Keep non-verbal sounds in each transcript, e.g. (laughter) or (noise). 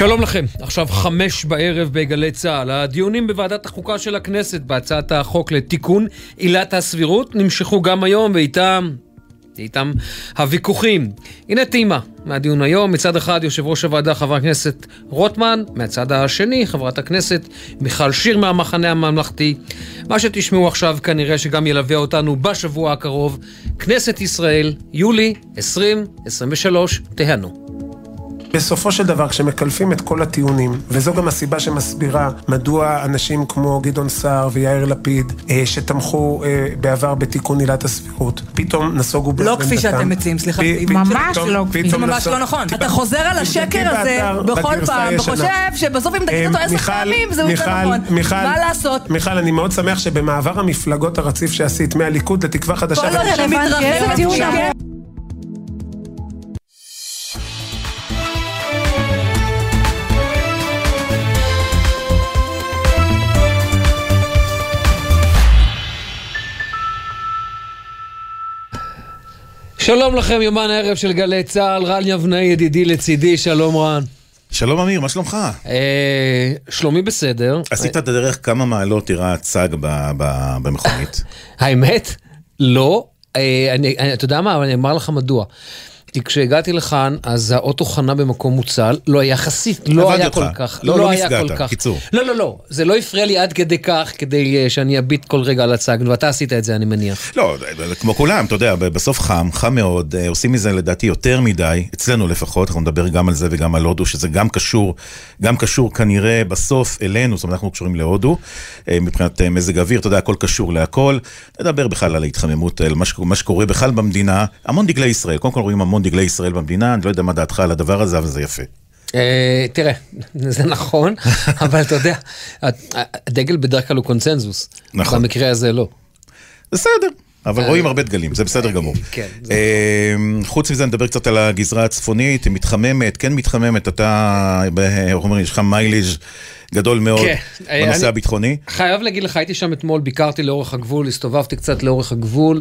שלום לכם, עכשיו חמש בערב בגלי צה"ל. הדיונים בוועדת החוקה של הכנסת בהצעת החוק לתיקון עילת הסבירות נמשכו גם היום ואיתם... איתם הוויכוחים. הנה טעימה מהדיון היום. מצד אחד יושב ראש הוועדה חבר הכנסת רוטמן, מהצד השני חברת הכנסת מיכל שיר מהמחנה הממלכתי. מה שתשמעו עכשיו כנראה שגם ילווה אותנו בשבוע הקרוב. כנסת ישראל, יולי 2023, תהנו. בסופו של דבר, כשמקלפים את כל הטיעונים, וזו גם הסיבה שמסבירה מדוע אנשים כמו גדעון סער ויאיר לפיד, אה, שתמכו אה, בעבר בתיקון עילת הסבירות, פתאום נסוגו לא כפי שאתם מציעים, סליחה. ממש לא כפי. זה ממש לא נכון. אתה חוזר על השקר הזה בכל פעם, וחושב שבסוף אם תגיד אותו אה, עשר מיכל, פעמים, זה יותר מיכל, נכון. מיכל, מה לעשות? מיכל, אני מאוד שמח שבמעבר המפלגות הרציף שעשית מהליכוד לתקווה חדשה, כל עוד ו- זה שלום לכם, יומן הערב של גלי צה"ל, רן יבנאי ידידי לצידי, שלום רן. שלום אמיר, מה שלומך? אה, שלומי בסדר. עשית את הדרך כמה מעלות תיראה צג במכונית. (laughs) האמת, לא. אה, אני, אני, אתה יודע מה, אבל אני אומר לך מדוע. כי כשהגעתי לכאן, אז האוטו חנה במקום מוצל, לא יחסית, לא עבד היה אותך. כל כך. לא, לא היה נפגעת, כל כך. קיצור. לא, לא, לא, זה לא הפריע לי עד כדי כך, כדי אה, שאני אביט כל רגע על הצג, ואתה עשית את זה, אני מניח. לא, כמו כולם, אתה יודע, בסוף חם, חם מאוד, אה, עושים מזה לדעתי יותר מדי, אצלנו לפחות, אנחנו נדבר גם על זה וגם על הודו, שזה גם קשור, גם קשור כנראה בסוף אלינו, זאת אומרת, אנחנו קשורים להודו, אה, מבחינת אה, מזג אוויר, אתה יודע, הכל קשור להכל. נדבר בכלל על ההתחממות, על מה שקורה בכלל במדינה, המון דגלי ישראל, קודם כל רואים המון דגלי ישראל במדינה, אני לא יודע מה דעתך על הדבר הזה, אבל זה יפה. אה, תראה, (laughs) זה נכון, (laughs) אבל אתה יודע, הדגל בדרך כלל הוא קונצנזוס. נכון. במקרה הזה לא. בסדר, אבל רואים הרבה דגלים, זה בסדר גמור. כן, אה, חוץ מזה נדבר קצת על הגזרה הצפונית, היא מתחממת, כן מתחממת, אתה, איך אומרים, יש לך מיילג' גדול מאוד כן, בנושא אני- הביטחוני. חייב להגיד לך, הייתי שם אתמול, ביקרתי לאורך הגבול, הסתובבתי קצת לאורך הגבול.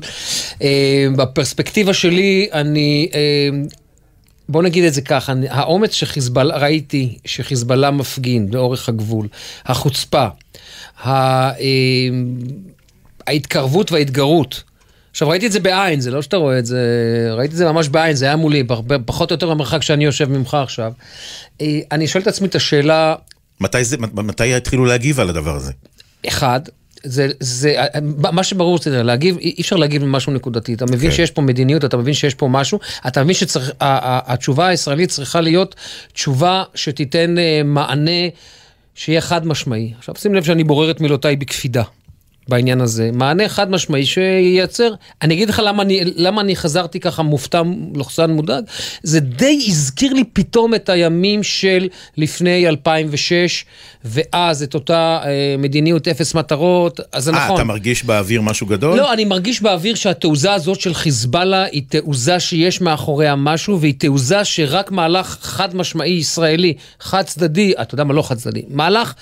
אה, בפרספקטיבה שלי, אני... אה, בוא נגיד את זה ככה, האומץ שחיזבאללה, ראיתי שחיזבאללה מפגין לאורך הגבול, החוצפה, אה, ההתקרבות וההתגרות. עכשיו ראיתי את זה בעין, זה לא שאתה רואה את זה, ראיתי את זה ממש בעין, זה היה מולי, פחות או יותר במרחק שאני יושב ממך עכשיו. אני שואל את עצמי את השאלה, מתי זה, מתי התחילו להגיב על הדבר הזה? אחד, זה, זה, מה שברור זה להגיב, אי אפשר להגיב ממשהו נקודתי. אתה מבין כן. שיש פה מדיניות, אתה מבין שיש פה משהו, אתה מבין שהתשובה הישראלית צריכה להיות תשובה שתיתן אה, מענה שיהיה חד משמעי. עכשיו שים לב שאני בורר את מילותיי בקפידה. בעניין הזה, מענה חד משמעי שייצר, אני אגיד לך למה אני, למה אני חזרתי ככה מופתע, לוחצן מודאג, זה די הזכיר לי פתאום את הימים של לפני 2006, ואז את אותה אה, מדיניות אפס מטרות, אז זה אה, נכון. אתה מרגיש באוויר משהו גדול? לא, אני מרגיש באוויר שהתעוזה הזאת של חיזבאללה היא תעוזה שיש מאחוריה משהו, והיא תעוזה שרק מהלך חד משמעי ישראלי, חד צדדי, אתה יודע מה, לא חד צדדי, מהלך...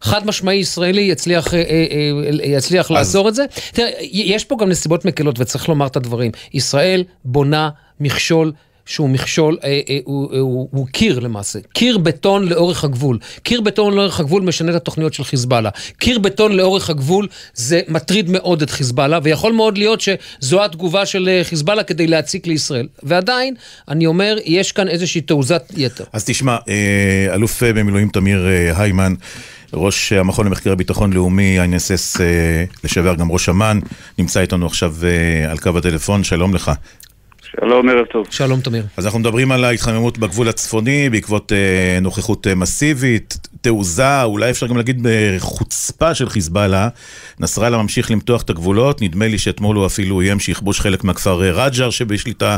חד משמעי ישראלי יצליח, אה, אה, אה, יצליח לעצור את זה. תראה, יש פה גם נסיבות מקלות וצריך לומר את הדברים. ישראל בונה מכשול שהוא מכשול, אה, אה, הוא, הוא, הוא קיר למעשה, קיר בטון לאורך הגבול. קיר בטון לאורך הגבול משנה את התוכניות של חיזבאללה. קיר בטון לאורך הגבול זה מטריד מאוד את חיזבאללה, ויכול מאוד להיות שזו התגובה של אה, חיזבאללה כדי להציק לישראל. ועדיין, אני אומר, יש כאן איזושהי תעוזת יתר. אז תשמע, אה, אלוף אה, במילואים תמיר אה, היימן, ראש המכון למחקרי ביטחון לאומי, INSS אה, לשעבר, גם ראש אמ"ן, נמצא איתנו עכשיו אה, על קו הטלפון, שלום לך. שלום, ערב טוב. שלום, תמיר. אז אנחנו מדברים על ההתחממות בגבול הצפוני בעקבות אה, נוכחות אה, מסיבית, תעוזה, אולי אפשר גם להגיד בחוצפה של חיזבאללה. נסראללה ממשיך למתוח את הגבולות, נדמה לי שאתמול הוא אפילו איים שיכבוש חלק מהכפר אה, רג'ר שבשליטה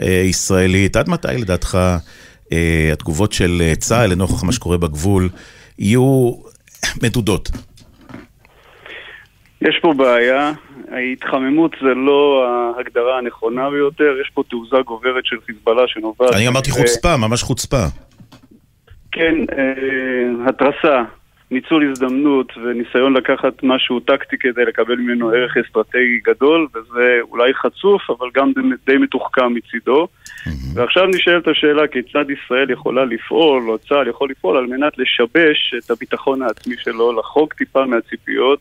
אה, ישראלית. עד מתי לדעתך אה, התגובות של אה, צה"ל לנוכח מה שקורה בגבול יהיו (coughs) מדודות? יש פה בעיה, ההתחממות זה לא ההגדרה הנכונה ביותר, יש פה תעוזה גוברת של חיזבאללה שנובעת... אני אמרתי חוצפה, ממש חוצפה. כן, אה, התרסה ניצול הזדמנות וניסיון לקחת משהו טקטי כדי לקבל ממנו ערך אסטרטגי גדול, וזה אולי חצוף, אבל גם די מתוחכם מצידו. ועכשיו נשאלת השאלה כיצד ישראל יכולה לפעול, או צה"ל יכול לפעול, על מנת לשבש את הביטחון העצמי שלו, לחרוג טיפה מהציפיות.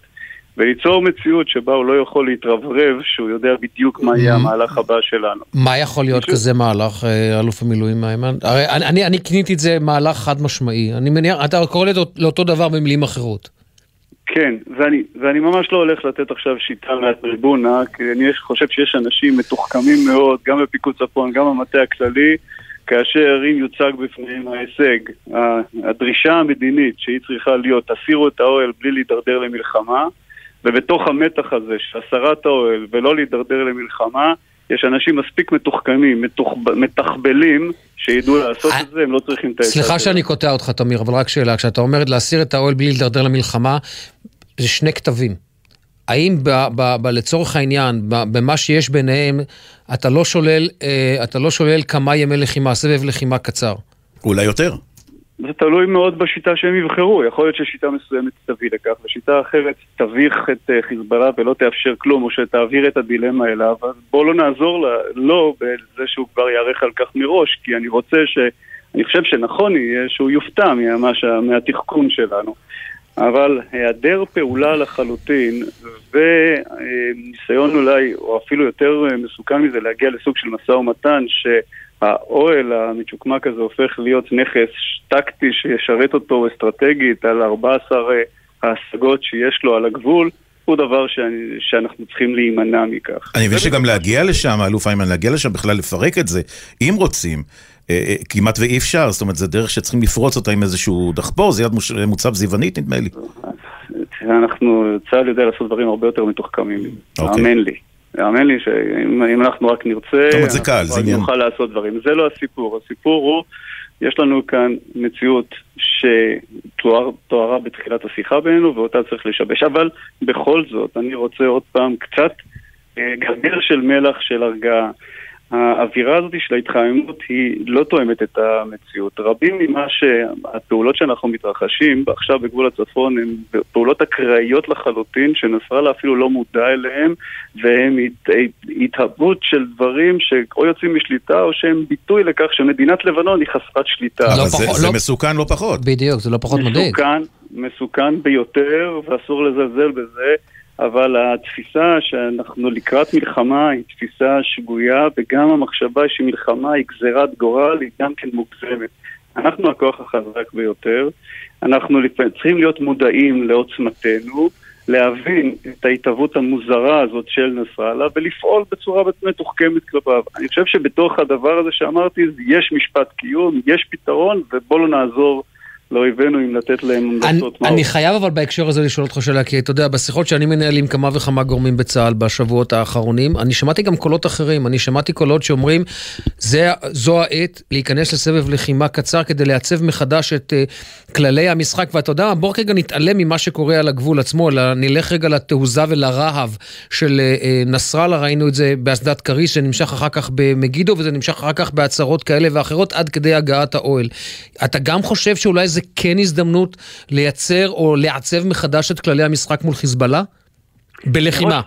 וליצור מציאות שבה הוא לא יכול להתרברב שהוא יודע בדיוק מה יהיה המהלך הבא שלנו. מה יכול להיות כזה מהלך, אה, אלוף המילואים איימן? הרי אני, אני כיניתי את זה מהלך חד משמעי. אני מניח, אתה קורא לאותו דבר במילים אחרות. כן, ואני, ואני ממש לא הולך לתת עכשיו שיטה מהטריבונה, כי אני חושב שיש אנשים מתוחכמים מאוד, גם בפיקוד צפון, גם במטה הכללי, כאשר אם יוצג בפניהם ההישג, הדרישה המדינית שהיא צריכה להיות, תסירו את האוהל בלי להידרדר למלחמה, ובתוך המתח הזה של הסרת האוהל ולא להידרדר למלחמה, יש אנשים מספיק מתוחכמים, מתוח, מתחבלים, שידעו לעשות את זה, הם לא צריכים את העצה. סליחה שאני קוטע אותך, תמיר, אבל רק שאלה. כשאתה אומר להסיר את האוהל בלי להידרדר למלחמה, זה שני כתבים. האם ב, ב, ב, לצורך העניין, ב, במה שיש ביניהם, אתה לא שולל, אה, אתה לא שולל כמה ימי לחימה, סבב לחימה קצר? אולי יותר. זה תלוי מאוד בשיטה שהם יבחרו, יכול להיות ששיטה מסוימת תביא לכך, ושיטה אחרת תביך את אה, חיזבאללה ולא תאפשר כלום, או שתעביר את הדילמה אליו, אז בואו לא נעזור לו בזה שהוא כבר יערך על כך מראש, כי אני רוצה ש... אני חושב שנכון יהיה שהוא יופתע מהמש... מהתחכום שלנו. אבל היעדר פעולה לחלוטין, וניסיון אולי, או אפילו יותר מסוכן מזה, להגיע לסוג של משא ומתן, ש... האוהל המצ'וקמק הזה הופך להיות נכס טקטי שישרת אותו אסטרטגית על 14 אה, ההשגות שיש לו על הגבול, הוא דבר שאני, שאנחנו צריכים להימנע מכך. אני מבין שגם להגיע לשם, אלוף איימן, להגיע לשם בכלל לפרק את זה, אם רוצים. אה, אה, כמעט ואי אפשר, זאת אומרת, זה דרך שצריכים לפרוץ אותה עם איזשהו דחפור, זה יד מוצב זיוונית נדמה לי. אנחנו, צה"ל יודע לעשות דברים הרבה יותר מתוחכמים, אוקיי. האמן לי. האמן לי שאם אנחנו רק נרצה, זה קל, זה עניין. נוכל לעשות דברים. זה לא הסיפור. הסיפור הוא, יש לנו כאן מציאות שתוארה בתחילת השיחה בינינו, ואותה צריך לשבש. אבל בכל זאת, אני רוצה עוד פעם קצת אה, גרגר של מלח של הרגעה. האווירה הזאת של ההתחממות היא לא תואמת את המציאות. רבים ממה שהפעולות שאנחנו מתרחשים עכשיו בגבול הצפון הן פעולות אקראיות לחלוטין, שנסראללה אפילו לא מודע אליהן, והן התהוות של דברים שאו יוצאים משליטה או שהם ביטוי לכך שמדינת לבנון היא חסרת שליטה. לא זה, פחות, זה לא... מסוכן לא פחות. בדיוק, זה לא פחות מדאיג. מסוכן, מסוכן ביותר, ואסור לזלזל בזה. אבל התפיסה שאנחנו לקראת מלחמה היא תפיסה שגויה, וגם המחשבה שמלחמה היא גזירת גורל היא גם כן מוגזמת. אנחנו הכוח החזק ביותר, אנחנו צריכים להיות מודעים לעוצמתנו, להבין את ההתהוות המוזרה הזאת של נסראללה ולפעול בצורה מתוחכמת כלפיו. אני חושב שבתוך הדבר הזה שאמרתי יש משפט קיום, יש פתרון ובואו לא נעזור לאויבינו אם לתת להם המלצות. אני, אני חייב אבל בהקשר הזה לשאול אותך שאלה, כי אתה יודע, בשיחות שאני מנהל עם כמה וכמה גורמים בצה"ל בשבועות האחרונים, אני שמעתי גם קולות אחרים, אני שמעתי קולות שאומרים, זה, זו העת להיכנס לסבב לחימה קצר כדי לעצב מחדש את uh, כללי המשחק, ואתה יודע, בוא רגע נתעלם ממה שקורה על הגבול עצמו, אלא נלך רגע לתעוזה ולרהב של uh, נסראללה, ראינו את זה באסדת כריש, זה נמשך אחר כך במגידו, וזה נמשך אחר כך בהצהרות כאלה ואחרות, עד כדי הגעת האוהל. אתה גם חושב שאולי זה זה כן הזדמנות לייצר או לעצב מחדש את כללי המשחק מול חיזבאללה? בלחימה.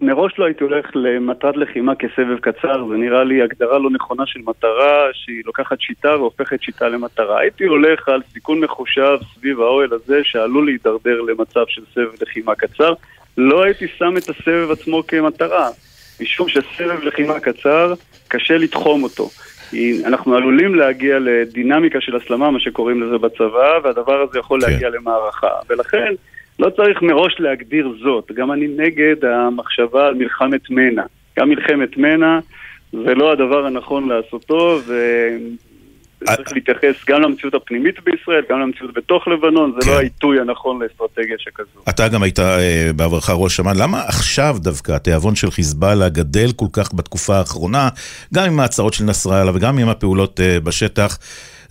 מראש לא הייתי הולך למטרת לחימה כסבב קצר, זה נראה לי הגדרה לא נכונה של מטרה שהיא לוקחת שיטה והופכת שיטה למטרה. הייתי הולך על סיכון מחושב סביב האוהל הזה שעלול להידרדר למצב של סבב לחימה קצר. לא הייתי שם את הסבב עצמו כמטרה, משום שסבב לחימה קצר, קשה לתחום אותו. אנחנו עלולים להגיע לדינמיקה של הסלמה, מה שקוראים לזה בצבא, והדבר הזה יכול כן. להגיע למערכה. ולכן לא צריך מראש להגדיר זאת. גם אני נגד המחשבה על מלחמת מנע. גם מלחמת מנע זה לא הדבר הנכון לעשותו, ו... צריך להתייחס גם למציאות הפנימית בישראל, גם למציאות בתוך לבנון, זה לא כן. העיתוי הנכון לאסטרטגיה שכזו. אתה גם היית אה, בעברך ראש אמ"ן, למה עכשיו דווקא התיאבון של חיזבאללה גדל כל כך בתקופה האחרונה, גם עם ההצהרות של נסראללה וגם עם הפעולות אה, בשטח?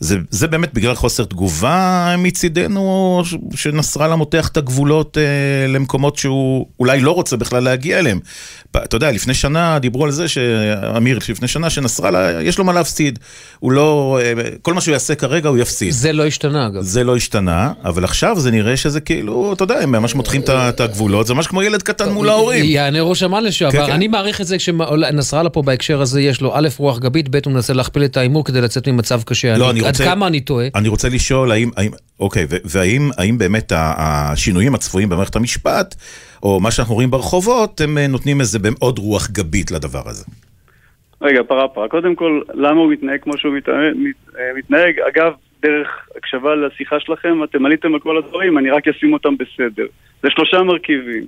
זה, זה באמת בגלל חוסר תגובה מצידנו, שנסראללה מותח את הגבולות אה, למקומות שהוא אולי לא רוצה בכלל להגיע אליהם. אתה יודע, לפני שנה דיברו על זה, אמיר, לפני שנה שנסראללה, יש לו מה להפסיד. הוא לא, אה, כל מה שהוא יעשה כרגע הוא יפסיד. זה לא השתנה אגב. זה לא השתנה, אבל עכשיו זה נראה שזה כאילו, אתה יודע, הם ממש מותחים את הגבולות, זה ממש כמו ילד קטן מול ההורים. יענה ראש אמ"ן לשעבר. כן, כן. אני מעריך את זה כשנסראללה פה בהקשר הזה, יש לו א', רוח גבית, ב', הוא מנסה להכפיל את ההימור כדי לצאת ממצב קשה. לא, אני רוצה... עד כמה אני טועה? אני רוצה לשאול, האם, האם אוקיי, והאם באמת השינויים הצפויים במערכת המשפט, או מה שאנחנו רואים ברחובות, הם אה, נותנים איזה עוד רוח גבית לדבר הזה? רגע, פרה פרה. קודם כל, למה הוא מתנהג כמו שהוא אה, מתנהג? אגב, דרך הקשבה לשיחה שלכם, אתם עליתם על כל הדברים, אני רק אשים אותם בסדר. זה שלושה מרכיבים.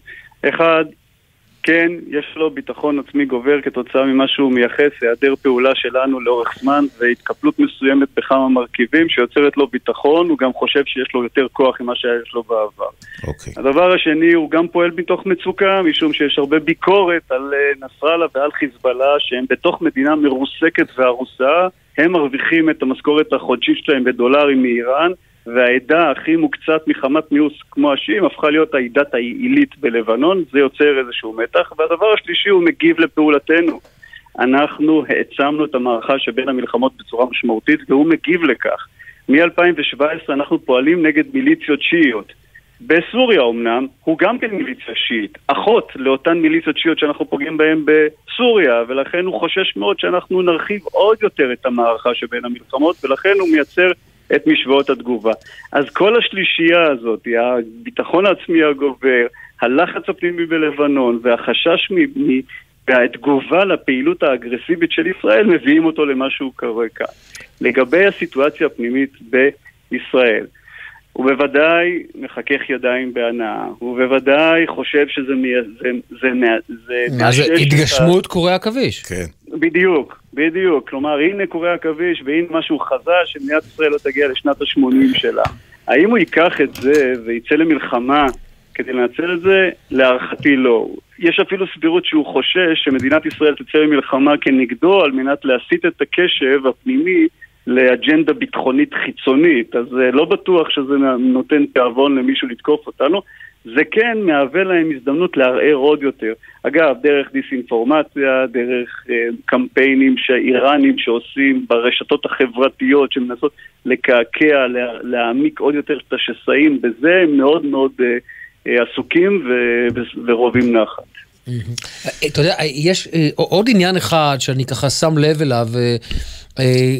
אחד, כן, יש לו ביטחון עצמי גובר כתוצאה ממה שהוא מייחס, היעדר פעולה שלנו לאורך זמן והתקפלות מסוימת בכמה מרכיבים שיוצרת לו ביטחון, הוא גם חושב שיש לו יותר כוח ממה שיש לו בעבר. Okay. אוקיי. הדבר השני, הוא גם פועל מתוך מצוקה, משום שיש הרבה ביקורת על אה, נסראללה ועל חיזבאללה, שהם בתוך מדינה מרוסקת והרוסה, הם מרוויחים את המשכורת החודשית שלהם בדולרים מאיראן. והעדה הכי מוקצת מחמת מיאוס כמו השיעים הפכה להיות העידת העילית בלבנון, זה יוצר איזשהו מתח. והדבר השלישי הוא מגיב לפעולתנו. אנחנו העצמנו את המערכה שבין המלחמות בצורה משמעותית והוא מגיב לכך. מ-2017 אנחנו פועלים נגד מיליציות שיעיות. בסוריה אמנם, הוא גם כן מיליציה שיעית, אחות לאותן מיליציות שיעיות שאנחנו פוגעים בהן בסוריה, ולכן הוא חושש מאוד שאנחנו נרחיב עוד יותר את המערכה שבין המלחמות, ולכן הוא מייצר את משוואות התגובה. אז כל השלישייה הזאת, הביטחון העצמי הגובר, הלחץ הפנימי בלבנון והחשש מהתגובה לפעילות האגרסיבית של ישראל מביאים אותו למה שהוא קורה כאן. לגבי הסיטואציה הפנימית בישראל, הוא בוודאי מחכך ידיים בהנאה, הוא בוודאי חושב שזה מי... זה... זה, זה, מה זה התגשמות קורי עכביש. כן. בדיוק, בדיוק. כלומר, הנה קורי עכביש והנה משהו חזק שמדינת ישראל לא תגיע לשנת ה-80 שלה. האם הוא ייקח את זה ויצא למלחמה כדי לנצל את זה? להערכתי לא. יש אפילו סבירות שהוא חושש שמדינת ישראל תצא למלחמה כנגדו על מנת להסיט את הקשב הפנימי לאג'נדה ביטחונית חיצונית, אז אה, לא בטוח שזה נותן תיאבון למישהו לתקוף אותנו. זה כן מהווה להם הזדמנות לערער עוד יותר. אגב, דרך דיסאינפורמציה, דרך אה, קמפיינים שאיראנים שעושים ברשתות החברתיות שמנסות לקעקע, לה, להעמיק עוד יותר את השסעים, בזה הם מאוד מאוד אה, אה, עסוקים ו, ורובים נחת. אתה יודע, יש אה, עוד עניין אחד שאני ככה שם לב אליו, אה,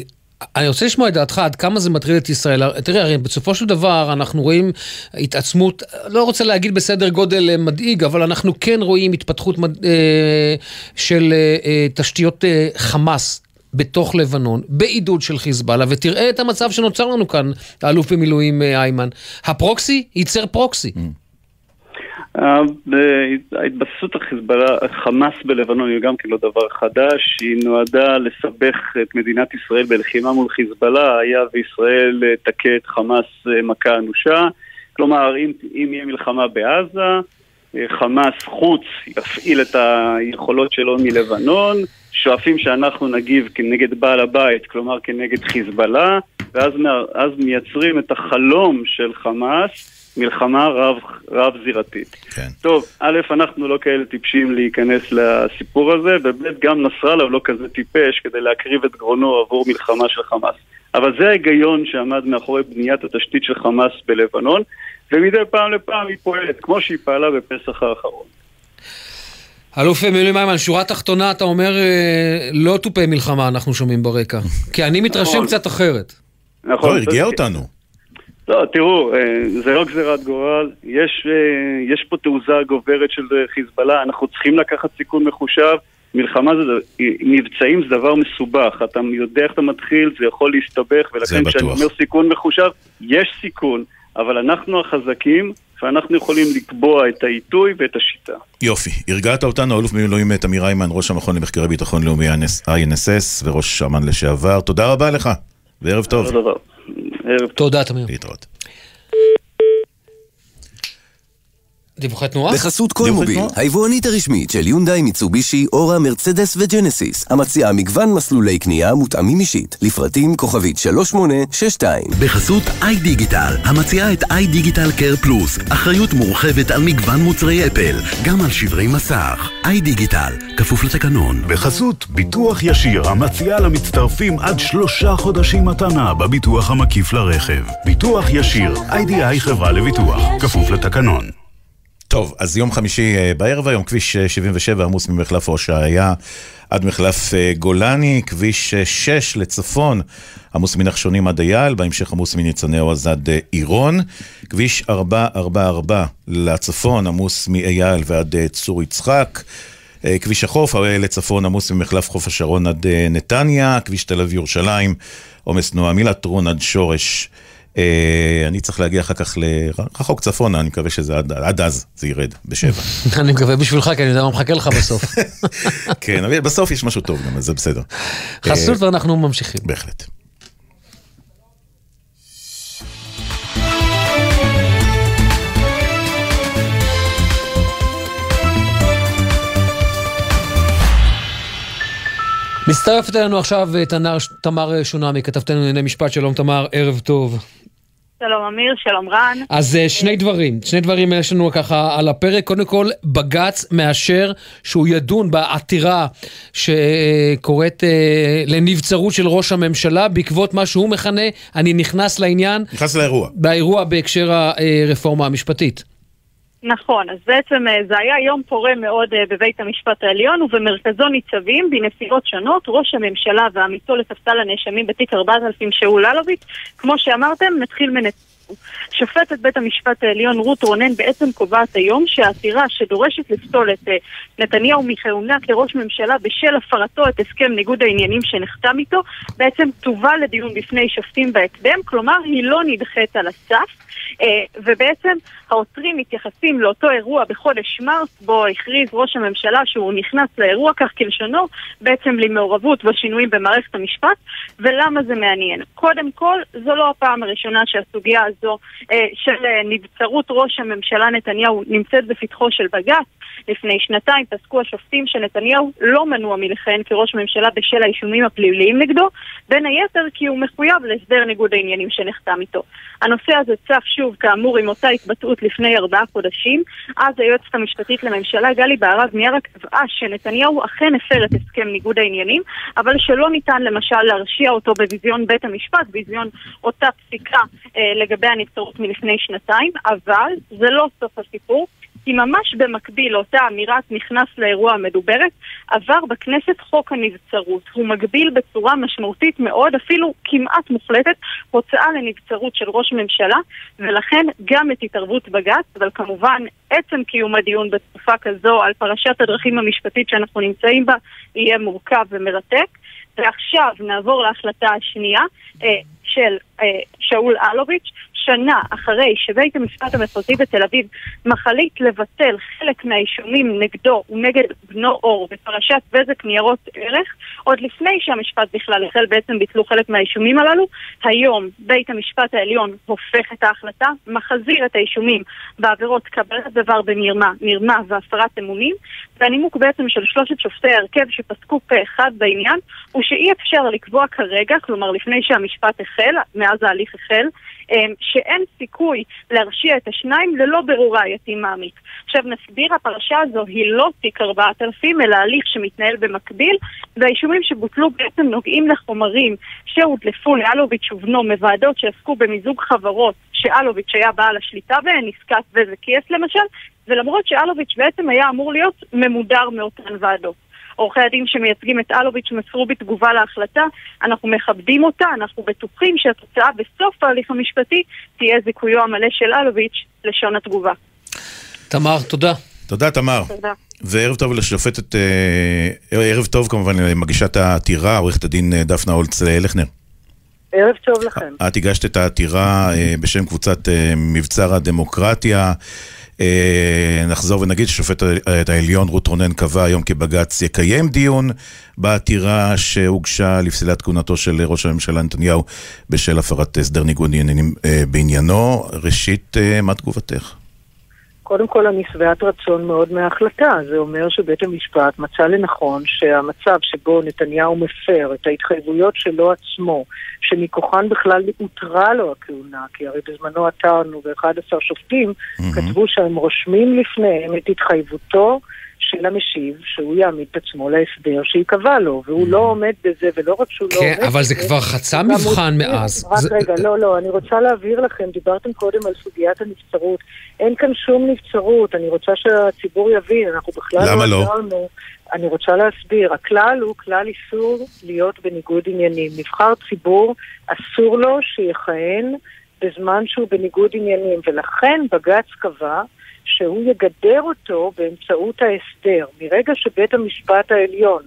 אני רוצה לשמוע את דעתך עד כמה זה מטריד את ישראל. תראה, הרי בסופו של דבר אנחנו רואים התעצמות, לא רוצה להגיד בסדר גודל אה, מדאיג, אבל אנחנו כן רואים התפתחות מד... אה, של אה, תשתיות חמאס בתוך לבנון, בעידוד של חיזבאללה, ותראה את המצב שנוצר לנו כאן, האלוף במילואים איימן. הפרוקסי ייצר פרוקסי. Mm. ההתבססות החיזבאללה, חמאס בלבנון היא גם כן לא דבר חדש, היא נועדה לסבך את מדינת ישראל בלחימה מול חיזבאללה, היה וישראל תכה את חמאס אה, מכה אנושה, כלומר אם, אם יהיה מלחמה בעזה, אה, חמאס חוץ יפעיל את היכולות שלו מלבנון, שואפים שאנחנו נגיב כנגד בעל הבית, כלומר כנגד חיזבאללה, ואז מייצרים את החלום של חמאס מלחמה רב, רב-זירתית. כן. טוב, א', אנחנו לא כאלה טיפשים להיכנס לסיפור הזה, וב', גם נסראללה הוא לא כזה טיפש כדי להקריב את גרונו עבור מלחמה של חמאס. אבל זה ההיגיון שעמד מאחורי בניית התשתית של חמאס בלבנון, ומדי פעם לפעם היא פועלת, כמו שהיא פעלה בפסח האחרון. אלוף מילואים איימן, שורה תחתונה, אתה אומר, אה, לא תופי מלחמה אנחנו שומעים ברקע. כי אני מתרשם נכון. קצת אחרת. נכון. לא, הרגיע אותנו. לא, תראו, אה, זה לא גזירת גורל, יש, אה, יש פה תעוזה גוברת של חיזבאללה, אנחנו צריכים לקחת סיכון מחושב. מלחמה זה, מבצעים זה דבר מסובך, אתה יודע איך אתה מתחיל, זה יכול להסתבך, ולכן כשאני אומר סיכון מחושב, יש סיכון, אבל אנחנו החזקים, ואנחנו יכולים לקבוע את העיתוי ואת השיטה. יופי, הרגעת אותנו, אלוף במילואים תמיר איימן, ראש המכון למחקרי ביטחון לאומי INSS וראש אמ"ן לשעבר, תודה רבה לך, וערב טוב. תודה רבה. ערב תודה, תמיר. להתראות. דיווחי תנועה? בחסות כל מוביל, היבואנית הרשמית של יונדאי, מיצובישי, אורה, מרצדס וג'נסיס, המציעה מגוון מסלולי קנייה מותאמים אישית, לפרטים כוכבית 3862. בחסות איי דיגיטל, המציעה את איי דיגיטל קר פלוס, אחריות מורחבת על מגוון מוצרי אפל, גם על שברי מסך. איי דיגיטל, כפוף לתקנון. בחסות ביטוח ישיר, המציעה למצטרפים עד שלושה חודשים מתנה בביטוח המקיף לרכב. ביטוח ישיר, איי-די-איי חברה לביטוח, כפוף לתקנון. טוב, אז יום חמישי אה, בערב היום, כביש 77 אה, עמוס ממחלף הושעיה עד מחלף אה, גולני, כביש 6 לצפון עמוס מנחשונים עד אייל, בהמשך עמוס מניצני עוז עד עירון, כביש 444 לצפון עמוס מאייל ועד צור יצחק. כביש החוף, לצפון עמוס ממחלף חוף השרון עד נתניה, כביש תל אביב ירושלים, עומס תנועה מלטרון עד שורש. אה, אני צריך להגיע אחר כך לרחוק צפונה, אני מקווה שזה עד, עד אז זה ירד, בשבע. (laughs) אני מקווה בשבילך, כי אני יודע מה מחכה לך בסוף. (laughs) כן, אבל בסוף יש משהו טוב גם, אז זה בסדר. חסות ואנחנו ממשיכים. בהחלט. מצטרפת אלינו עכשיו תמר שונמי, כתבתנו לענייני משפט, שלום תמר, ערב טוב. שלום אמיר, שלום רן. אז אה, שני דברים, שני דברים יש לנו ככה על הפרק. קודם כל, בג"ץ מאשר שהוא ידון בעתירה שקוראת אה, לנבצרות של ראש הממשלה בעקבות מה שהוא מכנה, אני נכנס לעניין. נכנס לאירוע. באירוע בהקשר הרפורמה המשפטית. נכון, אז בעצם אה, זה היה יום פורה מאוד אה, בבית המשפט העליון ובמרכזו ניצבים בנסיבות שונות ראש הממשלה ועמיתו לספסל הנאשמים בתיק 4000 שאול אלוביץ'. כמו שאמרתם, נתחיל מנצ... שופטת בית המשפט העליון רות רונן בעצם קובעת היום שהעתירה שדורשת לפסול את אה, נתניהו מכהונה כראש ממשלה בשל הפרתו את הסכם ניגוד העניינים שנחתם איתו בעצם תובא לדיון בפני שופטים בהקדם, כלומר היא לא נדחית על הסף ובעצם העותרים מתייחסים לאותו אירוע בחודש מרס, בו הכריז ראש הממשלה שהוא נכנס לאירוע, כך כלשונו, בעצם למעורבות בשינויים במערכת המשפט. ולמה זה מעניין? קודם כל, זו לא הפעם הראשונה שהסוגיה הזו אה, של אה, נבצרות ראש הממשלה נתניהו נמצאת בפתחו של בג"ץ. לפני שנתיים פסקו השופטים שנתניהו לא מנוע מלכהן כראש ממשלה בשל האישומים הפליליים נגדו, בין היתר כי הוא מחויב להסדר ניגוד העניינים שנחתם איתו. הנושא הזה צף שוב, כאמור, עם אותה התבטאות לפני ארבעה חודשים. אז היועצת המשפטית לממשלה, גלי בהרב מיארה, קבעה שנתניהו אכן הפר את הסכם ניגוד העניינים, אבל שלא ניתן למשל להרשיע אותו בביזיון בית המשפט, ביזיון אותה פסיקה אה, לגבי הנבצרות מלפני שנתיים, אבל זה לא סוף הסיפור. כי ממש במקביל לאותה אמירת נכנס לאירוע המדוברת, עבר בכנסת חוק הנבצרות. הוא מגביל בצורה משמעותית מאוד, אפילו כמעט מוחלטת, הוצאה לנבצרות של ראש ממשלה, ולכן גם את התערבות בג"ץ, אבל כמובן עצם קיום הדיון בתקופה כזו על פרשת הדרכים המשפטית שאנחנו נמצאים בה, יהיה מורכב ומרתק. ועכשיו נעבור להחלטה השנייה אה, של אה, שאול אלוביץ', שנה אחרי שבית המשפט המחוזי בתל אביב מחליט לבטל חלק מהאישומים נגדו ונגד בנו אור בפרשת בזק ניירות ערך, עוד לפני שהמשפט בכלל החל בעצם ביטלו חלק מהאישומים הללו, היום בית המשפט העליון הופך את ההחלטה, מחזיר את האישומים בעבירות קבלת דבר במרמה, מרמה והפרת אמונים, והנימוק בעצם של שלושת שופטי ההרכב שפסקו פה אחד בעניין, הוא שאי אפשר לקבוע כרגע, כלומר לפני שהמשפט החל, מאז ההליך החל, אמ, שאין סיכוי להרשיע את השניים ללא בירור ראייתי מעמיק. עכשיו נסביר, הפרשה הזו היא לא תיק 4000, אלא הליך שמתנהל במקביל, והאישומים שבוטלו בעצם נוגעים לחומרים שהודלפו לאלוביץ' ובנו מוועדות שעסקו במיזוג חברות שאלוביץ' היה בעל השליטה בהן, עסקת בזק יס למשל, ולמרות שאלוביץ' בעצם היה אמור להיות ממודר מאותן ועדות. עורכי הדין שמייצגים את אלוביץ' מסרו בתגובה להחלטה, אנחנו מכבדים אותה, אנחנו בטוחים שהתוצאה בסוף ההליך המשפטי תהיה זיכויו המלא של אלוביץ', לשון התגובה. תמר, תודה. תודה, תמר. תודה. וערב טוב לשופטת, אה, ערב טוב כמובן למגישת העתירה, עורכת הדין אה, דפנה הולץ אה. ערב טוב לכם. את הגשת את העתירה בשם קבוצת מבצר הדמוקרטיה. אה, נחזור ונגיד ששופט העליון רות רונן קבע היום כי בג"ץ יקיים דיון בעתירה שהוגשה לפסילת כהונתו של ראש הממשלה נתניהו בשל הפרת הסדר ניגוד עניינים אה, בעניינו. ראשית, אה, מה תגובתך? קודם כל אני שבעת רצון מאוד מההחלטה. זה אומר שבית המשפט מצא לנכון שהמצב שבו נתניהו מפר את ההתחייבויות שלו עצמו, שמכוחן בכלל הותרה לו הכהונה, כי הרי בזמנו עתרנו ו-11 שופטים mm-hmm. כתבו שהם רושמים לפניהם את התחייבותו של המשיב, שהוא יעמיד את עצמו להסדר שייקבע לו, והוא לא עומד בזה, ולא רק שהוא לא כן, עומד בזה... אבל זה כבר חצה מבחן מאז. רק רגע, לא, לא, אני רוצה להבהיר לכם, דיברתם קודם על סוגיית הנבצרות. אין כאן שום נבצרות, אני רוצה שהציבור יבין, אנחנו בכלל למה לא? עזרנו. אני רוצה להסביר, הכלל הוא כלל איסור להיות בניגוד עניינים. נבחר ציבור, אסור לו שיכהן בזמן שהוא בניגוד עניינים, ולכן בג"ץ קבע שהוא יגדר אותו באמצעות ההסדר. מרגע שבית המשפט העליון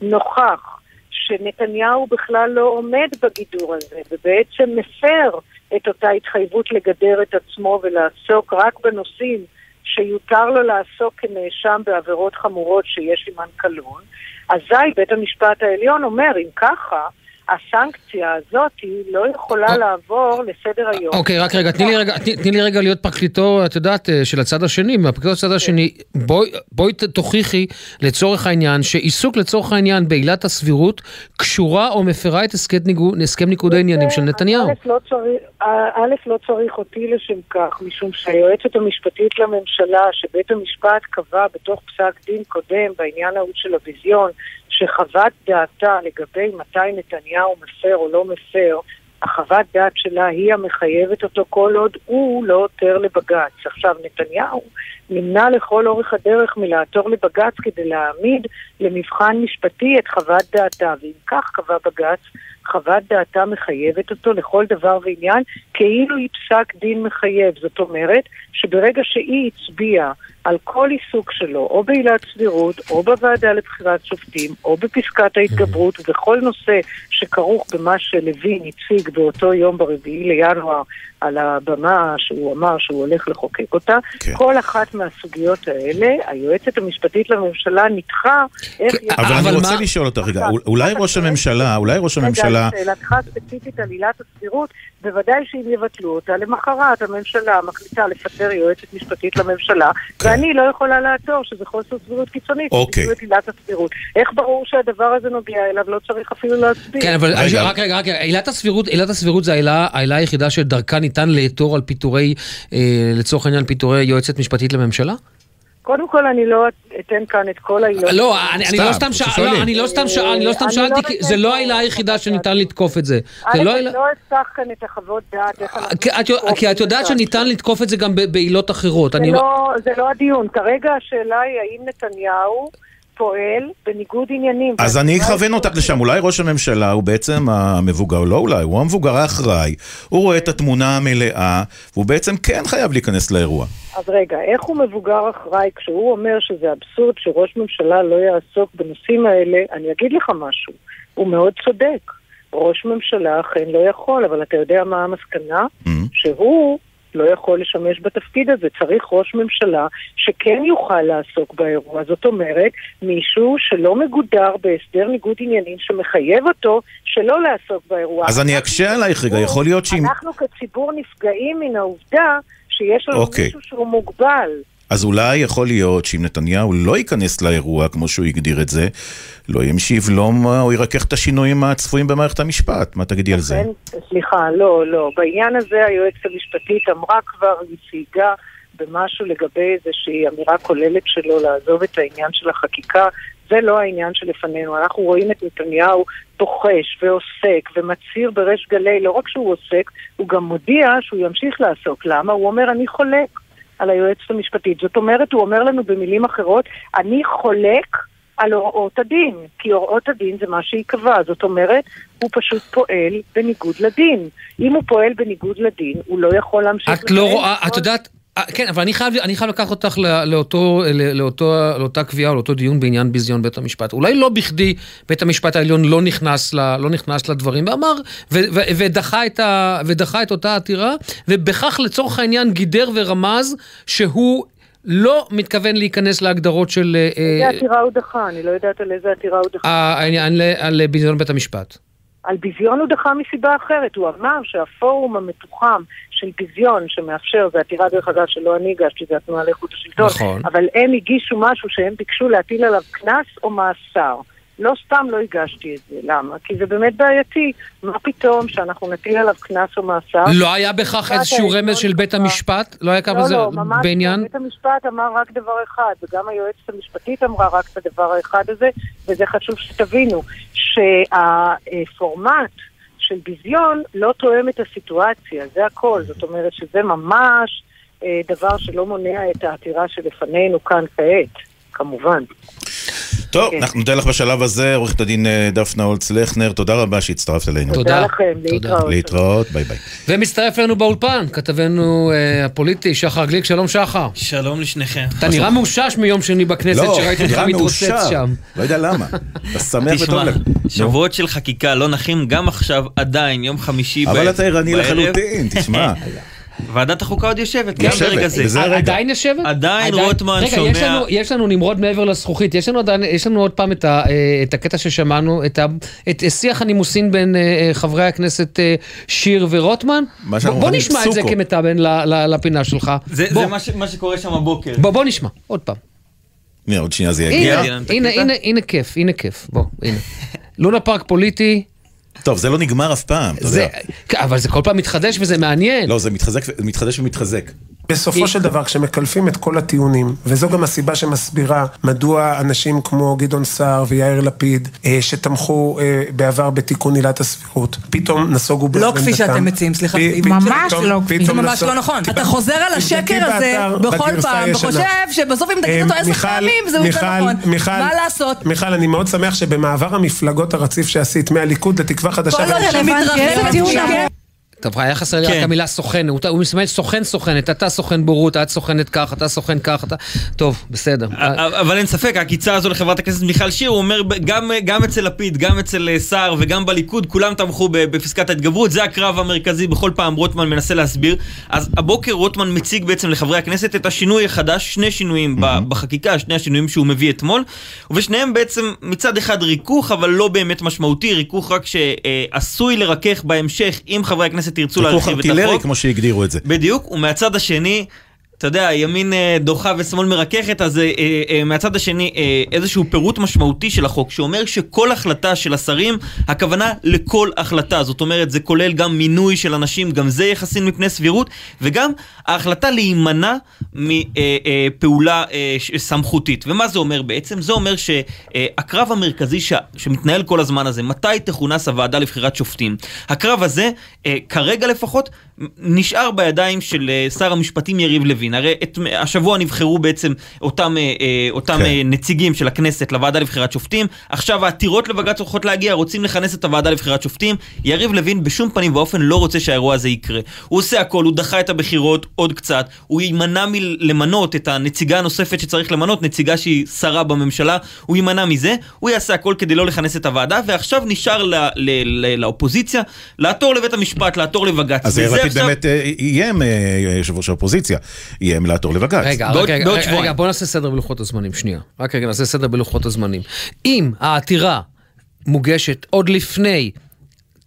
נוכח שנתניהו בכלל לא עומד בגידור הזה, ובעצם מפר את אותה התחייבות לגדר את עצמו ולעסוק רק בנושאים שיותר לו לעסוק כנאשם בעבירות חמורות שיש עימן קלון, אזי בית המשפט העליון אומר, אם ככה, הסנקציה הזאת היא לא יכולה לעבור לסדר היום. אוקיי, רק רגע, תני לי רגע, תני, תני לי רגע להיות פרקליטו, את יודעת, אה, של הצד השני, מהפרקליטו של הצד השני. בואי, ת- תוכיחי לצורך העניין, שעיסוק לצורך העניין בעילת הסבירות, קשורה או מפרה את הסכם ניגוד- העניינים של נתניהו. א', לא צריך, א', לא צריך אותי לשם כך, משום שהיועצת המשפטית לממשלה, שבית המשפט קבע בתוך פסק דין קודם בעניין ההוא של הביזיון, שחוות דעתה לגבי מתי נתניהו מפר או לא מפר, החוות דעת שלה היא המחייבת אותו כל עוד הוא לא עותר לבג"ץ. עכשיו, נתניהו נמנע לכל אורך הדרך מלעתור לבג"ץ כדי להעמיד למבחן משפטי את חוות דעתה, ואם כך קבע בג"ץ, חוות דעתה מחייבת אותו לכל דבר ועניין, כאילו היא פסק דין מחייב. זאת אומרת, שברגע שהיא הצביעה על כל עיסוק שלו, או בעילת סבירות, או בוועדה לבחירת שופטים, או בפסקת ההתגברות, ובכל נושא שכרוך במה שלוין הציג באותו יום ברביעי לינואר על הבמה שהוא אמר שהוא הולך לחוקק אותה, כן. כל אחת מהסוגיות האלה, היועצת המשפטית לממשלה ניתחה איך... כן, אבל אבל אני רוצה מה- לשאול אותך רגע, אולי ראש הממשלה, אולי ראש הממשלה... רגע, לשאלתך הספציפית על עילת הסבירות, בוודאי שאם יבטלו אותה, למחרת הממשלה מחליטה לפטר יועצת משפטית לממשלה, ואני לא יכולה לעתור שזה חוסר סבירות קיצונית, אוקיי. את עילת הסבירות. איך ברור שהדבר הזה נוגע אליו? לא צריך אפילו להצביע. כן, אבל רגע. רק רגע, רק רגע, עילת הסבירות, עילת הסבירות זה העילה העילה היחידה שדרכה ניתן לאתור על פיטורי, אה, לצורך העניין, פיטורי יועצת משפטית לממשלה? קודם כל, אני לא אתן כאן את כל העילות. לא, אני לא סתם. לא, אני לא סתם שאל- אני לא שאלתי, זה לא העילה היחידה שניתן. לתקוף את זה. לא אני. לא אפתח כאן את החוות דעת, איך אנחנו... כי את- נתקוף כי את יודעת. שניתן לתקוף את זה גם ב- בעילות אחרות. לא- זה לא הדיון. כרגע השאלה היא האם נתניהו פועל בניגוד עניינים. אז אני אכוון אותך לשם, אולי ראש הממשלה הוא בעצם המבוגר, לא אולי, הוא המבוגר האחראי, הוא רואה את התמונה המלאה, והוא בעצם כן חייב להיכנס לאירוע. אז רגע, איך הוא מבוגר אחראי כשהוא אומר שזה אבסורד שראש ממשלה לא יעסוק בנושאים האלה? אני אגיד לך משהו, הוא מאוד צודק. ראש ממשלה אכן לא יכול, אבל אתה יודע מה המסקנה? Mm. שהוא לא יכול לשמש בתפקיד הזה. צריך ראש ממשלה שכן יוכל לעסוק באירוע. זאת אומרת, מישהו שלא מגודר בהסדר ניגוד עניינים שמחייב אותו שלא לעסוק באירוע. אז אני אקשה עלייך רגע, יכול להיות שאם... אנחנו כציבור נפגעים מן העובדה שיש לנו אוקיי. מישהו שהוא מוגבל. אז אולי יכול להיות שאם נתניהו לא ייכנס לאירוע, כמו שהוא הגדיר את זה, לא יהיה מי שיבלום או ירכך את השינויים הצפויים במערכת המשפט. מה תגידי על זה? סליחה, לא, לא. בעניין הזה היועצת המשפטית אמרה כבר, היא סייגה במשהו לגבי איזושהי אמירה כוללת שלו לעזוב את העניין של החקיקה. זה לא העניין שלפנינו. אנחנו רואים את נתניהו בוחש ועוסק ומצהיר בריש גלי, לא רק שהוא עוסק, הוא גם מודיע שהוא ימשיך לעסוק. למה? הוא אומר, אני חולק על היועצת המשפטית. זאת אומרת, הוא אומר לנו במילים אחרות, אני חולק על הוראות הדין, כי הוראות הדין זה מה שייקבע. זאת אומרת, הוא פשוט פועל בניגוד לדין. אם הוא פועל בניגוד לדין, הוא לא יכול להמשיך... את לא רואה, את יודעת, כן, אבל אני חייב, אני חייב לקחת אותך לא- לאותו, לאותו, לאותה קביעה או לאותו דיון בעניין ביזיון בית המשפט. אולי לא בכדי בית המשפט העליון לא נכנס, ל, לא נכנס לדברים ואמר, ו, ו, ודחה, את ה, ודחה את אותה עתירה, ובכך לצורך העניין גידר ורמז שהוא לא מתכוון להיכנס להגדרות של אה, איזה אה, עתירה הוא דחה? אני לא יודעת על איזה עתירה הוא דחה. על ביזיון בית המשפט. על ביזיון הוא דחה מסיבה אחרת. הוא אמר שהפורום המתוחם של ביזיון שמאפשר, זו עתירה דרך אגב שלא אני הגשתי, זה התנועה לאיכות השלטון, נכון. אבל הם הגישו משהו שהם ביקשו להטיל עליו קנס או מאסר. לא סתם לא הגשתי את זה, למה? כי זה באמת בעייתי. מה פתאום שאנחנו נטיל עליו קנס או מאסר? לא היה בכך איזשהו רמז של בית המשפט? לא היה כמה זה לא, לא, ממש לא. בעניין? בית המשפט אמר רק דבר אחד, וגם היועצת המשפטית אמרה רק את הדבר האחד הזה, וזה חשוב שתבינו, שהפורמט של ביזיון לא תואם את הסיטואציה, זה הכל. זאת אומרת שזה ממש אה, דבר שלא מונע את העתירה שלפנינו כאן כעת, כמובן. טוב, כן. אנחנו נודה לך בשלב הזה, עורכת הדין אה, דפנה הולץ לכנר, תודה רבה שהצטרפת אלינו. תודה. לכם, להתראות. להתראות, ביי ביי. ומצטרף אלינו באולפן, כתבנו אה, הפוליטי, שחר גליק, שלום שחר. שלום לשניכם. אתה נראה מאושש מיום שני בכנסת, לא, שראיתי אותך מתרוצץ. שם. לא יודע למה. אתה שמח וטוב תשמע, לך. שבועות של חקיקה לא נחים גם עכשיו, עדיין, יום חמישי אבל ב- אתה ערני בערב. לחלוטין, תשמע. (laughs) (laughs) ועדת החוקה עוד יושבת, גם ברגע זה. עדיין יושבת? עדיין רוטמן רגע, שומע- יש לנו, יש לנו נמרוד מעבר לזכוכית, יש לנו, עדיין, יש לנו עוד פעם את, אה, את הקטע ששמענו, את, שיח הנימוסין בין אה, אה, חברי הכנסת שיר ורוטמן. בוא, נשמע את זה ל- לפינה שלך. זה מה שקורה שם הבוקר. בוא, נשמע, עוד פעם. הנה, עוד שנייה זה יגיע. הנה? הנה, הנה כיף, הנה כיף, בוא, הנה. לונה פארק פוליטי, טוב, זה לא נגמר אף פעם, אתה זה, יודע. אבל זה כל פעם מתחדש וזה מעניין. לא, זה מתחזק מתחדש ומתחזק. בסופו של דבר, כשמקלפים את כל הטיעונים, וזו גם הסיבה שמסבירה מדוע אנשים כמו גדעון סער ויאיר לפיד, אה, שתמכו אה, בעבר בתיקון עילת הסבירות, פתאום נסוגו לא בעמדתם. כפי שאתם מציעים, סליחה. ממש לא כפי. זה ממש לא נכון. אתה חוזר על השקר הזה בכל פעם. וחושב שבסוף אם תגיד אותו אה, עשר פעמים זה יותר נכון. מה לעשות? מיכל, אני מאוד שמח שבמעבר המפלגות הרציף שעשית מהליכוד לתקווה חדשה, כל עוד ואני- זה טוב, היה חסר לי רק כן. המילה סוכן, הוא, מסמן סוכן סוכנת, אתה סוכן בורות, את סוכנת כך, אתה סוכן כך, אתה... טוב, בסדר. אבל אין ספק, העקיצה הזו לחברת הכנסת מיכל שיר, הוא אומר גם, אצל לפיד, גם אצל אה, סער וגם בליכוד, כולם תמכו בפסקת ההתגברות, זה הקרב המרכזי, בכל פעם רוטמן מנסה להסביר. אז הבוקר רוטמן מציג בעצם לחברי הכנסת את השינוי החדש, שני שינויים בחקיקה, שני השינויים שהוא מביא אתמול, ובשניהם בעצם מצד אחד ריכוך, אבל לא באמת משמעותי, ריכוך רק שעשוי לרכך בהמשך, אם חברי הכנסת ירצו ריכוך להרחיב את החוק. כמו שהגדירו את זה. בדיוק, ומהצד השני, אתה יודע, ימין אה, דוחה ושמאל מרככת, אז אה, אה, מהצד השני איזשהו פירוט משמעותי של החוק, שאומר שכל החלטה של השרים, הכוונה לכל החלטה. זאת אומרת, זה כולל גם מינוי של אנשים, גם זה יחסין מפני סבירות, וגם ההחלטה להימנע מפעולה סמכותית. ומה זה אומר בעצם? זה אומר שהקרב המרכזי. שמתנהל כל הזמן הזה, מתי תכונס הוועדה לבחירת שופטים? הקרב הזה, כרגע לפחות, נשאר בידיים של שר המשפטים יריב לוין. הרי את, השבוע נבחרו בעצם אותם, אה, אה, אותם כן. אה, נציגים של הכנסת לוועדה לבחירת שופטים. עכשיו העתירות לבג"ץ הולכות להגיע, רוצים לכנס את הוועדה לבחירת שופטים. יריב לוין בשום פנים ואופן לא רוצה שהאירוע הזה יקרה. הוא עושה הכל, הוא דחה את הבחירות עוד קצת, הוא יימנע מלמנות את הנציגה הנוספת שצריך למנות, נציגה שהיא שרה בממשלה, הוא יימנע מזה, הוא יעשה הכל כדי לא לכנס את הוועדה, ועכשיו נשאר ל- ל- ל- לאופוזיציה לעתור לבית המשפט, לעתור לבג"ץ. אז יאיר לפיד עכשיו- באמת אה, איים, יושב ראש האופוזיציה, איים לעתור לבג"ץ. רגע, בעוד- רגע, בעוד רגע. רגע, בוא נעשה סדר בלוחות הזמנים, שנייה. רק רגע, נעשה סדר בלוחות הזמנים. אם העתירה מוגשת עוד לפני...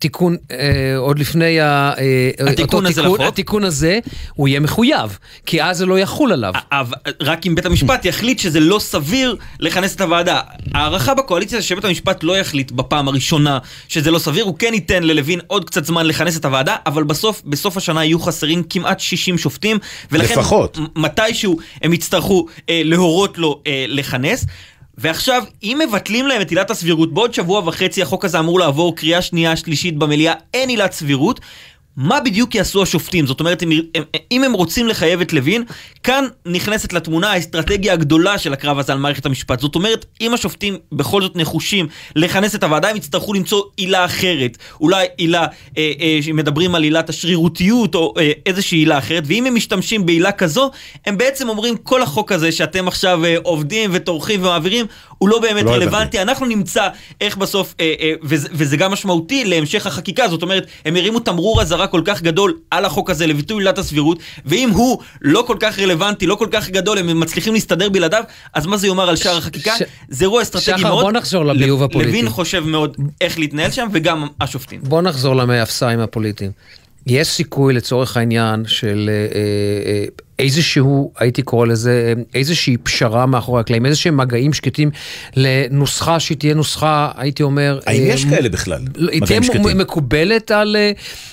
תיקון, אה, עוד לפני ה, אה, התיקון הזה תיקון, לחוק? התיקון הזה, הוא יהיה מחויב, כי אז זה לא יחול עליו. אבל רק אם בית המשפט יחליט שזה לא סביר לכנס את הוועדה. ההערכה בקואליציה זה שבית המשפט לא יחליט בפעם הראשונה שזה לא סביר, הוא כן ייתן ללוין עוד קצת זמן לכנס את הוועדה, אבל בסוף, בסוף השנה יהיו חסרים כמעט 60 שופטים, ולכן לפחות. מתישהו הם יצטרכו אה, להורות לו אה, לכנס. ועכשיו, אם מבטלים להם את עילת הסבירות, בעוד שבוע וחצי החוק הזה אמור לעבור קריאה שנייה, שלישית במליאה, אין עילת סבירות. מה בדיוק יעשו השופטים? זאת אומרת, אם, הם- רוצים לחייב את לוין, כאן נכנסת לתמונה האסטרטגיה הגדולה של הקרב הזה על מערכת המשפט. זאת אומרת, אם השופטים בכל זאת נחושים לכנס את הוועדה, הם יצטרכו למצוא עילה אחרת. אולי עילה, אה, אה, שמדברים על עילת השרירותיות, או אה, איזושהי עילה אחרת, ואם הם משתמשים בעילה כזו, הם בעצם אומרים, כל החוק הזה שאתם עכשיו אה, עובדים וטורחים ומעבירים, הוא לא באמת לא רלוונטי. רלוונטי. אנחנו נמצא איך בסוף, אה, אה, וזה, וזה גם משמעותי להמשך החקיקה, זאת אומרת, הם הרימו תמרור אזהרה כל כך גדול על החוק הזה לביטוי עילת הסבירות, ואם הוא לא כל כך רלוונטי, לא כל כך גדול, הם מצליחים להסתדר בלעדיו, אז מה זה יאמר על שאר החקיקה? ש- זה אירוע אסטרטגי שחר, מאוד. בוא נחזור לביוב ל- הפוליטי. לוין חושב מאוד איך להתנהל שם, וגם השופטים. בוא נחזור למאפסיים הפוליטיים. יש סיכוי לצורך העניין של אה, אה, איזשהו, הייתי קורא לזה, איזושהי פשרה מאחורי הקלעים, איזה שהם מגעים שקטים לנוסחה שהיא תהיה נוסחה, הייתי אומר... האם אה, יש כאלה בכלל? היא תהיה שקטים? מקובלת על, אה,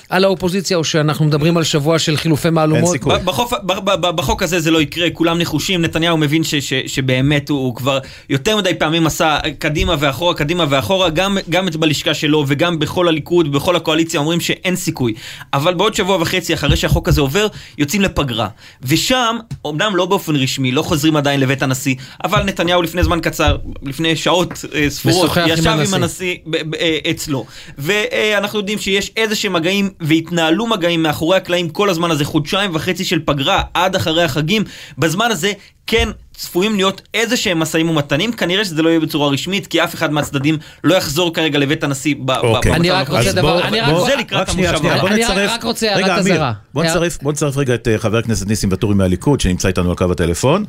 על האופוזיציה, או שאנחנו מדברים על שבוע של חילופי מהלומות? ב- בחוף- ב- ב- ב- בחוק הזה זה לא יקרה, כולם נחושים, נתניהו מבין ש- ש- שבאמת הוא הוא כבר יותר מדי פעמים עשה קדימה ואחורה, קדימה ואחורה, גם, גם בלשכה שלו וגם בכל הליכוד, בכל הקואליציה אומרים שאין סיכוי. אבל בעוד שבוע וחצי אחרי שהחוק הזה עובר, יוצאים לפגרה. ושם, אמנם לא באופן רשמי, לא חוזרים עדיין לבית הנשיא, אבל נתניהו לפני זמן קצר, לפני שעות אה, ספורות, עם ישב עם הנשיא. הנשיא ב- ב- אה, אצלו. ואנחנו יודעים שיש איזה שהם מגעים, והתנהלו מגעים מאחורי הקלעים כל הזמן הזה, חודשיים וחצי של פגרה עד אחרי החגים. בזמן הזה כן צפויים להיות איזה שהם משאים ומתנים, כנראה שזה לא יהיה בצורה רשמית, כי אף אחד מהצדדים לא יחזור כרגע לבית הנשיא ב- ב- אוקיי. אני במצב רק. רוצה דבר- אני רק- רוצה רגע, הערת אמיר, אזהרה. בוא נצרף, בוא נצרף רגע את אה, חבר הכנסת ניסים ואטורי מהליכוד, שנמצא איתנו על קו הטלפון.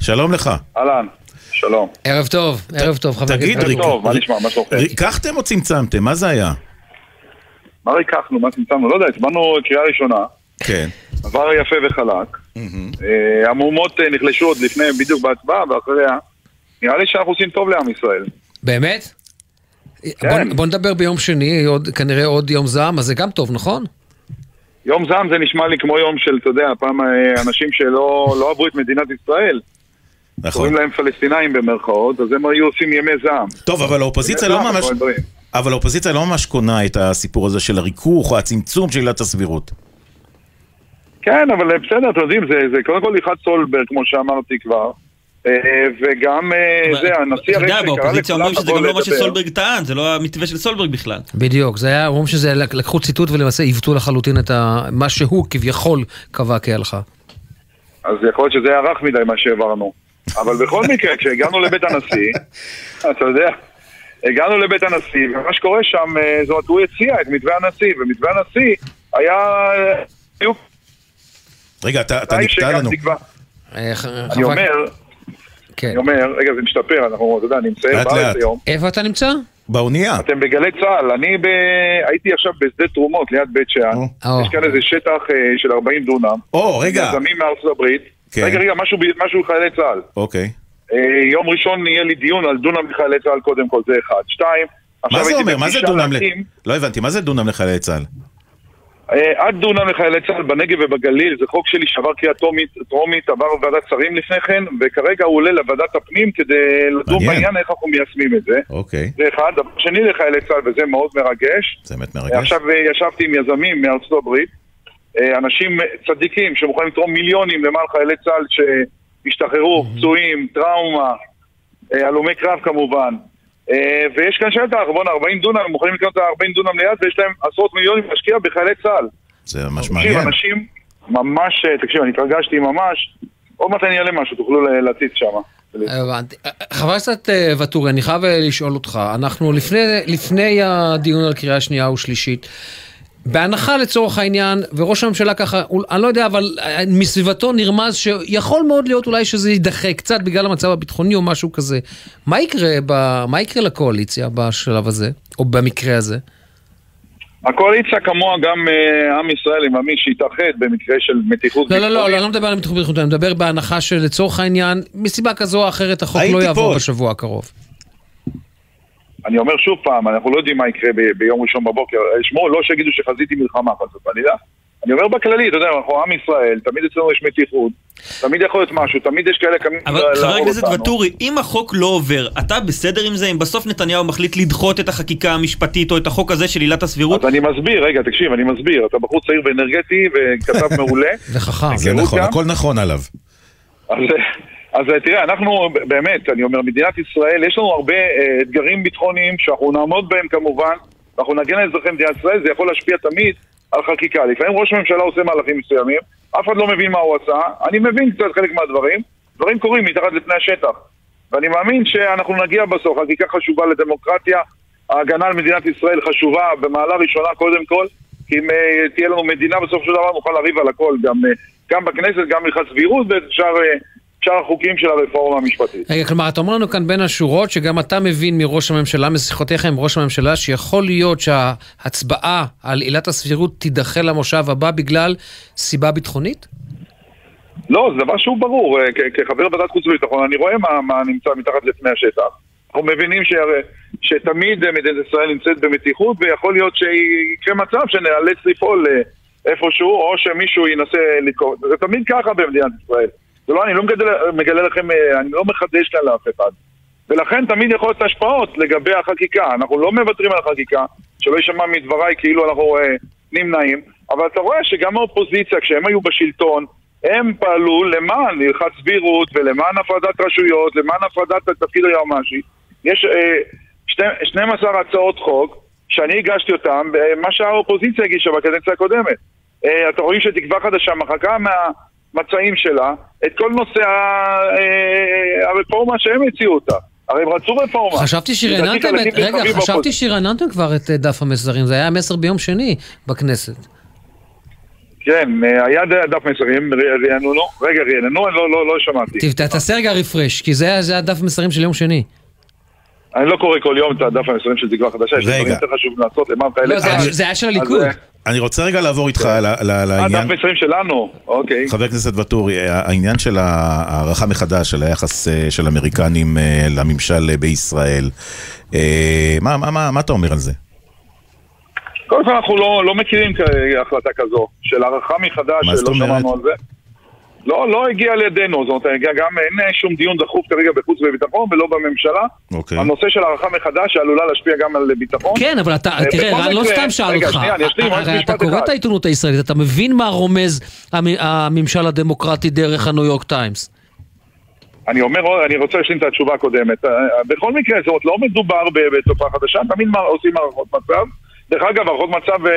שלום לך. אהלן, שלום. ערב טוב, ערב טוב, חבר תגיד, הכנסת. ריק- טוב, מה נשמע, מה שלומכם? ריככתם או צמצמתם? מה זה היה? מה ריככנו, מה צמצמנו? לא יודע, הצבענו קריאה ראשונה, כן. עבר יפה וחלק. אה, המהומות אה, נחלשו עוד לפני, בדיוק בהצבעה, ואחריה, נראה לי שאנחנו עושים טוב לעם ישראל. באמת? כן. בוא, בוא נדבר ביום שני, עוד, כנראה עוד יום זעם, אז זה גם טוב, נכון? יום זעם זה נשמע לי כמו יום של, אתה יודע, פעם אה, אנשים שלא לא אהבו את מדינת ישראל, נכון. קוראים להם פלסטינאים במרכאות, אז הם היו עושים ימי זעם. טוב, אבל האופוזיציה לא ממש... אבל האופוזיציה לא ממש קונה את הסיפור הזה של הריכוך או הצמצום של עילת הסבירות. כן, אבל אה, בסדר, אתם יודעים, זה, זה קודם כל הלכת סולברג, כמו שאמרתי כבר, אה, וגם אה, זה, הנשיא אתה הרי יודע, שקרא באופוזיציה אומרים לכולם שזה גם לא מה. שסולברג טען, זה לא המתווה של סולברג בכלל. בדיוק, זה היה, אומרים שזה, לקחו ציטוט ולמעשה עיוותו לחלוטין את מה שהוא כביכול קבע כהלכה. אז יכול להיות שזה היה רך מדי מה שהעברנו. אבל בכל (laughs) מקרה, כשהגענו לבית הנשיא, אתה יודע, הגענו לבית הנשיא, ומה שקורה שם, זאת אומרת, הוא הציע את מתווה הנשיא, ומתווה הנשיא היה... רגע, אתה אתה נקטע לנו. אה, אני אומר, כן. אני אומר, רגע, זה משתפר, אנחנו, אתה יודע, אני מצייר לאט, בארץ לאט. היום. איפה אתה נמצא? באונייה. אתם בגלי צה"ל, אני ב... הייתי עכשיו בשדה תרומות ליד בית שאן. יש כאן איזה שטח אה, של 40 דונם. או, רגע. יזמים מארצות הברית. כן. רגע, רגע, משהו לחיילי צה"ל. אוקיי. אה, יום ראשון יהיה לי דיון על דונם לחיילי צה"ל קודם כל, זה אחד. שתיים, עכשיו מה זה הייתי אומר? מה זה דונם לא הבנתי, מה זה דונם לחיילי צה"ל? אה, עד דונם לחיילי צה"ל בנגב ובגליל, זה חוק שלי שעבר קריאה טרומית, טרומית, עבר ועדת שרים לפני כן, וכרגע הוא עולה לוועדת הפנים כדי לדון. בעניין איך אנחנו מיישמים את זה. אוקיי. זה אחד. דבר שני לחיילי צה"ל, וזה מאוד מרגש. זה באמת מרגש. עכשיו אה, ישבתי עם יזמים מארצות הברית, אה, אנשים צדיקים שמוכנים לתרום מיליונים למען חיילי צה"ל שהשתחררו, פצועים, טראומה, הלומי קרב כמובן. אה, ויש כאן שטח, בואנה, 40 דונם, הם מוכנים לקנות את ה-40 דונם ליד ויש להם עשרות מיליונים להשקיע בחיילי צה"ל. זה ממש תקשיב, מעניין. אנשים ממש, אה, תקשיב, אני התרגשתי ממש. עוד מעט אני אעלה משהו, תוכלו להציץ שם. הבנתי. חבר הכנסת אה, ואטורי, אני חייב לשאול אותך, אנחנו לפני, לפני הדיון על קריאה שנייה ושלישית, בהנחה לצורך העניין, וראש הממשלה ככה, אני לא יודע, אבל אה, מסביבתו נרמז שיכול מאוד להיות אולי שזה יידחה קצת בגלל המצב הביטחוני או משהו כזה. מה יקרה, ב, מה יקרה לקואליציה בשלב הזה, או במקרה הזה? הקואליציה כמוה גם אה, עם ישראל עם עמי שהתאחד במקרה של מתיחות לא, לא, לא, ביטחונית. לא, אני לא מדבר על מתיחות ביטחונית, אני מדבר בהנחה שלצורך העניין, מסיבה כזו או אחרת החוק לא יעבור תיפול? בשבוע הקרוב. אני אומר שוב פעם, אנחנו לא יודעים מה יקרה ב- ביום ראשון בבוקר. שמעו, לא שיגידו שחזיתי מלחמה חס וחלילה. אני אומר בכללי, אתה יודע, אנחנו עם ישראל, תמיד אצלנו יש מתיחות, תמיד יכול להיות משהו, תמיד יש כאלה קמים אבל חבר הכנסת. ואטורי, אם החוק לא עובר, אתה בסדר עם זה? אם בסוף נתניהו מחליט לדחות את החקיקה המשפטית או את החוק הזה של עילת הסבירות? אז אני מסביר, רגע, תקשיב, אני מסביר. אתה בחור צעיר ואנרגטי וכתב (laughs) מעולה. וחכם. זה נכון, הכל נכון עליו. אז, אז תראה, אנחנו באמת, אני אומר, מדינת ישראל, יש לנו הרבה אה, אתגרים ביטחוניים שאנחנו נעמוד בהם כמובן, ואנחנו נגן על אזרחי מדינת ישראל, זה יכול להשפיע תמיד על חקיקה. לפעמים ראש הממשלה עושה מהלכים מסוימים, אף אחד לא מבין מה הוא עשה, אני מבין קצת חלק מהדברים, דברים קורים מתחת לפני השטח. ואני מאמין שאנחנו נגיע בסוף, חקיקה חשובה לדמוקרטיה, ההגנה על מדינת ישראל חשובה במעלה ראשונה קודם כל, כי אם אה, תהיה לנו מדינה בסופו של דבר נוכל לריב על הכל, גם, אה, גם בכנסת, גם הלכת סבירות, ואפשר אה, שאר החוקים של הרפורמה המשפטית. רגע, כלומר, אתה אומר לנו כאן בין השורות שגם אתה מבין מראש הממשלה, משיחותיך עם ראש הממשלה, שיכול להיות שההצבעה על עילת הסבירות תידחה למושב הבא בגלל סיבה ביטחונית? לא, זה דבר שהוא ברור. אה, כחבר ועדת חוץ וביטחון, אני רואה מה, מה נמצא מתחת לפני השטח. אנחנו מבינים שהרי, שתמיד אה, מדינת ישראל נמצאת במתיחות, ויכול להיות שיקרה מצב שנאלץ לפעול אה, איפשהו, או שמישהו ינסה לקרוא. זה תמיד ככה במדינת ישראל. זה לא, אני לא מגדל, מגלה לכם, אה, אני לא מחדש כאן לאף אחד. ולכן תמיד יכול להיות השפעות לגבי החקיקה. אנחנו לא מוותרים על החקיקה, שלא יישמע מדבריי כאילו אנחנו אה, נמנעים, אבל אתה רואה שגם האופוזיציה, כשהם היו בשלטון, הם פעלו למען הלכת סבירות ולמען הפרדת רשויות, למען הפרדת התפקיד היועמ"שי. יש אה, שני- 12 הצעות חוק שאני הגשתי אותן, מה שהאופוזיציה הגישה בקדנציה הקודמת. אה, אתם רואים שתקווה חדשה מחקה מהמצעים שלה את כל נושא אה, הרפורמה שהם הציעו אותה. הרי הם רצו רפורמה. חשבתי שרעננתם. רגע, חשבתי. שרעננתם כבר את אה, דף המסרים, זה היה המסר ביום שני בכנסת. כן, אה, היה דף מסרים, רעננו, רגע, רעננו, אני לא, לא, לא שמעתי. תעשה רגע רפרש, כי זה היה- זה דף מסרים של יום שני. אני לא קורא כל יום את הדף המסרים של תקווה חדשה, יש דברים יותר חשובים לעשות למען לא, זה היה- צה"ל. זה היה של הליכוד. אה, אני רוצה רגע לעבור איתך אה, לעניין... דף מסרים שלנו, אוקיי. חבר הכנסת ואטורי, העניין של הערכה מחדש של היחס אה, של אמריקנים אה, לממשל אה, בישראל, אה, מה- מה- מה מה אתה אומר על זה? קודם כל אנחנו לא, לא מכירים החלטה כזו, של הערכה מחדש, לא? שמענו על זה. לא, לא הגיע לידינו, זאת אומרת, הגיע גם אין אה, שום דיון דחוף כרגע בחוץ וביטחון ולא בממשלה. אוקיי. הנושא של הערכה מחדש שעלולה להשפיע גם על ביטחון. כן, אבל אתה, אה, תראה, רן לא סתם שאל רגע, אותך. שנייה, אני אשלים, רק הרי אתה קורא. את העיתונות הישראלית, אתה מבין מה רומז המ- הממשל הדמוקרטי דרך הניו יורק טיימס. אני אומר, אני רוצה להשלים את התשובה הקודמת. אה, בכל מקרה, זאת אומרת, לא מדובר בתופעה חדשה, תמיד מה- עושים הערכות מצב. דרך אגב, הערכות מצב אה,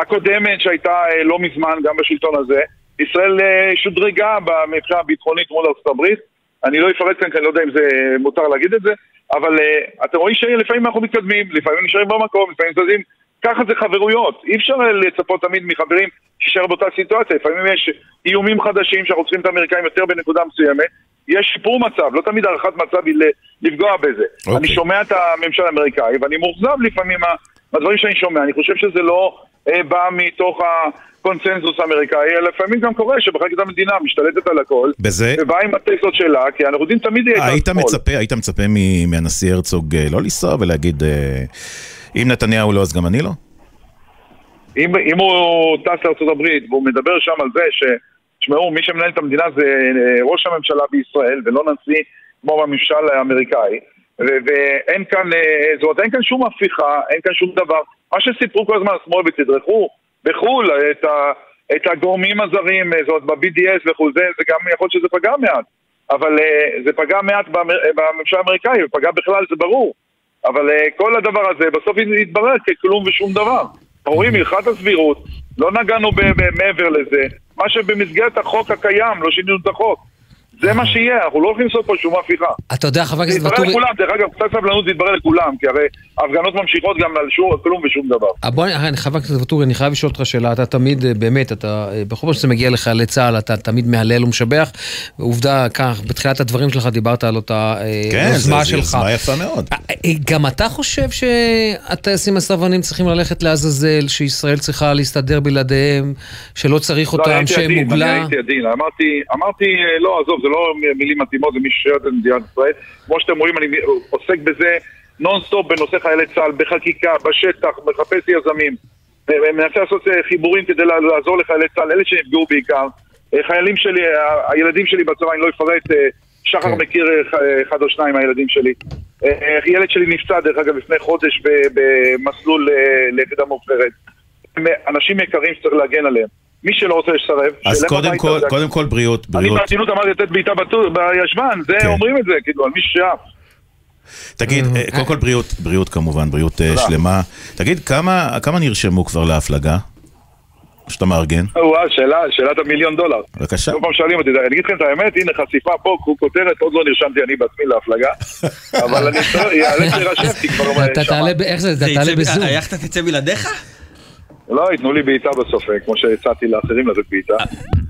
הקודמת שהייתה אה, לא מזמן, גם בשלטון הזה, ישראל אה, שודרגה במבחינה הביטחונית מול ארצות הברית. אני לא אפרט כאן, כי אני לא יודע אם זה מותר להגיד את זה, אבל אה, אתם רואים שלפעמים אנחנו מתקדמים, לפעמים נשארים במקום, לפעמים זזים. ככה זה חברויות. אי אפשר אה, לצפות תמיד מחברים שישאר באותה סיטואציה. לפעמים יש איומים חדשים שאנחנו צריכים את האמריקאים יותר בנקודה מסוימת. יש שיפור מצב, לא תמיד הערכת מצב היא לפגוע בזה. אוקיי. אני שומע את הממשל האמריקאי ואני מאוכזב לפעמים מהדברים שאני שומע. אני חושב שזה לא אה, בא מתוך הקונצנזוס האמריקאי, אלא לפעמים גם קורה שבחלקת המדינה משתלטת על הכל, בזה- ובאה עם הטסות שלה, כי אנחנו יודעים תמיד יהיה היית. מצפה, היית מצפה מהנשיא הרצוג אה, לא לנסוע ולהגיד, אה, אם נתניהו לא, אז גם אני לא? אם, אם הוא טס הברית והוא מדבר שם על זה ש... תשמעו, מי שמנהל את המדינה זה אה, ראש הממשלה בישראל ולא נשיא כמו בממשל האמריקאי ואין כאן, אה, זאת אומרת, אין כאן שום הפיכה, אין כאן שום דבר. מה שסיפרו כל הזמן השמאל ותדרכו בחו"ל את, ה, את הגורמים הזרים, אה, זאת אומרת, ב-BDS וכו', זה, זה גם יכול להיות שזה פגע מעט. אבל אה, זה פגע מעט במ- בממשל האמריקאי, ופגע בכלל, זה ברור. אבל כל הדבר הזה בסוף יתברר ככלום ושום דבר. אומרים הלכת הסבירות, לא נגענו מעבר לזה, מה שבמסגרת החוק הקיים, לא שינינו את החוק. זה מה שיהיה, אנחנו לא הולכים לעשות פה שום הפיכה. אתה יודע, חבר זה הכנסת יתברר ואטורי... לכולם, דרך אגב, קצת סבלנות זה יתברר לכולם, כי הרי ההפגנות ממשיכות גם על שום, כלום ושום דבר. אה, בוא, אני- חבר הכנסת ואטורי, אני חייב לשאול אותך שאלה, אתה תמיד, אה, באמת, אתה, אה, בכל פעם שזה מגיע לחיילי צה"ל, אתה תמיד מהלל ומשבח. עובדה, כך, בתחילת הדברים שלך דיברת על אותה אה, כן, זה יוזמה זה שלך. יוזמה יפה מאוד. אה, גם אתה חושב שהטייסים הסרבנים צריכים ללכת לעזאזל, שישראל צריכה להסתדר בלעדיהם, שלא צריך לא, אותם, הייתי שהם מוגלה? הייתי עדין, אמרתי, אמרתי, אה, לא, עזוב, זה לא מילים מתאימות, זה מי ששירת את מדינת ישראל. כמו שאתם רואים, אני עוסק בזה נונסטופ בנושא חיילי צה"ל, בחקיקה, בשטח, מחפש יזמים. אה, מנסה לעשות אה, חיבורים כדי לע- לעזור לחיילי צה"ל, אלה שנפגעו בעיקר. אה, חיילים שלי, ה- הילדים שלי בצבא, אני לא אפרט, אה, שחר מכיר אה, ח- אה, אחד או שניים מהילדים שלי. אה, אה, ילד שלי נפצע, דרך אגב, לפני חודש במסלול אה, ליחידה מובחרת. אה, אנשים יקרים שצריך להגן עליהם. מי שלא רוצה לסרב, אז קודם כל, זה קודם כל בריאות, אני בריאות. ברצינות אמרתי לתת בעיטה בישבן, זה כן. אומרים את זה, כאילו, על מי שעף. תגיד, אה, קודם כל בריאות, בריאות כמובן, בריאות אה. שלמה. תגיד, כמה כמה נרשמו כבר להפלגה? שאתה מארגן? וואו, שאלה, שאלת המיליון דולר. בבקשה. כל פעם שואלים אותי, אני אגיד לכם את האמת, הנה חשיפה פה, כותרת, עוד לא נרשמתי אני בעצמי להפלגה, (laughs) אבל אני אאלץ להירשם, כי כבר... אתה תעלה, איך זה, אתה תעלה בזום. היאכטה תצא בלעדיך? לא, ייתנו לי בעיטה בסוף, אה, כמו שהצעתי לאחרים לתת בעיטה.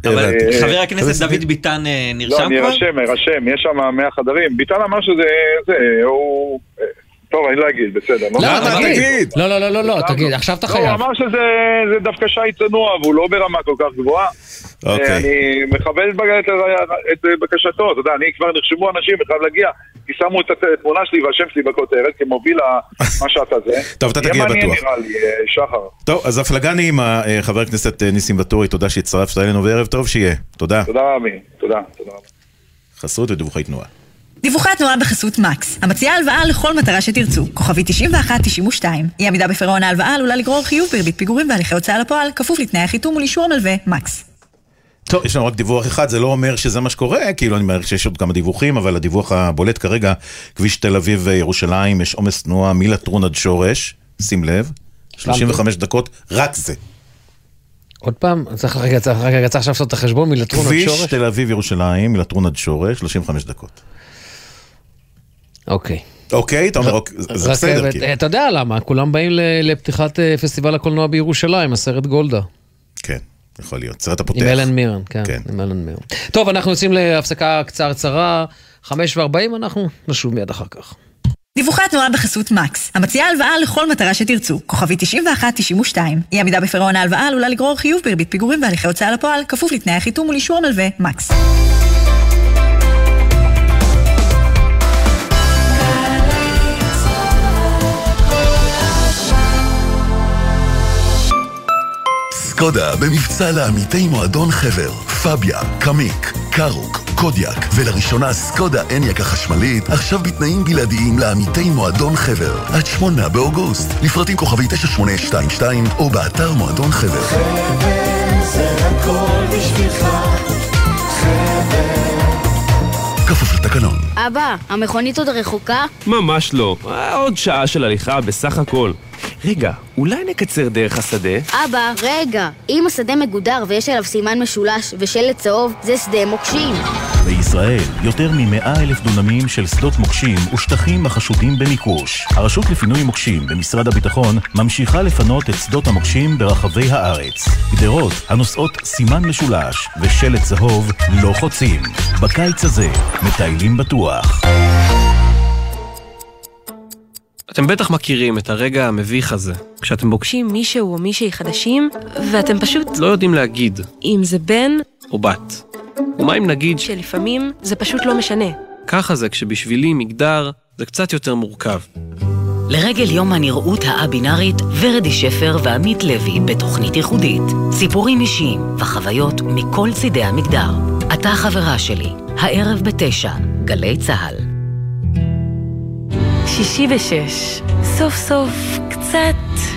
אבל אה, חבר הכנסת דוד ביטן אה, לא, נרשם אני כבר? ארשם, ארשם, יש שם 100 חדרים. ביטן אמר שזה, זה, הוא... אה, טוב, אני לא אגיד, בסדר. לא למה? משנה. תגיד. לא, לא, לא, לא, לא, תגיד, עכשיו אתה לא, הוא חייב. אמר שזה זה דווקא שי צנוע, והוא לא ברמה כל כך גבוהה. אוקיי. אה, אני מכבד את בקשתו, אתה יודע, אני כבר נרשמו אנשים, אני חייב להגיע, כי שמו את התמונה שלי והשם שלי בכותרת, כמוביל (laughs) מה שאתה זה. טוב, אתה תגיע יהיה מעניין בטוח. נראה לי, אה, שחר. טוב, אז הפלגה נעימה, אה, חבר הכנסת אה, ניסים ואטורי, תודה שהצטרפת אלינו, וערב טוב שיהיה. תודה. תודה רבי, תודה. חסות ודיווחי תנועה. דיווחי התנועה בחסות מקס, המציעה הלוואה לכל מטרה שתרצו, כוכבי 91-92. אי עמידה בפירעון ההלוואה עלולה לגרור חיוב בריבית פיגורים והליכי הוצאה לפועל, כפוף לתנאי החיתום ולאישור המלווה, מקס. טוב, יש לנו רק דיווח אחד, זה לא אומר שזה מה שקורה, כאילו אני מעריך שיש עוד כמה דיווחים, אבל הדיווח הבולט כרגע, כביש תל אביב-ירושלים, יש עומס תנועה מלטרון עד שורש, שים לב, 35 דקות, רק זה. עוד פעם, צריך רגע, צריך רגע, צריך עכשיו לעשות את החשבון מלטרון עד כביש שורש? תל אביב-ירושלים, מלטרון עד שורש, 35 דקות. אוקיי. אוקיי, אתה אומר, אוקיי, זה בסדר. אה, אתה יודע למה, כולם באים לפתיחת אה, פסטיבל הקולנוע בירושלים, הסרט גולדה. כן, יכול להיות, סרט הפותח. עם אלן מירן, כן, כן. עם אלן מירן. טוב, אנחנו יוצאים להפסקה קצרצרה, חמש וארבעים, אנחנו נשוב מיד אחר כך. דיווחי התנועה בחסות מקס, המציעה הלוואה לכל מטרה שתרצו, כוכבי 91-92. אי עמידה בפירעון ההלוואה עלולה לגרור חיוב בריבית פיגורים והליכי הוצאה לפועל, כפוף לתנאי החיתום ולאישור המלווה, מקס. סקודה במבצע לעמיתי מועדון חבר, פביה, קמיק, קארוק, קודיאק, ולראשונה סקודה אניאק החשמלית, עכשיו בתנאים בלעדיים לעמיתי מועדון חבר. עד שמונה באוגוסט, לפרטים כוכבי 9822 או באתר מועדון חבר. כפוף לתקנון. אבא, המכונית עוד רחוקה? ממש לא. אה, עוד שעה של הליכה בסך הכל. רגע, אולי נקצר דרך השדה? אבא, רגע. אם השדה מגודר ויש עליו סימן משולש ושלט צהוב, זה שדה מוקשים. בישראל, יותר מ-100 אלף דונמים של שדות מוקשים ושטחים החשודים במיקוש. הרשות לפינוי מוקשים במשרד הביטחון ממשיכה לפנות את שדות המוקשים ברחבי הארץ. גדרות הנושאות סימן משולש ושלט צהוב לא חוצים. בקיץ הזה, מטיילים בטוח. אתם בטח מכירים את הרגע המביך הזה, כשאתם פוגשים מישהו או מישהי חדשים, ואתם פשוט, לא יודעים להגיד, אם זה בן, או בת. ומה אם נגיד שלפעמים זה פשוט לא משנה. ככה זה כשבשבילי מגדר זה קצת יותר מורכב. לרגל יום הנראות הא-בינארית, ורדי שפר ועמית לוי בתוכנית ייחודית. סיפורים אישיים וחוויות מכל צידי המגדר. אתה חברה שלי, הערב בתשע, גלי צה"ל. שישי ושש, סוף סוף קצת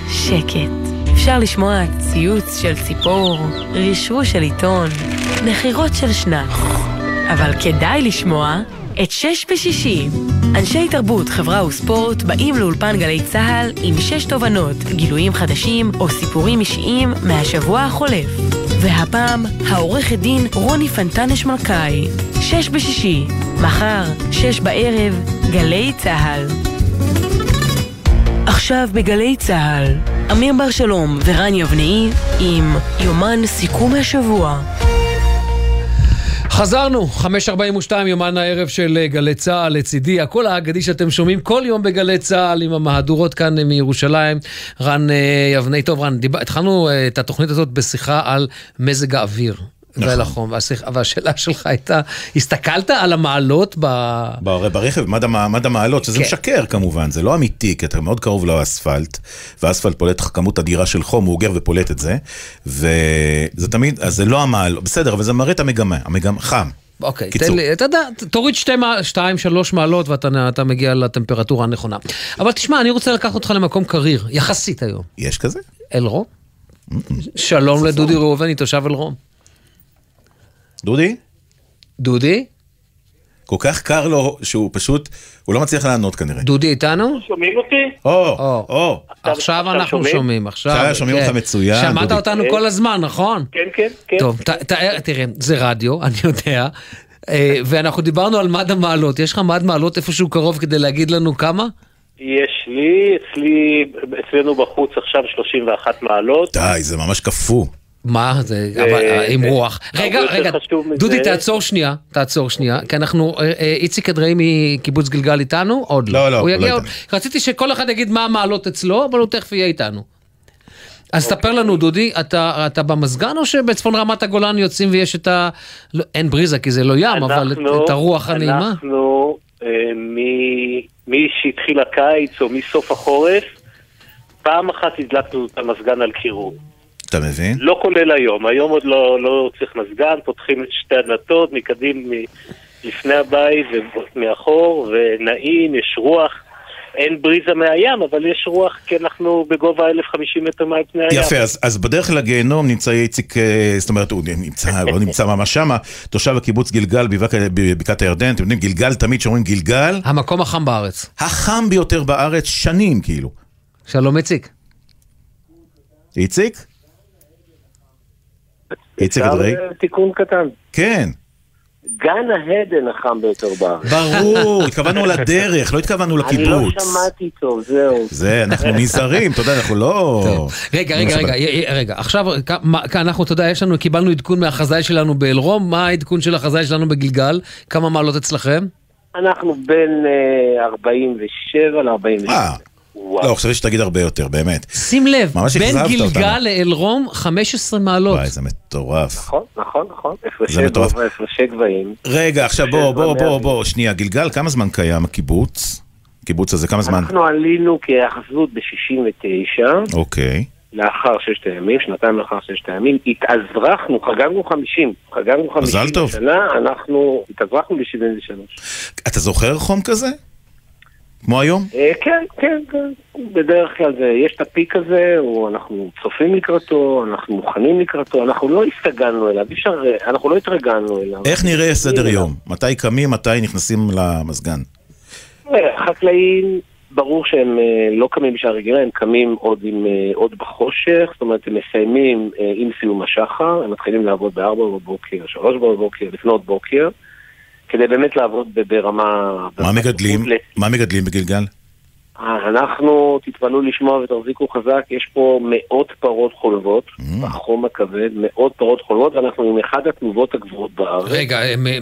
שקט. אפשר לשמוע ציוץ של ציפור, רשרוש של עיתון, נחירות של שנץ. אבל כדאי לשמוע את שש בשישי. אנשי תרבות, חברה וספורט באים לאולפן גלי צה"ל עם שש תובנות, גילויים חדשים או סיפורים אישיים מהשבוע החולף. והפעם, העורכת דין רוני פנטנש מלכאי. שש בשישי, מחר, שש בערב, גלי צה"ל. עכשיו בגלי צה"ל, אמיר בר שלום ורן יבנאי עם יומן סיכום השבוע. חזרנו, 5.42 יומן הערב של אה, גלי צה"ל, לצידי, הקול האגדי שאתם שומעים כל יום בגלי צה"ל עם המהדורות כאן אה, מירושלים. רן אה, יבנאי, טוב רן, התחלנו את התוכנית הזאת בשיחה על מזג האוויר. נכון. ועל החום, והשאלה שלך הייתה, הסתכלת על המעלות ב... בר- ברכב, מד מד המעלות, שזה כן. משקר כמובן, זה לא אמיתי, כי אתה מאוד קרוב לאספלט, והאספלט פולט לך כמות אדירה של חום, הוא אוגר ופולט את זה, וזה תמיד, אז זה לא המעלות, בסדר, אבל זה מראה את המגמה, המגמה חם. אוקיי, קיצור. תן לי, אתה יודע, תוריד שתי, מע- שתיים, שלוש מעלות ואתה אתה מגיע לטמפרטורה הנכונה. אבל תשמע, אני רוצה לקחת אותך למקום קריר, יחסית היום. יש כזה? אלרום? שלום לדודי ראובני, תושב אלרום. דודי? דודי? כל כך קר לו, שהוא פשוט, הוא לא מצליח לענות כנראה. דודי איתנו? שומעים אותי? או, או, עכשיו אנחנו שומעים? עכשיו. עכשיו שומעים כן. אותך מצוין, שמעת דודי. אותנו כל הזמן, נכון? כן, כן, כן. טוב, ת- ת- תראה, זה רדיו, (laughs) אני יודע, אה, ואנחנו דיברנו על מד המעלות. יש לך מד מעלות איפשהו קרוב כדי להגיד לנו כמה? יש לי, אצלי, אצלנו בחוץ עכשיו 31 מעלות. די, זה ממש קפוא. מה? זה אבל, אה, עם זה- רוח. רגע, רגע, דודי, תעצור שנייה, תעצור שנייה, כי אנחנו, אה, אה, איציק אדרעי מקיבוץ גלגל איתנו? עוד לא. לא, לא, הוא לא יגיע איתנו. עוד. רציתי שכל אחד יגיד מה המעלות אצלו, אבל הוא תכף יהיה איתנו. אז ספר לנו, דודי, אתה, אתה במזגן או שבצפון רמת הגולן יוצאים ויש את ה... לא, אין בריזה כי זה לא ים, אבל את, הרוח הנעימה? אנחנו, אה, מי שהתחיל הקיץ או מסוף החורף, פעם אחת הדלקנו את המזגן על קירור. אתה מבין? לא כולל היום, היום עוד לא, לא צריך מזגן, פותחים את שתי הדלתות, מקדים, מ- לפני הבית ומאחור, ונעים, יש רוח. אין בריזה מהים, אבל יש רוח כי אנחנו בגובה 1,050 מטר מעל פני הים. יפה, אז, אז בדרך לגיהנום נמצא איציק, אה, זאת אומרת, הוא נמצא, (laughs) לא נמצא ממש שמה, תושב הקיבוץ גלגל בבק- בבקעת הירדן, אתם יודעים, גלגל, תמיד כשאומרים גלגל, המקום החם בארץ. החם ביותר בארץ שנים, כאילו. שלום איציק. איציק? איציק אפשר, אדרעי? אה, תיקון קטן. כן. גן העדן החם ביותר בארץ. ברור, התכוונו לדרך, לא התכוונו אני לא לקיבוץ. שמעתי טוב, זהו. זה, אנחנו נזהרים, אתה יודע, אנחנו לא... רגע, רגע. רגע, רגע, עכשיו, אנחנו, אתה יודע, יש לנו, קיבלנו עדכון מהחזאי שלנו באלרום, מה העדכון של החזאי שלנו בגלגל? כמה מעלות אצלכם? אנחנו בין אה, 47 ל-48. אה, לא, חשבתי שתגיד הרבה יותר, באמת. שים לב, בין גלגל אותנו. לאלרום 15 מעלות. וואי, זה מטורף. נכון, נכון, נכון. זה הפרשי מטורף. הפרשי גבהים. רגע, עכשיו בוא, בוא, בוא. בוא, שנייה, גלגל, כמה זמן קיים הקיבוץ? הקיבוץ הזה, כמה זמן? אנחנו עלינו כהיאחזות ב-69, אוקיי. לאחר ששת הימים, שנתיים לאחר ששת הימים, התאזרחנו, חגגנו 50, חגגנו 50 מזל טוב. שנה, אנחנו התאזרחנו ב-73. אתה זוכר חום כזה? כמו היום? אה, כן, כן, כן, בדרך כלל זה, יש את הפיק הזה, הוא, אנחנו צופים לקראתו, אנחנו מוכנים לקראתו, אנחנו לא הסתגלנו אליו, אפשר, אה, אנחנו לא התרגלנו אליו. איך נראה סדר יום? מתי קמים, מתי נכנסים למזגן? אה, חקלאים, ברור שהם לא קמים בשעה רגילה, הם קמים עוד, עם, עוד בחושך, זאת אומרת, הם מסיימים עם סיום השחר, הם מתחילים לעבוד ב-4 בבוקר, 3 בבוקר, לפנות בוקר, כדי באמת לעבוד ברמה... מה מגדלים? מה מגדלים בגלגל? אה, אנחנו, תתפלאו לשמוע ותחזיקו חזק, יש פה מאות פרות חולבות, בחום הכבד, מאות פרות חולבות, ואנחנו עם אחד התנובות הגבוהות בארץ. רגע, הם, אה,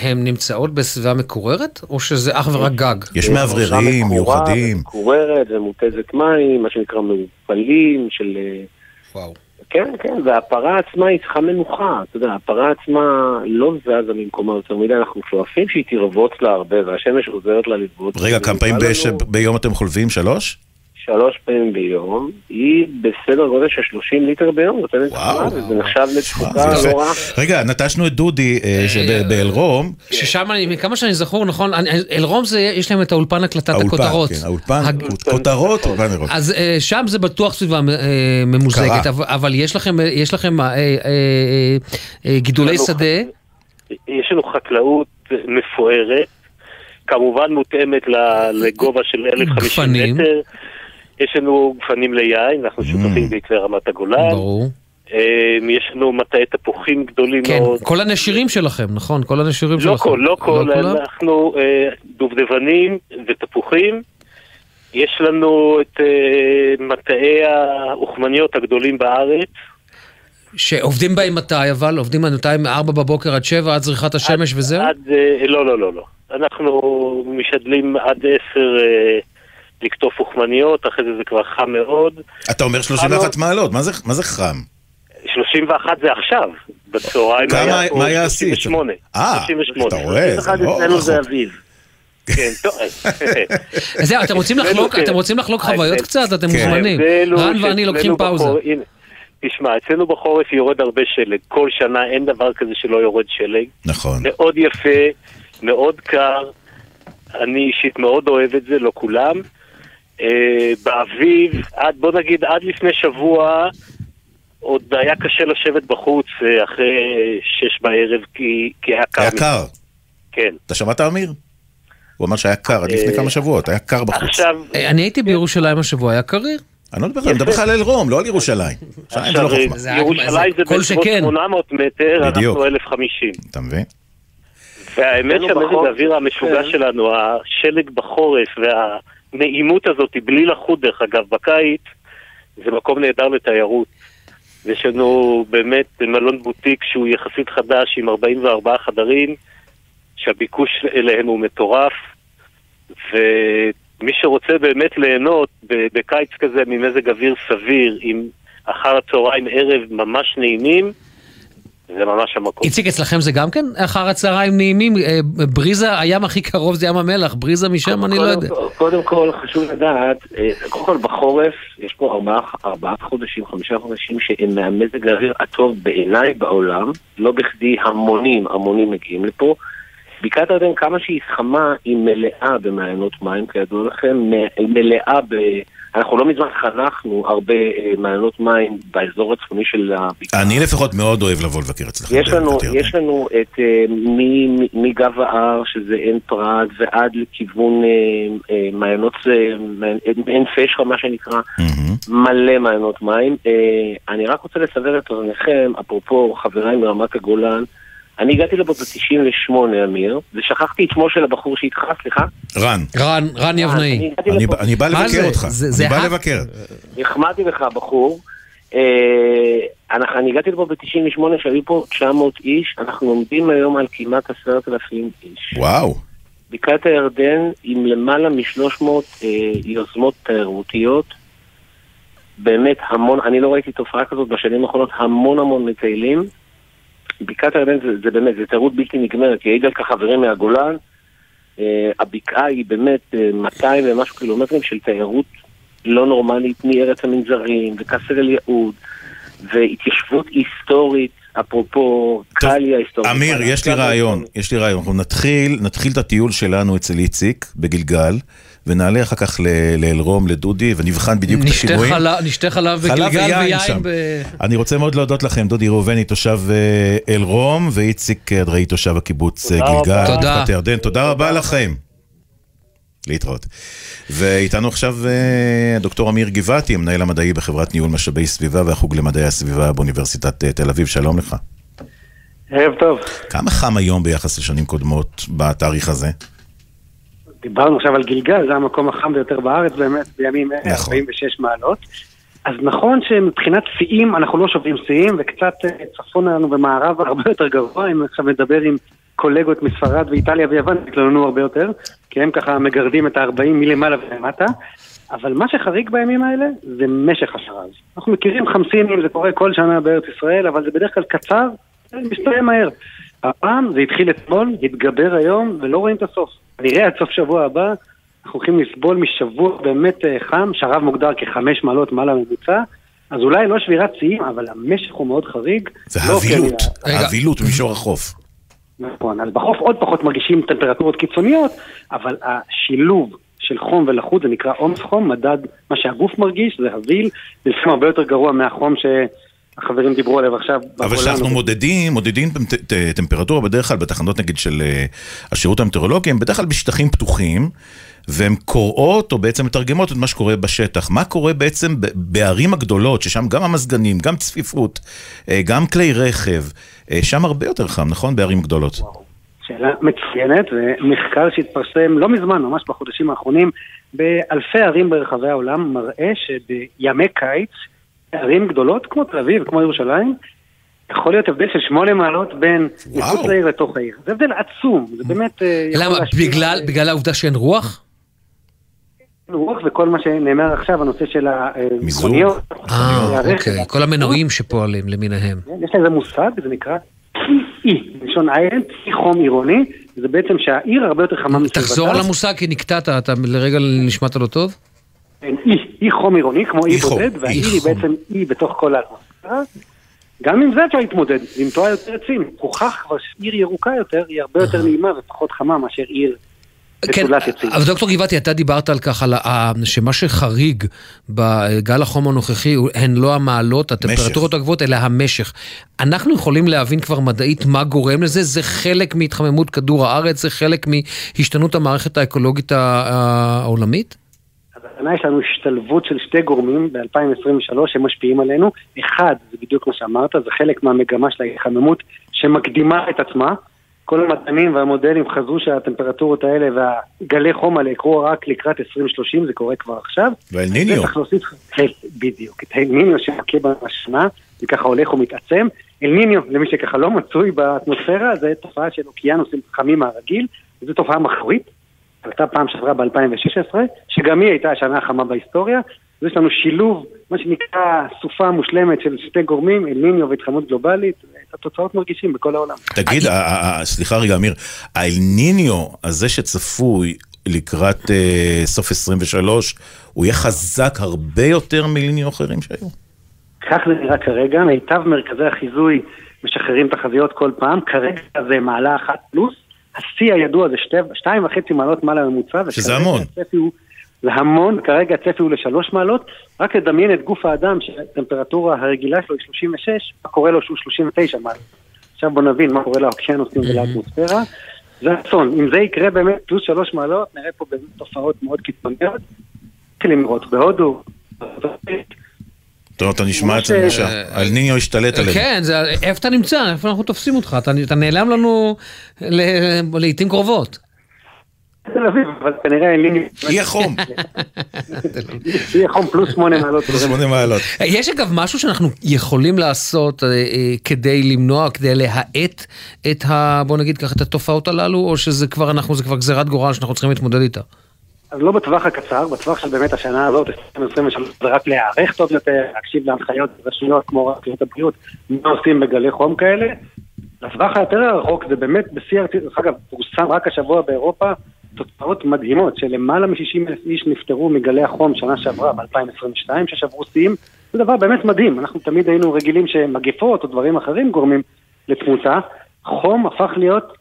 הן נמצאות בסביבה מקוררת, או שזה אך ורק גג? יש מאווררים מיוחדים. מקוררת ומותזת מים, מה שנקרא מעופלים של... אה, וואו. כן, כן, והפרה עצמה היא צריכה מנוחה, אתה יודע, הפרה עצמה לא זזה ממקומה יותר מדי, אנחנו שואפים שהיא תרבוץ לה הרבה, והשמש עוזרת לה לבעוט. רגע, כמה פעמים ביום אתם חולבים? שלוש? שלוש פעמים ביום, היא בסדר גודל של 30 ליטר ביום, נותנת חמה, וזה נחשב לתפוקה לא. רעה. רגע, נטשנו את דודי אה, שבאלרום. ששם, אני- מכמה שאני זכור, נכון, אלרום זה, יש להם את האולפן הקלטת האולפן, הכותרות. כן, האולפן, כותרות, אולפן אלרום. אז אה, שם זה בטוח סביבה אה, ממוזגת. אבל- יש לכם, אה, אה, אה, אה, אה, גידולי שדה, יש לנו חקלאות מפוארת, כמובן מותאמת לגובה של 1,050 גפנים. מטר. יש לנו גפנים ליין, אנחנו שותפים בעקבי רמת הגולן. ברור. אה, יש לנו מטעי תפוחים גדולים כן, מאוד. כל הנשירים שלכם, נכון? כל הנשירים שלכם. לא כל, לא כל? אנחנו אה, דובדבנים ותפוחים. יש לנו את אה, מטעי האוכמניות הגדולים בארץ. שעובדים בהם מתי, אבל עובדים מתי מ-4 בבוקר עד 7 עד זריחת השמש וזהו? עד, לא, לא, לא, לא. אנחנו משתדלים עד 10 אה, לקטוף אוכמניות, אחרי זה זה כבר חם מאוד. אתה אומר 31 מעלות, מה זה- מה זה חם? 31 זה עכשיו, בצהריים כמה- פה מה היה השיא? 38. אה, 38. אתה רואה, זה 31 לא אצלנו זה רחוק. אביב. כן, טוב. (laughs) זהו, אתם רוצים לחלוק, אצלנו, אתם רוצים לחלוק חוויות קצת? אתם כן. מוזמנים. רן ואני לוקחים פאוזה. תשמע, אצלנו בחורף יורד הרבה שלג. כל שנה אין דבר כזה שלא יורד שלג. נכון. מאוד יפה, מאוד קר. אני אישית מאוד אוהב את זה, לא כולם. אה, באביב, עד, בוא נגיד עד לפני שבוע, עוד היה קשה לשבת בחוץ אה, אחרי שש בערב, כי, כי היה קר. היה. קר. כן. אתה שמעת, אמיר? הוא אמר שהיה קר עד לפני אה, כמה שבועות, היה קר בחוץ. עכשיו, אני הייתי בירושלים השבוע, היה קריר. אני לא מדבר, אני מדבר לך על אלרום, לא על ירושלים. לא עכשיו, חוכמה. ירושלים זה כל בסביבות שכן. 800 מטר. אנחנו 1,050. אתה מבין? והאמת לא שהמזג האוויר המשוגע כן. שלנו, השלג בחורף הנעימות הזאת, בלי לחוט דרך אגב, בקיץ, זה מקום נהדר לתיירות. יש לנו באמת מלון בוטיק שהוא יחסית חדש עם 44 חדרים, שהביקוש אליהם הוא מטורף, ומי שרוצה באמת ליהנות בקיץ כזה ממזג אוויר סביר, עם אחר הצהריים ערב ממש נעימים, זה ממש המקום. איציק, אצלכם זה גם כן אחר הצהריים נעימים? אה, בריזה, הים הכי קרוב זה ים המלח, בריזה משם אני לא יודע. קודם- כל חשוב לדעת, אה, קודם כל בחורף יש פה ארבעה, חודשים, חמישה חודשים שהם מהמזג האוויר הטוב בעיניי בעולם, לא בכדי המונים, המונים מגיעים לפה. בקעת הירדן כמה שהיא חמה, היא מלאה במעיינות מים, כידוע לכם, מלאה ב... אנחנו לא מזמן חנכנו הרבה אה, מעיינות מים באזור הצפוני של הבקעה. אני לפחות מאוד אוהב לבוא לבקר אצלכם. יש לנו. יש לנו את אה, מגב ההר, שזה עין פרת, ועד לכיוון אה, מעיינות, עין פשחה, מה שנקרא, מלא מעיינות מים. אני רק רוצה לסבר את אוזניכם, אפרופו חבריי מרמת הגולן, אני הגעתי לפה ב-98, אמיר, ושכחתי את שמו של הבחור שאיתך, סליחה? רן. רן, רן יבנאי. אני בא- לבקר זה? אותך. זה- זה אני בא ה- לבקר. החמאתי לך, בחור. אה, אנחנו- אני הגעתי לפה ב-98, שהיו פה 900 איש, אנחנו עומדים היום על כמעט 10,000 איש. וואו. בקעת הירדן עם למעלה מ-300 אה, יוזמות תיירותיות. באמת המון, אני לא ראיתי תופעה כזאת בשנים האחרונות, המון המון מטיילים. בקעת הירדן זה, זה באמת, זה תיירות בלתי נגמרת, יעיד על כך חברים מהגולן. אה, הבקעה היא באמת אה, 200 ומשהו קילומטרים של תיירות לא נורמלית מארץ המנזרים וקסר אל יהוד והתיישבות היסטורית, אפרופו קליה היסטורית. אמיר, יש לי רעיון, יש לי רעיון. אנחנו נתחיל, נתחיל את הטיול שלנו אצל איציק בגלגל, ונעלה אחר כך לאלרום, לדודי, ונבחן בדיוק את השינויים. נשתה חלב בגלגל ויין. ב... אני רוצה מאוד להודות לכם, דודי ראובני, תושב אה, אלרום, ואיציק אדראי, תושב הקיבוץ אה, תודה גלגל, רבה. תודה. הירדן. תודה רבה לכם. להתראות. ואיתנו עכשיו אה, דוקטור אמיר גבעתי, המנהל המדעי בחברת ניהול משאבי סביבה והחוג למדעי הסביבה באוניברסיטת אה, תל אביב. שלום לך. ערב טוב. כמה חם היום ביחס לשנים קודמות בתאריך הזה? דיברנו עכשיו על גלגל, זה המקום החם ביותר בארץ באמת, בימים נכון. 46 מעלות. אז נכון שמבחינת שיאים, אנחנו לא שוברים שיאים, וקצת אה, צפונה לנו במערב הרבה יותר גבוה, אם עכשיו נדבר עם קולגות מספרד ואיטליה ויוון, יתלוננו הרבה יותר, כי הם ככה מגרדים את ה-40 מלמעלה ולמטה. אבל מה שחריג בימים האלה זה משך השרז. אנחנו מכירים חמסינים, זה קורה כל שנה בארץ ישראל, אבל זה בדרך כלל קצר, זה מסתיים מהר. הפעם זה התחיל אתמול, התגבר היום, ולא רואים את הסוף. נראה עד סוף שבוע הבא, אנחנו הולכים לסבול משבוע באמת אה, חם, שרב מוגדר כחמש מעלות מעל הממוצע, אז אולי לא שבירת שיאים, אבל המשך הוא מאוד חריג. זה לא האבילות, האבילות במישור החוף. נכון, אז בחוף עוד פחות מרגישים טמפרטורות קיצוניות, אבל השילוב של חום ולחות זה נקרא עומס חום, מדד מה שהגוף מרגיש, זה הביל, זה לפעמים הרבה יותר גרוע מהחום שהחברים דיברו עליו עכשיו. אבל. כשאנחנו מודדים, מודדים טמפרטורה בדרך כלל בתחנות נגיד של אה, השירות המטאורולוגי, הם בדרך כלל בשטחים פתוחים, והן קוראות או בעצם מתרגמות את מה שקורה בשטח. מה קורה בעצם בערים הגדולות, ששם גם המזגנים, גם צפיפות, אה, גם כלי רכב, אה, שם הרבה יותר חם, נכון? בערים גדולות. שאלה מצוינת, ומחקר שהתפרסם לא מזמן, ממש בחודשים האחרונים, באלפי ערים ברחבי העולם, מראה שבימי קיץ, ערים גדולות כמו תל אביב, כמו ירושלים, יכול להיות הבדל של שמונה מעלות בין מחוץ לעיר לתוך העיר. זה הבדל עצום, זה באמת... אה, למה? בגלל, בגלל העובדה שאין רוח? רוח וכל מה שנאמר עכשיו, הנושא של? המכוניות. אה, הרכב. אוקיי. כל המנועים שפועלים למיניהם. יש לזה מושג, זה נקרא אי, מלשון איילנד, אי חום עירוני, זה בעצם שהעיר הרבה יותר חמה מסביבתה. תחזור על המושג כי נקטעת, אתה לרגע נשמעת לא טוב? כן, אי, אי חום עירוני, כמו אי בודד, אי והעיר היא. בעצם אי בתוך כל האטמוספירה. גם עם זה אפשר להתמודד, לנטוע יותר עצים. הוכח כבר שעיר ירוקה יותר היא הרבה יותר נעימה ופחות חמה מאשר עיר כן. אבל דוקטור גבעתי, אתה דיברת על כך, על ה- שמה שחריג בגל החום הנוכחי הן לא המעלות, הטמפרטורות הגבוהות, אלא המשך. אנחנו יכולים להבין כבר מדעית מה גורם לזה? זה חלק מהתחממות כדור הארץ? זה חלק מהשתנות המערכת האקולוגית העולמית? השנה יש לנו השתלבות של שתי גורמים ב-2023 שמשפיעים עלינו. אחד, זה בדיוק מה שאמרת, זה חלק מהמגמה של ההתחממות שמקדימה את עצמה. כל המדענים והמודלים חזו שהטמפרטורות האלה והגלי חום האלה יקרו רק לקראת 2030, זה קורה כבר עכשיו. ואל ניניו. וצריך להוסיף, (laughs) בדיוק, את אל ניניו שמכה בשנה, וככה הולך ומתעצם. אל ניניו, למי שככה לא מצוי באטמוספירה, זה תופעה של אוקיינוסים חמים מהרגיל, זו תופעה מחרית, עלתה פעם שעברה ב-2016, שגם היא הייתה השנה החמה בהיסטוריה. אז יש לנו שילוב, מה שנקרא סופה מושלמת של שתי גורמים, אל ניניו והתחממות גלובלית, את התוצאות מרגישים בכל העולם. תגיד, ה- ה- ה- סליחה רגע, אמיר, האל ניניו הזה שצפוי לקראת אה, סוף 23, הוא יהיה חזק הרבה יותר מליניו אחרים שהיו? כך זה נראה כרגע, מיטב מרכזי החיזוי משחררים תחזיות כל פעם, כרגע זה מעלה אחת פלוס, השיא הידוע זה שתי, שתיים וחצי מעלות מעל הממוצע, שזה המון. הוא, זה המון, כרגע הצפי הוא לשלוש מעלות, רק לדמיין את גוף האדם שהטמפרטורה הרגילה שלו היא 36, מה קורה לו שהוא 39 מעלות. עכשיו בוא נבין מה קורה לאוקיינוסים ולאטמוספירה. זה אסון, אם זה יקרה באמת פלוס שלוש מעלות, נראה פה באמת תופעות מאוד קיצוניות. מתחילים לראות בהודו, טוב, אתה נשמע את זה ממש, בבקשה. אה, אל ניניו השתלט עלינו. כן, זה- איפה אתה נמצא? איפה אנחנו תופסים אותך? אתה נעלם לנו ל- לעיתים קרובות. תל אביב, אבל כנראה אין לי... יהיה חום. (laughs) יהיה חום פלוס שמונה מעלות. פלוס שמונה מעלות. יש אגב משהו שאנחנו יכולים לעשות אה, אה, כדי למנוע, כדי להאט את ה... בוא נגיד ככה, את התופעות הללו, או שזה כבר אנחנו, זה כבר גזירת גורל שאנחנו צריכים להתמודד איתה? אז לא בטווח הקצר, בטווח של באמת השנה הזאת, 2023, זה רק להיערך טוב יותר, להקשיב להנחיות רשויות כמו רשויות הבריאות, מה עושים בגלי חום כאלה. לטווח היותר הרחוק זה באמת בשיא ארצי, דרך אגב, פורסם רק השבוע באירופה תוצאות מדהימות, שלמעלה מ-60 אלף איש נפטרו מגלי החום שנה שעברה, ב-2022, ששברו שיאים. זה דבר באמת מדהים, אנחנו תמיד היינו רגילים שמגפות או דברים אחרים גורמים לתמותה. חום הפך להיות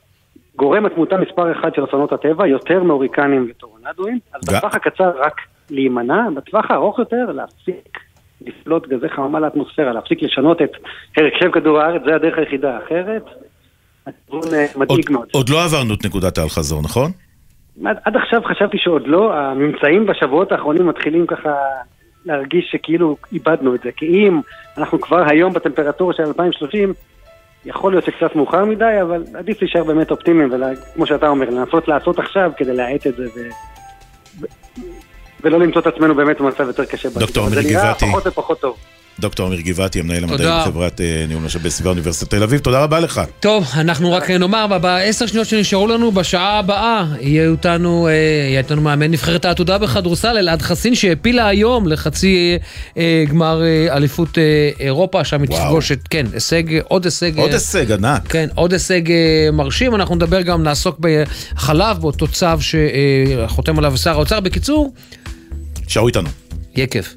גורם התמותה מספר אחד של אסונות הטבע, יותר מהוריקנים וטורנדואים. אז גם- בטווח הקצר רק להימנע, בטווח הארוך יותר להפסיק לפלוט גזי חממה לאטמוספירה, להפסיק לשנות את הרכב כדור הארץ, זה הדרך היחידה האחרת. הכיוון אה, מדאיג מאוד. עוד לא עברנו את נקודת האל-חזור, נכון? עד, עד עכשיו חשבתי שעוד לא, הממצאים בשבועות האחרונים מתחילים ככה להרגיש שכאילו איבדנו את זה. כי אם אנחנו כבר היום בטמפרטורה של 2030, יכול להיות שקצת מאוחר מדי, אבל עדיף להישאר באמת אופטימיים, וכמו שאתה אומר, לנסות לעשות עכשיו כדי להאט את זה, ו... ו... ולא למצוא את עצמנו באמת במצב יותר קשה. דוקטור אבל אמיר זה נראה גבעתי. פחות ופחות טוב. דוקטור אמיר גבעתי, המנהל המדעי. בחברת אה, ניהול משאבי סביבה אוניברסיטת תל אביב, תודה רבה לך. טוב, אנחנו רק נאמר, ב- בעשר שניות שנשארו לנו, בשעה הבאה יהיה איתנו, אה, יהיה איתנו מאמן נבחרת העתודה בכדורסל, אלעד חסין, שהעפילה היום לחצי אה, גמר אה, אליפות אה, אירופה, שם היא. תפגוש את, כן, הישג, עוד הישג... עוד אה, הישג ענק. כן, עוד הישג אה, מרשים. אנחנו נדבר גם, נעסוק בחלב, באותו צו שחותם עליו שר האוצר. בקיצור, שערו איתנו. יהיה כיף.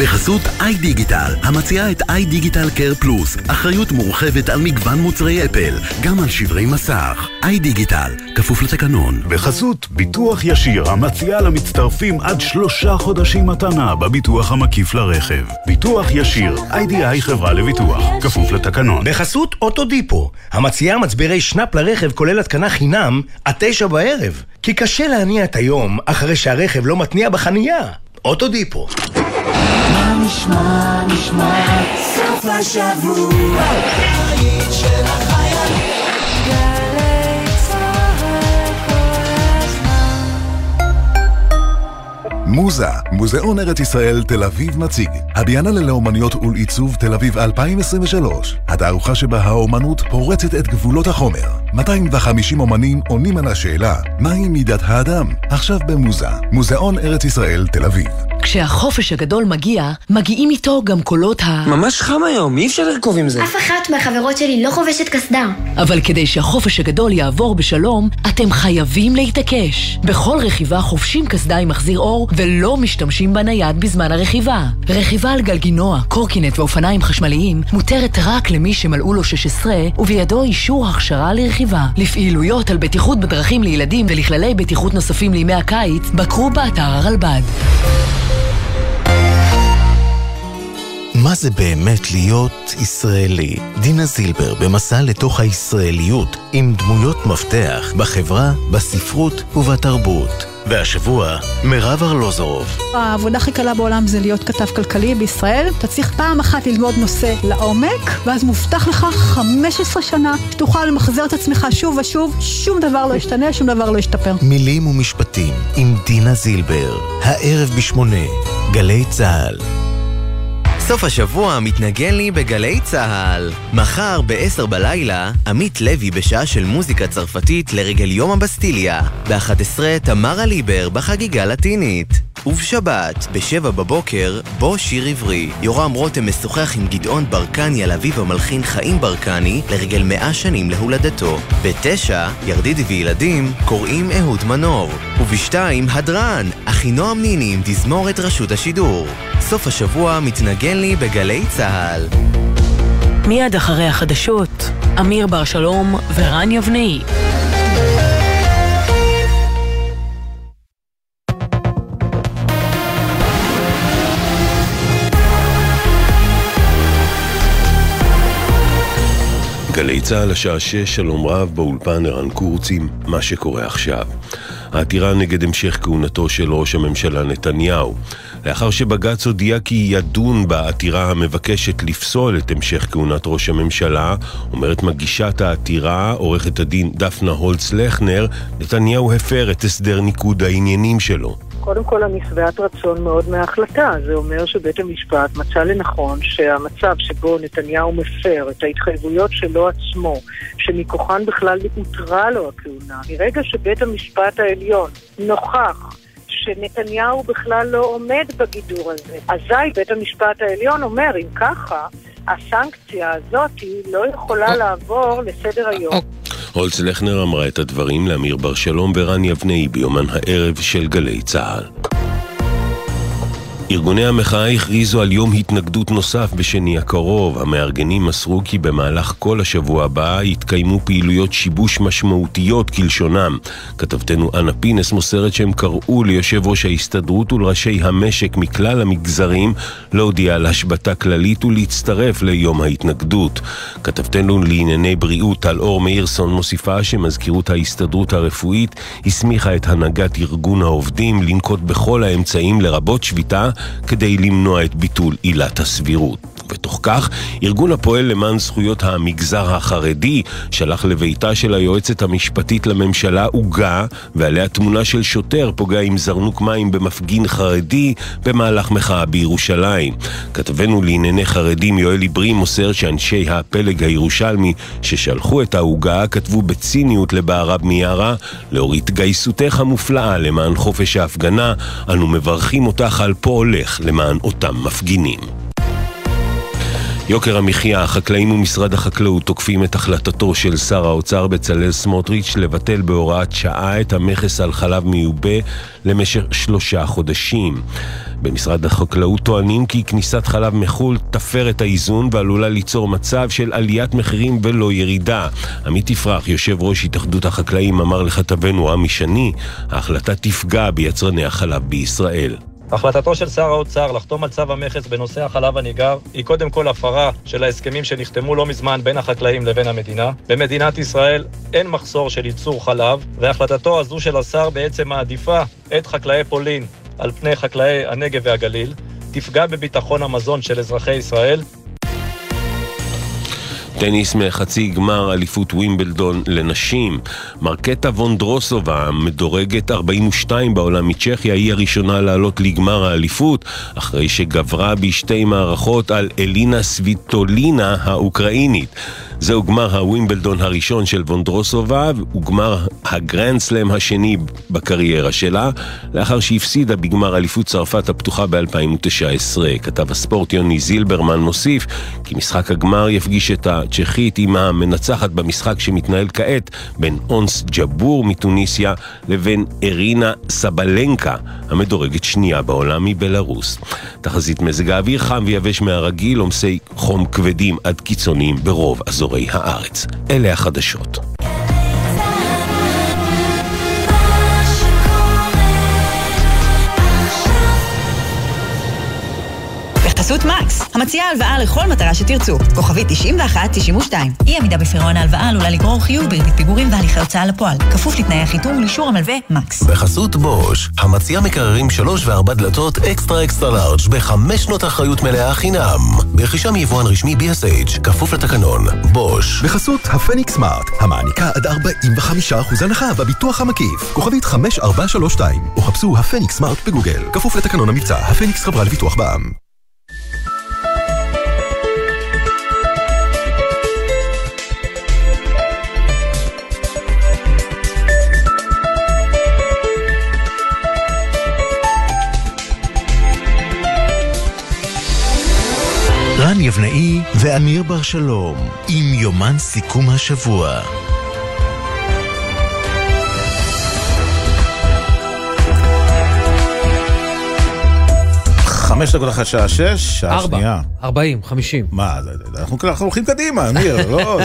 בחסות איי דיגיטל, המציעה את איי דיגיטל קר פלוס, אחריות מורחבת על מגוון מוצרי אפל, גם על שברי מסך. איי דיגיטל, כפוף לתקנון. בחסות ביטוח ישיר, המציעה למצטרפים עד שלושה חודשים מתנה בביטוח המקיף לרכב. ביטוח ישיר, איי-די-איי חברה לביטוח, כפוף לתקנון. בחסות אוטודיפו, המציעה מצברי שנאפ לרכב כולל התקנה חינם עד תשע בערב. כי קשה להניע את היום אחרי שהרכב לא מתניע בחנייה. אוטודיפו. נשמע, נשמע, סוף השבוע, היית של החיילים. מוזה, מוזיאון ארץ ישראל תל אביב מציג. הביאנלה לאומניות ולעיצוב תל אביב 2023. התערוכה שבה האומנות פורצת את גבולות החומר. 250 אומנים עונים על השאלה, מהי מידת האדם? עכשיו במוזה, מוזיאון ארץ ישראל תל אביב. כשהחופש הגדול מגיע, מגיעים איתו גם קולות ה... ממש חם היום, אי אפשר לרכוב עם זה. אף אחת מהחברות שלי לא חובשת קסדה. אבל כדי שהחופש הגדול יעבור בשלום, אתם חייבים להתעקש. בכל רכיבה חובשים קסדה עם מחזיר אור ולא משתמשים בנייד בזמן הרכיבה. רכיבה על גלגינוע, קורקינט ואופניים חשמליים מותרת רק למי שמלאו לו 16 ובידו אישור הכשרה לרכיבה. לפעילויות על בטיחות בדרכים לילדים ולכללי בטיחות נוספים לימי הקיץ, בקרו באתר הרלב"ד. מה זה באמת להיות ישראלי. דינה זילבר במסע לתוך הישראליות עם דמויות מפתח בחברה, בספרות ובתרבות. והשבוע, מירב ארלוזורוב. העבודה הכי קלה בעולם זה להיות כתב כלכלי בישראל. אתה צריך פעם אחת ללמוד נושא לעומק, ואז מובטח לך 15 שנה שתוכל למחזר את עצמך שוב ושוב, שום דבר לא ישתנה, שום דבר לא ישתפר. מילים ומשפטים עם דינה זילבר. הערב בשמונה, גלי צה"ל. סוף השבוע מתנגן לי בגלי צה"ל. מחר ב-10 בלילה, עמית לוי בשעה של מוזיקה צרפתית לרגל יום הבסטיליה. ב-11 תמרה ליבר בחגיגה לטינית. ובשבת, ב-7 בבוקר, בו שיר עברי. יורם רותם משוחח עם גדעון ברקני על אביו המלחין חיים ברקני לרגל 100 שנים להולדתו. ב-9, ירדידי וילדים קוראים אהוד מנור. וב-2, הדרן, אחינועם ניני עם תזמורת רשות השידור. סוף השבוע מתנגן לי בגלי צה"ל. מיד אחרי החדשות, אמיר בר שלום ורן יבנאי. צה"ל השעה שש, שלום רב, באולפן ערן קורצים, מה שקורה עכשיו. העתירה נגד המשך כהונתו של ראש הממשלה נתניהו. לאחר שבג"ץ הודיע כי ידון בעתירה המבקשת לפסול את המשך כהונת ראש הממשלה, אומרת מגישת העתירה, עורכת הדין דפנה הולץ לכנר, נתניהו הפר את הסדר ניקוד העניינים שלו. קודם כל אני שבעת רצון מאוד מההחלטה. זה אומר שבית המשפט מצא לנכון שהמצב שבו נתניהו מפר את ההתחייבויות שלו עצמו, שמכוחן בכלל הותרה לו הכהונה, מרגע שבית המשפט העליון נוכח שנתניהו בכלל לא עומד בגידור הזה, אזי בית המשפט העליון אומר, אם ככה, הסנקציה הזאת לא יכולה לעבור לסדר היום. הולץ לכנר אמרה את הדברים לאמיר בר שלום ורן יבנאי ביומן הערב של גלי צה"ל. ארגוני המחאה הכריזו על יום התנגדות נוסף בשני הקרוב. המארגנים מסרו כי במהלך כל השבוע הבא יתקיימו פעילויות שיבוש משמעותיות כלשונם. כתבתנו אנה פינס מוסרת שהם קראו ליושב ראש ההסתדרות ולראשי המשק מכלל המגזרים להודיע על השבתה כללית ולהצטרף ליום ההתנגדות. כתבתנו לענייני בריאות טל אור מאירסון מוסיפה שמזכירות ההסתדרות הרפואית הסמיכה את הנהגת ארגון העובדים לנקוט בכל האמצעים לרבות שביתה כדי למנוע את ביטול עילת הסבירות. ובתוך כך, ארגון הפועל למען זכויות המגזר החרדי שלח לביתה של היועצת המשפטית לממשלה עוגה ועליה תמונה של שוטר פוגע עם זרנוק מים במפגין חרדי במהלך מחאה בירושלים. כתבנו לענייני חרדים יואל עברי מוסר שאנשי הפלג הירושלמי ששלחו את העוגה כתבו בציניות לבערב מיארה לאור התגייסותך המופלאה למען חופש ההפגנה אנו מברכים אותך על פועלך למען אותם מפגינים. יוקר המחיה, החקלאים ומשרד החקלאות תוקפים את החלטתו של שר האוצר בצלאל סמוטריץ' לבטל בהוראת שעה את המכס על חלב מיובא למשך שלושה חודשים. במשרד החקלאות טוענים כי כניסת חלב מחו"ל תפר את האיזון ועלולה ליצור מצב של עליית מחירים ולא ירידה. עמית יפרח, יושב ראש התאחדות החקלאים, אמר לכתבנו עמי שני, ההחלטה תפגע ביצרני החלב בישראל. החלטתו של שר האוצר לחתום על צו המכס בנושא החלב הניגר היא קודם כל הפרה של ההסכמים שנחתמו לא מזמן בין החקלאים לבין המדינה. במדינת ישראל אין מחסור של ייצור חלב, והחלטתו הזו של השר בעצם מעדיפה את חקלאי פולין על פני חקלאי הנגב והגליל, תפגע בביטחון המזון של אזרחי ישראל טניס מחצי גמר אליפות ווימבלדון לנשים. מרקטה וונדרוסובה, מדורגת 42 בעולם מצ'כיה, היא הראשונה לעלות לגמר האליפות, אחרי שגברה בשתי מערכות על אלינה סוויטולינה האוקראינית. זהו גמר הווימבלדון הראשון של וונדרוסובה, וגמר הגרנדסלאם השני בקריירה שלה, לאחר שהפסידה בגמר אליפות צרפת הפתוחה ב-2019. כתב הספורט יוני זילברמן מוסיף כי משחק הגמר יפגיש את הצ'כית עם המנצחת במשחק שמתנהל כעת בין אונס ג'בור מתוניסיה לבין ארינה סבלנקה, המדורגת שנייה בעולם מבלארוס. תחזית מזג האוויר חם ויבש מהרגיל, עומסי חום כבדים עד קיצוניים ברוב אזורי הארץ. אלה החדשות. בחסות מקס, המציעה הלוואה לכל מטרה שתרצו. כוכבית 9192. אי עמידה בפירעון ההלוואה עלולה לגרור חיוב בריבית פיגורים והליכי הוצאה לפועל. כפוף לתנאי החיתום ולאישור המלווה מקס. בחסות בוש, המציע מקררים שלוש וארבע דלתות אקסטרה אקסטרה לארג' בחמש שנות אחריות מלאה חינם. ברכישה מיבואן רשמי BSH, כפוף לתקנון. בוש. בחסות הפניקס סמארט, המעניקה עד 45% הנחה בביטוח המקיף. כוכבית 5432, או חפשו הפניקס סמארט בגוגל. כפוף לתקנון המבצע, הפניקס חברה לביטוח בע"מ. רן יבנאי ואמיר בר שלום, עם יומן סיכום השבוע. חמש דקות אחרי שעה שש, שעה ארבע, שנייה. ארבעים, חמישים. מה, זה- אנחנו אנחנו הולכים קדימה, אמיר, לא...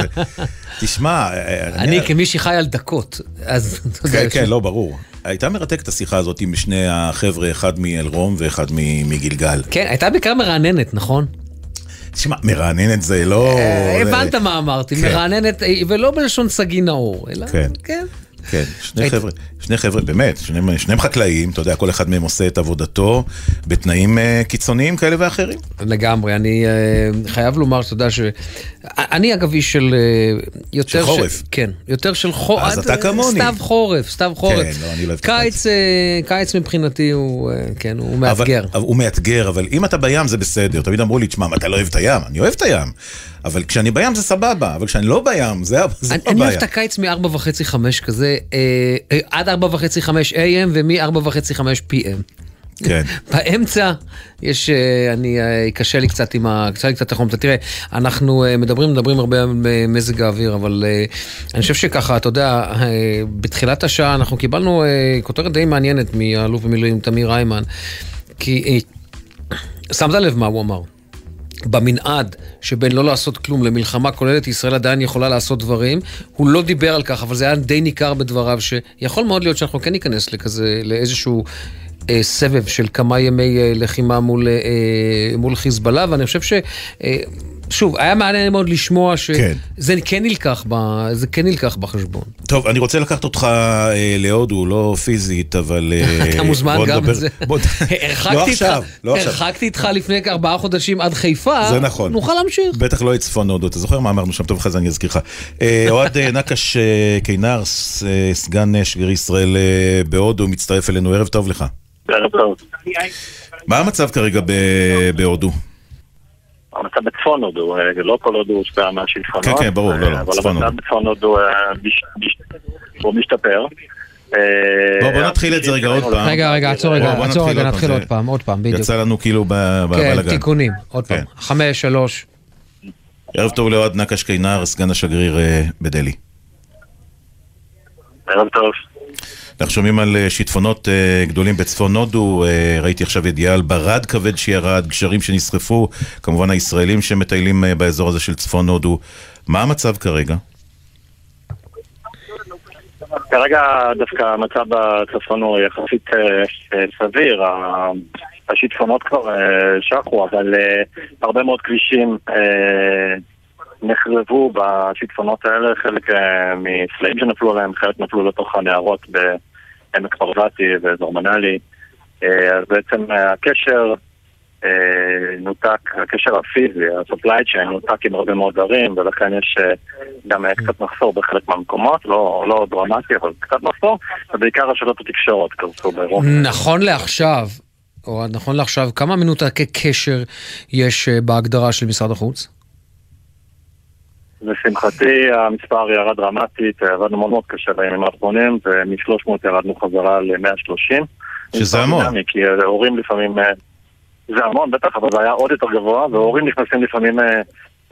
תשמע, אה, אני כמי שחי על דקות, אז כן, כן, לא, ברור. הייתה מרתקת השיחה הזאת עם שני החבר'ה, אחד מאלרום ואחד מ- מגלגל. כן, הייתה בעיקר מרעננת, נכון? תשמע, מרעננת זה לא... אה, הבנת מה אמרתי, כן. מרעננת, אה, ולא בלשון סגי נאור, אלא, כן. כן. שני היית- חבר'ה, שני חבר'ה, באמת, שניהם, שניהם חקלאים, אתה יודע, כל אחד מהם עושה את עבודתו בתנאים אה, קיצוניים כאלה ואחרים. לגמרי, אני אה, חייב לומר, אתה יודע ש... אני אגב איש של אה, יותר... של חורף. כן, יותר של חורף. אז אתה כמוני. סתיו חורף, סתיו חורף. כן, לא, אני לא אוהב את קיץ, קיץ מבחינתי הוא, אה, כן, הוא מאתגר. אבל, הוא מאתגר, אבל אם אתה בים זה בסדר. תמיד אמרו לי, תשמע, אתה לא אוהב את הים? אני אוהב את הים. אבל כשאני בים זה סבבה, אבל כשאני לא בים, זה, הבעיה. אני אוהב את הקיץ מ-4 וחצי, 5 כזה, אה, אה, עד 4 וחצי, 5 AM ומ-4 וחצי, 5 PM. כן. (laughs) באמצע יש, אה, אני, אה, קשה לי קצת עם ה... קשה לי קצת החום. תראה, אנחנו מדברים, מדברים הרבה על מזג האוויר, אבל אני חושב שככה, אתה יודע, בתחילת השעה אנחנו קיבלנו כותרת די מעניינת מהאלוף במילואים תמיר היימן, כי שמת לב מה הוא אמר. במנעד שבין לא לעשות כלום למלחמה כוללת, ישראל עדיין יכולה לעשות דברים. הוא לא דיבר על כך, אבל זה היה די ניכר בדבריו, שיכול מאוד להיות שאנחנו כן ניכנס לכזה, לאיזשהו אה, סבב של כמה ימי אה, לחימה מול, אה, מול חיזבאללה, ואני חושב ש... אה, שוב, היה מעניין מאוד לשמוע שזה כן. נלקח, ב, זה כן נלקח בחשבון. טוב, אני רוצה לקחת אותך אה, להודו, לא פיזית, אבל... (laughs) אה, אתה מוזמן בוא גם נדבר- לזה. בוא- (laughs) הרחקתי לא איתך- עכשיו, לא עכשיו. הרחקתי איתך לפני ארבעה חודשים עד חיפה, זה נכון. נוכל להמשיך. בטח לא את צפון הודו, אתה זוכר מה אמרנו שם? טוב, אחרי זה אני אזכיר לך. אה, אוהד אה, נקש אה, קינר, סגן שגריר ישראל בהודו, מצטרף אלינו, ערב טוב לך. ערב טוב. מה המצב כרגע ב- בהודו? המצב בצפון הודו, אה, לא כל הודו הושפע מהשיטפונות. כן, כן, ברור, לא, לא, אבל המצב. בצפון הודו אה, הוא משתפר. אה, בוא, בוא נתחיל את זה רגע עוד פעם. רגע, רגע, עצור רגע, עצור רגע, נתחיל עוד פעם, עוד פעם, בדיוק. יצא לנו כאילו ב- כן, בבלאגן. תיקונים, עוד פעם. חמש, שלוש. ערב טוב לאוהד נקש קינר, סגן השגריר אה, בדלהי. ערב טוב. אנחנו שומעים על אה, שיטפונות אה, גדולים בצפון הודו, אה, ראיתי עכשיו ידיעה על ברד כבד שירד, גשרים שנשרפו, כמובן הישראלים שמטיילים באזור הזה של צפון הודו. מה המצב כרגע? כרגע דווקא המצב בצפון הוא יחסית סביר, השיטפונות כבר שחו, אבל הרבה מאוד כבישים נחרבו בשיטפונות האלה, חלק מסלעים שנפלו עליהם, חלק נפלו לתוך הנהרות בעמק פרווטי באזור מנאלי. אה, אז בעצם אה, הקשר אה, נותק, הקשר הפיזי, ה-supply chain נותק עם הרבה מאוד ערים, ולכן יש גם קצת מחסור בחלק מהמקומות, לא, לא דרמטי, אבל קצת מחסור, ובעיקר רשתות התקשורת קרסו ברוב. נכון לעכשיו, או נכון לעכשיו, כמה מנותקי קשר יש בהגדרה של משרד החוץ? לשמחתי המספר ירד דרמטית, עבדנו מאוד מאוד קשה בימים האחרונים, ומ-300 ירדנו חזרה ל-130. שזה המון. כי אה, הורים לפעמים, אה, זה המון בטח, אבל זה היה עוד יותר גבוה, והורים נכנסים לפעמים אה,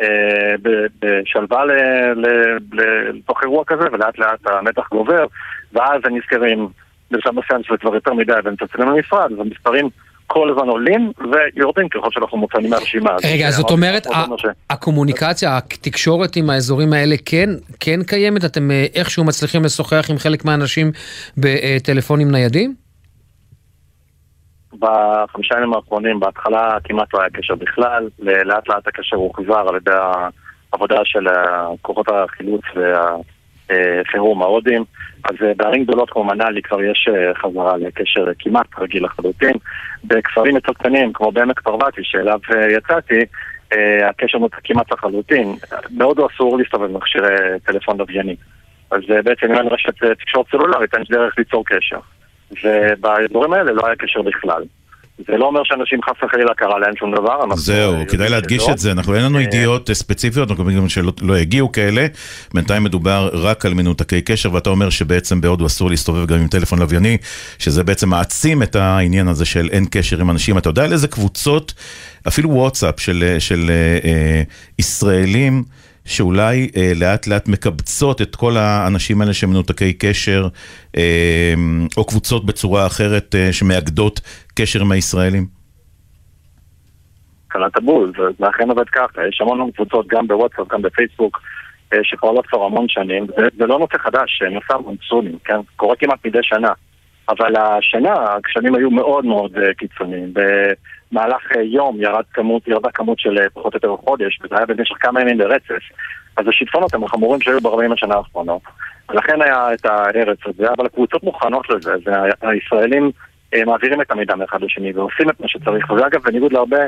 אה, בשלווה ל- ל- ל- לתוך אירוע כזה, ולאט לאט המתח גובר, ואז הם נזכרים בשלב מסוים שזה כבר יותר מדי, והם מצלצלים למשרד, אז המספרים כל הזמן עולים ויורדים ככל שאנחנו מוצאים מהרשימה. אז רגע, זה זאת עוד- אומרת, ש- הקומוניקציה, התקשורת עם האזורים האלה כן, כן קיימת? אתם אה, איכשהו מצליחים לשוחח עם חלק מהאנשים בטלפונים ניידים? בחמישה ימים האחרונים, בהתחלה כמעט לא היה קשר בכלל, לאט לאט הקשר הוחזר על ידי העבודה של אה, כוחות החילוץ והחירום ההודים. אז אה, בערים גדולות כמו מנאלי כבר יש אה, חזרה לקשר כמעט רגיל לחלוטין. בכפרים יותר קטנים, כמו בעמק פרבתי, שאליו אה, יצאתי, הקשר נותק כמעט לחלוטין. בהודו אסור להסתובב עם מכשירי טלפון לווייני. אז בעצם אם אין רשת תקשורת סלולרית, אין דרך ליצור קשר. ובאזורים האלה לא היה קשר בכלל. זה לא אומר שאנשים חס וחלילה קרה להם שום דבר. אנחנו- זהו, כדאי להדגיש לא. את זה, אנחנו אין לנו אה, ידיעות אה, ספציפיות, אנחנו מקווים שלא לא יגיעו כאלה, בינתיים מדובר רק על מנותקי קשר, ואתה אומר שבעצם בהודו אסור להסתובב גם עם טלפון לווייני, שזה בעצם מעצים את העניין הזה של אין קשר עם אנשים. אתה יודע על איזה קבוצות, אפילו וואטסאפ של, אה, של אה, אה, ישראלים, שאולי אה, לאט לאט מקבצות את כל האנשים האלה שמנותקי קשר, אה, או קבוצות בצורה אחרת אה, שמאגדות קשר עם הישראלים? קלעת בול, זה אכן עובד ככה, יש המון קבוצות גם בוואטסאפ, גם בפייסבוק, אה, שפועלות כבר המון שנים, זה, זה לא נושא חדש, אה, נושא מונסונים, כן? קורה כמעט מדי שנה. אבל השנה הגשמים היו מאוד מאוד קיצוניים. במהלך יום ירד כמות, ירדה כמות של פחות או יותר חודש, וזה היה במשך כמה ימים ברצף. אז השיטפונות הם החמורים שהיו ב-40 השנה האחרונות. ולכן היה את ההרס הזה, אבל הקבוצות מוכנות לזה, זה הישראלים אה, מעבירים את המידע מאחד לשני ועושים את מה שצריך. וזה אגב, בניגוד להרבה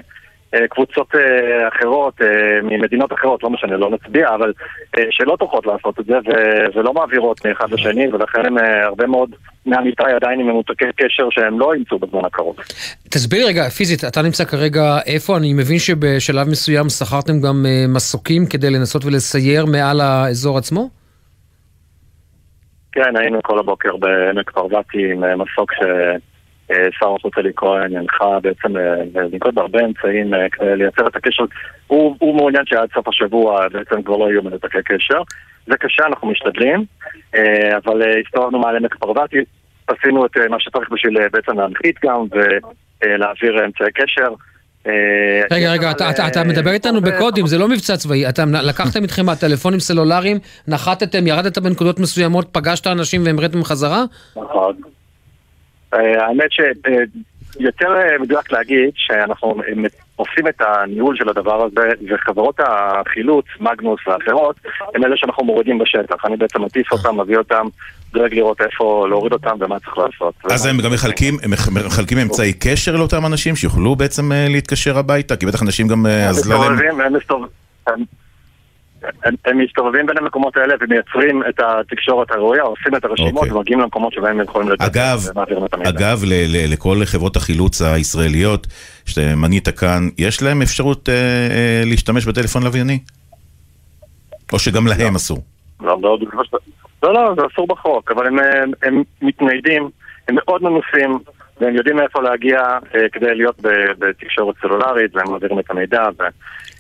קבוצות אה, אחרות אה, ממדינות אחרות, לא משנה, לא נצביע, אבל אה, שלא טורחות לעשות את זה ו- ולא מעבירות מאחד לשני, ולכן אה, הרבה מאוד מהמיטה עדיין עם ממותקי קשר שהם לא ימצאו בזמן הקרוב. תסביר רגע, פיזית, אתה נמצא כרגע איפה? אני מבין שבשלב מסוים שכרתם גם אה, מסוקים כדי לנסות ולסייר מעל האזור עצמו? כן, היינו כל הבוקר בעמק פרבתי עם אה, מסוק ששר החוץ אלי כהן הנחה בעצם אה, לנקוט בהרבה אמצעים אה, כדי לייצר את הקשר. הוא, הוא מעוניין שעד סוף השבוע בעצם כבר לא יהיו מנותקי קשר. זה קשה, אנחנו משתדלים, אה, אבל הסתובבנו מעל עמק פרבתי, עשינו את מה שצריך בשביל בעצם להנחית גם ולהעביר אמצעי קשר. רגע, רגע, אתה, מדבר איתנו בקודים, זה לא מבצע צבאי. אתם לקחתם איתכם מהטלפונים סלולריים, נחתתם, ירדת בנקודות מסוימות, פגשת אנשים והמראתם חזרה? נכון. אה, האמת שיותר מדויק להגיד שאנחנו אה, עושים את הניהול של הדבר הזה, וחברות החילוץ, מגנוס ואחרות, הם אלה שאנחנו מורידים בשטח. אני בעצם מטיס אותם, מביא אותם, דואג לראות איפה להוריד אותם ומה צריך לעשות. אז הם גם מחלקים, הם מח- מחלקים אמצעי קשר לאותם אנשים שיוכלו בעצם אה, להתקשר הביתה? כי בטח אנשים גם אה, אזלה להם... מסתובבים, הם מסתובבים. הם- הם- מסתובבים בין המקומות האלה ומייצרים את התקשורת הראויה, עושים את הרשימות ומגיעים למקומות שבהם הם יכולים אוקיי. אגב. אגב, ל- ל- לכל חברות החילוץ הישראליות שמנית כאן, יש להם אפשרות אה, אה, להשתמש בטלפון לווייני? או שגם להם אסור? לא, לא, לא, לא, זה אסור בחוק, אבל הם, הם, הם מתניידים, הם מאוד מנוסים, והם יודעים מאיפה להגיע אה, כדי להיות ב- בתקשורת סלולרית, והם מעבירים את המידע,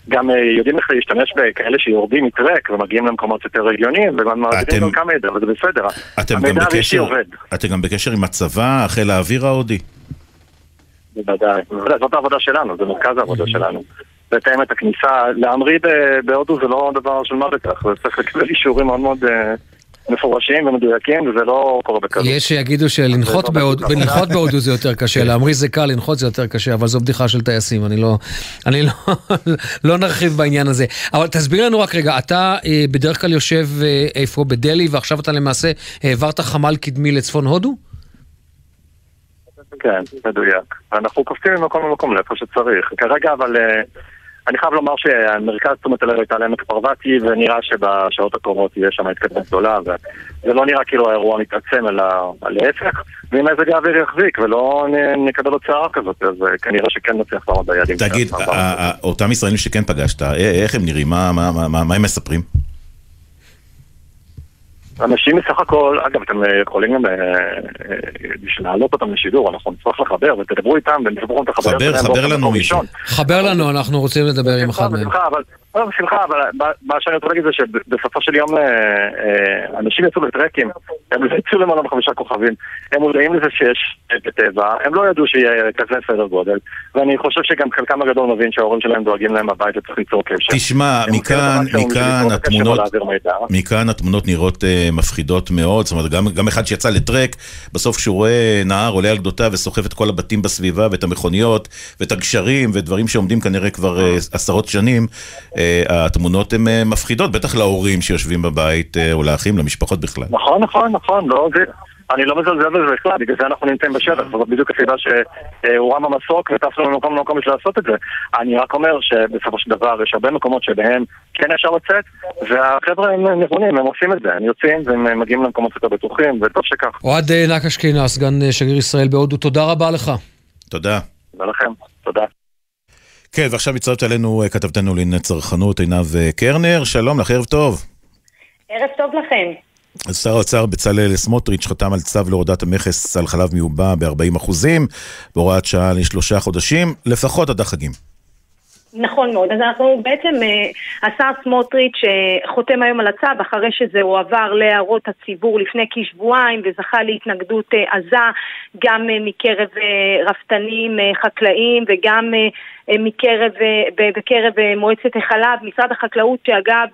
וגם אה, יודעים איך להשתמש בכאלה שיורדים מטרק ומגיעים למקומות יותר הגיוניים, ומעבירים גם כמה מידע, וזה בסדר. אתם גם המידע בקשר, עובד, אתם גם בקשר עם הצבא, חיל האוויר ההודי? בוודאי. זאת העבודה שלנו, זה מרכז העבודה שלנו. לתאם את הכניסה, להמריא בהודו זה לא דבר של מה בכך, זה צריך לקבל אישורים מאוד מאוד אה, מפורשים ומדויקים, וזה לא קורה בקלות. יש שיגידו שלנחות לנחות בהודו זה יותר קשה, להמריא זה קל, לנחות זה יותר קשה, אבל זו בדיחה של טייסים, אני לא, אני לא, (laughs) לא נרחיב בעניין הזה. אבל תסביר לנו רק רגע, אתה אה, בדרך כלל יושב אה, איפה? בדלהי, ועכשיו אתה למעשה העברת חמ"ל קדמי לצפון הודו? כן, מדויק. אנחנו קופצים ממקום למקום לאיפה שצריך. כרגע אבל אה, אני חייב לומר שהמרכז תשומת הלב הייתה לעמק פרבתי ונראה שבשעות הקרובות תהיה שם התקדמות גדולה וזה לא נראה כאילו האירוע מתעצם אלא להפך ואם מזג האוויר יחזיק ולא נקבל עוד סערה כזאת אז אה, כנראה שכן נצליח לעמוד ביעדים. תגיד, שלנו. ה- ה- אותם ישראלים שכן פגשת, איך הם נראים? מה הם מספרים? אנשים בסך הכל, אגב, אתם אה, יכולים גם אה, אה, בשביל להעלות אותם לשידור, אנחנו נצטרך לחבר ותדברו איתם ונדברו את החוויות חבר, שלהם חבר לנו מישהו. חבר לנו, אנחנו רוצים לדבר עם אחד מהם. לא, בשמחה, אבל מה- שאני רוצה להגיד זה שבסופו של יום אה, אה, אנשים יצאו לטרקים, הם לא יצאו למעלה מחמישה כוכבים, הם מודעים לזה שיש בטבע, הם לא ידעו שיהיה כזה סדר גודל, ואני חושב שגם חלקם הגדול מבין שההורים שלהם דואגים להם בבית וצריך ליצור קשר. תשמע, מכאן, מכאן התמונות. מכאן התמונות נראות אה, מפחידות מאוד, זאת אומרת, גם, גם אחד שיצא לטרק, בסוף כשהוא רואה נהר עולה על גדותיו וסוחב את כל הבתים בסביבה ואת המכוניות ואת הגשרים ודברים שעומדים כנראה כבר עשרות שנים, התמונות הן אה, מפחידות, בטח להורים שיושבים בבית, אה, או לאחים, למשפחות בכלל. נכון, נכון, נכון, לא, זה... אני לא מזלזל בזה בכלל, בגלל זה אנחנו נמצאים בשטח, זאת בדיוק הסיבה שהוא רם המסוק וטסנו ממקום למקום בשביל לעשות את זה. אני רק אומר שבסופו של דבר יש הרבה מקומות שבהם כן אפשר לצאת, והחבר'ה הם נכונים, הם עושים את זה, הם יוצאים והם מגיעים למקומות יותר בטוחים, וטוב שכך. אוהד אה, נקש קינה, סגן אה, שגריר ישראל בהודו, תודה רבה לך. תודה. תודה לכם, תודה. כן, ועכשיו מצטרפת אלינו אה, כתבתנו לענייני צרכנות עינב אה, קרנר, שלום לך, ערב טוב. ערב טוב לכם. אז שר האוצר בצלאל סמוטריץ' חתם על צו להורדת המכס על חלב מיובא ב-40 אחוזים, בהוראת שעה לשלושה חודשים, לפחות עד החגים. נכון מאוד, אז אנחנו בעצם, אה, השר סמוטריץ' אה, חותם היום על הצו אחרי שזה הועבר להערות הציבור לפני כשבועיים וזכה להתנגדות אה, עזה גם מקרב רפתנים חקלאים וגם מקרב, בקרב מועצת החלב, משרד החקלאות שאגב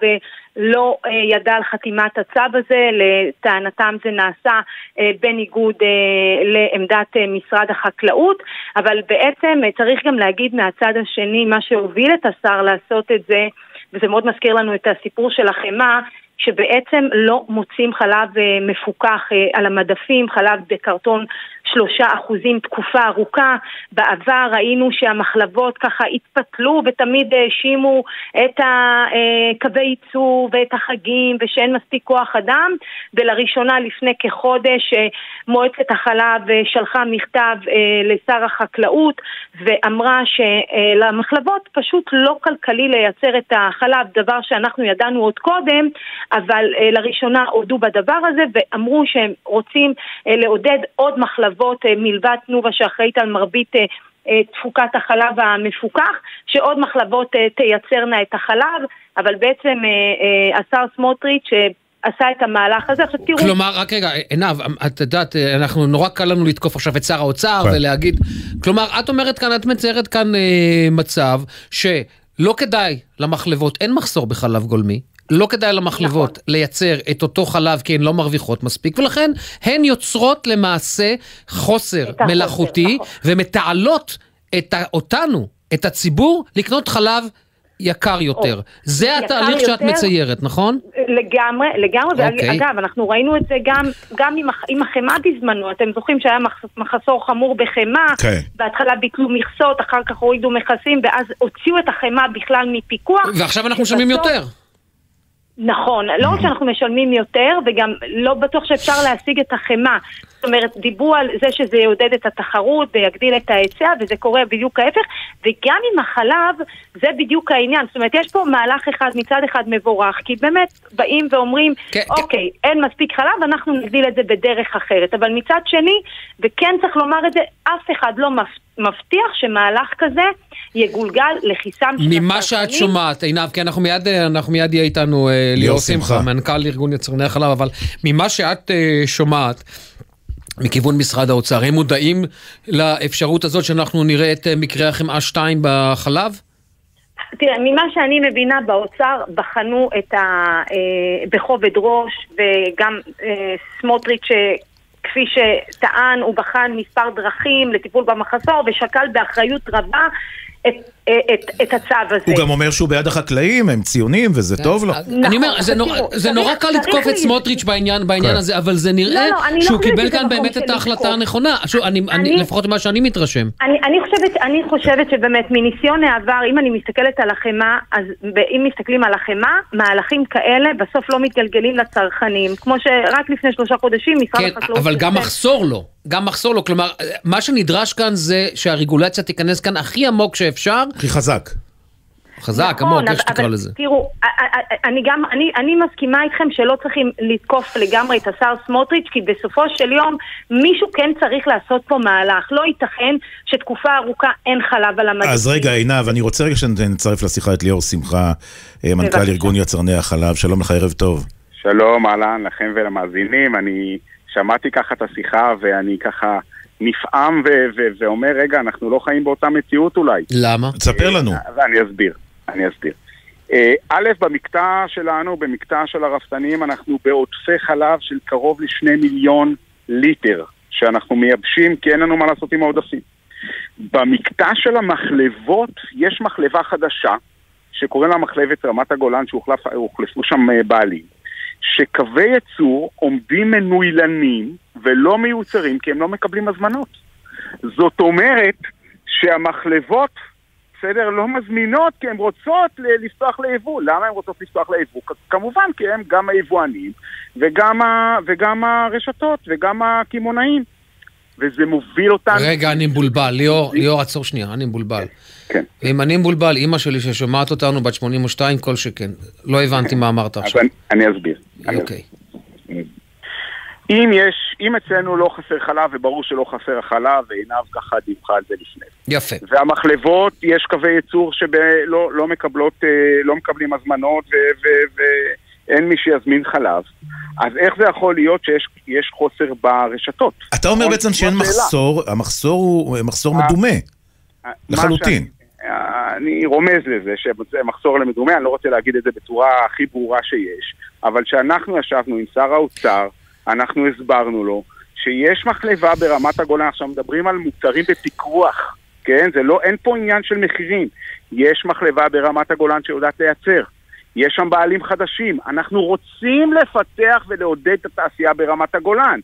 לא אה, ידע על חתימת הצו הזה, לטענתם זה נעשה אה, בניגוד אה, לעמדת משרד החקלאות, אבל בעצם צריך גם להגיד מהצד השני, מה שהוביל את השר לעשות את זה, וזה מאוד מזכיר לנו את הסיפור של החמאה, שבעצם לא מוצאים חלב מפוקח על המדפים, חלב בקרטון שלושה אחוזים תקופה ארוכה. בעבר ראינו שהמחלבות ככה התפתלו ותמיד האשימו את אה, קווי ייצור ואת החגים ושאין מספיק כוח אדם ולראשונה לפני כחודש אה, מועצת החלב אה, שלחה מכתב לשר החקלאות ואמרה שלמחלבות פשוט לא כלכלי לייצר את החלב, דבר שאנחנו ידענו עוד קודם, אבל לראשונה הודו בדבר הזה ואמרו שהם רוצים לעודד עוד מחלבות אה, מלבד תנובה שאחראית על מרבית אה, אה, תפוקת החלב המפוקח, שעוד מחלבות תייצרנה את החלב, אבל בעצם השר סמוטריץ' עשה את המהלך הזה. עכשיו תראו... כלומר, רק רגע, עינב, את יודעת, אנחנו נורא קל לנו לתקוף עכשיו את שר האוצר כן. ולהגיד, כלומר, את אומרת כאן, את מציירת כאן אה, מצב שלא כדאי למחלבות, אין מחסור בחלב גולמי. לא כדאי למחלבות נכון. לייצר את אותו חלב כי הן לא מרוויחות מספיק, ולכן הן יוצרות למעשה חוסר מלאכותי נכון. ומתעלות את ה- אותנו, את הציבור, לקנות חלב יקר יותר. זה יקר התהליך שאת יותר. מציירת, נכון? לגמרי, לגמרי, אוקיי. ואגב, אנחנו ראינו את זה גם, גם עם, עם החמאה בזמנו, אתם זוכרים שהיה מח, מחסור חמור בחמאה, כן. בהתחלה ביטלו מכסות, אחר כך הורידו מכסים, ואז הוציאו את החמאה בכלל מפיקוח. ועכשיו אנחנו משלמים יותר. נכון, לא רק שאנחנו משלמים יותר, וגם לא בטוח שאפשר להשיג את החמאה. זאת אומרת, דיברו על זה שזה יעודד את התחרות ויגדיל את ההיצע, וזה קורה בדיוק ההפך, וגם עם החלב, זה בדיוק העניין. זאת אומרת, יש פה מהלך אחד, מצד אחד מבורך, כי באמת באים ואומרים, אוקיי, אין מספיק חלב, אנחנו נגדיל את זה בדרך אחרת. אבל מצד שני, וכן צריך לומר את זה, אף אחד לא מפ- מבטיח שמהלך כזה יגולגל לכיסם של ממה שאת שומעת, עינב, כי אנחנו מיד, אנחנו מיד יהיה איתנו אה, ליאור שמחה. מנכ"ל ארגון יצרני החלב, אבל ממה שאת אה, שומעת, מכיוון משרד האוצר, הם מודעים לאפשרות הזאת שאנחנו נראה את אה, מקרה החמאה 2 בחלב? תראה, ממה שאני מבינה באוצר, בחנו את ה... אה, בכובד ראש, וגם אה, סמוטריץ', אה, כפי שטען, הוא בחן מספר דרכים לטיפול במחסור, ושקל באחריות רבה את, את, את הצו הזה. הוא גם אומר שהוא בעד החקלאים, הם ציונים וזה טוב לו. אני אומר, זה נורא- תראו, זה נורא קל לתקוף את לי- סמוטריץ' בעניין בעניין כן. הזה, אבל זה נראה לא, לא, לא שהוא חושבת קיבל כאן מקום באמת את ההחלטה. הנכונה. שוב, אני- אני- אני- לפחות ממה שאני מתרשם. אני, אני, חושבת, אני חושבת שבאמת מניסיון העבר, אם אני מסתכלת על החמאה, אז אם מסתכלים על החמאה, מהלכים כאלה בסוף לא מתגלגלים לצרכנים. כמו שרק לפני שלושה חודשים משרד כן, החקלאות... אבל גם מחסור לו, גם מחסור לו, כלומר, מה שנדרש כאן זה שהרגולציה תיכנס כאן הכי עמוק שאפשר. הכי חזק. חזק, נכון, עמוק, איך אבל- שתקרא לזה. תראו, אני גם, אני, אני מסכימה איתכם שלא צריכים לתקוף לגמרי את השר סמוטריץ', כי בסופו של יום מישהו כן צריך לעשות פה מהלך. לא ייתכן שתקופה ארוכה אין חלב על המדפים. אז רגע, עינב, אני רוצה רגע שנצרף לשיחה את ליאור שמחה, אה, מנכ"ל. ארגון יצרני החלב. שלום לך, ערב טוב. שלום, אהלן לכם ולמאזינים. אני שמעתי ככה את השיחה ואני ככה נפעם ו- ו- ואומר, רגע, אנחנו לא חיים באותה מציאות אולי. למה? תספר לנו. ואני אסביר, אני אסביר. אה, א', במקטע שלנו, במקטע של הרפתנים, אנחנו בעודפי חלב של קרוב לשני מיליון ליטר, שאנחנו מייבשים כי אין לנו מה לעשות עם העודפים. במקטע של המחלבות, יש מחלבה חדשה, שקוראים לה מחלבת רמת הגולן, שהוחלפו שם אה, בעלים, שקווי ייצור עומדים מנוילנים ולא מיוצרים כי הם לא מקבלים הזמנות. זאת אומרת שהמחלבות, בסדר, לא מזמינות כי הן רוצות לפתוח ליבוא. למה הן רוצות לפתוח ליבוא? כמובן כי הם גם היבואנים וגם, ה- וגם הרשתות וגם הקמעונאים. וזה מוביל אותנו... רגע, אני מבולבל. ליאור, ליאור, עצור שנייה, אני מבולבל. כן. אם אני מבולבל, אימא שלי ששומעת אותנו, בת 82, כל שכן. לא הבנתי מה אמרת עכשיו. אני, אסביר. אוקיי. אם יש, אם אצלנו לא חסר חלב, וברור שלא חסר החלב, ועינב ככה דיווחה על זה לפני. יפה. והמחלבות, יש קווי ייצור שלא לא מקבלות, אה, לא מקבלים הזמנות ו- ו- ואין מי שיזמין חלב. אז איך זה יכול להיות שיש יש חוסר ברשתות? אתה אומר בעצם שאין זו השאלה. מחסור, המחסור הוא מחסור מדומה. מה לחלוטין. שאני- אה, אני רומז לזה שזה מחסור למדומה, אני לא רוצה להגיד את זה בצורה הכי ברורה שיש, אבל כשאנחנו ישבנו עם שר האוצר, אנחנו הסברנו לו שיש מחלבה ברמת הגולן, עכשיו מדברים על מוצרים בפיקוח, כן? זה לא, אין פה עניין של מחירים. יש מחלבה ברמת הגולן שיודעת לייצר. יש שם בעלים חדשים. אנחנו רוצים לפתח ולעודד את התעשייה ברמת הגולן.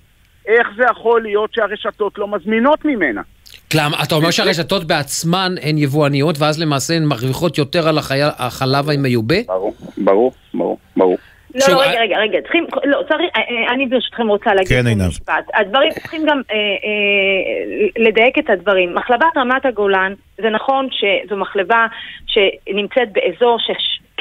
איך זה יכול להיות שהרשתות לא מזמינות ממנה? למה? אתה אומר שהרשתות בעצמן הן יבואניות, ואז למעשה הן מרוויחות יותר על החי- החלב המיובא? ברור, ברור, ברור, ברור. לא, שוב, לא, אה- רגע, רגע, רגע, צריכים, לא, צריך, אה, אה, אני ברשותכם רוצה להגיד כן, עינב. משפט. הדברים, צריכים גם אה, אה, לדייק את הדברים. מחלבת רמת הגולן, זה נכון שזו מחלבה שנמצאת באזור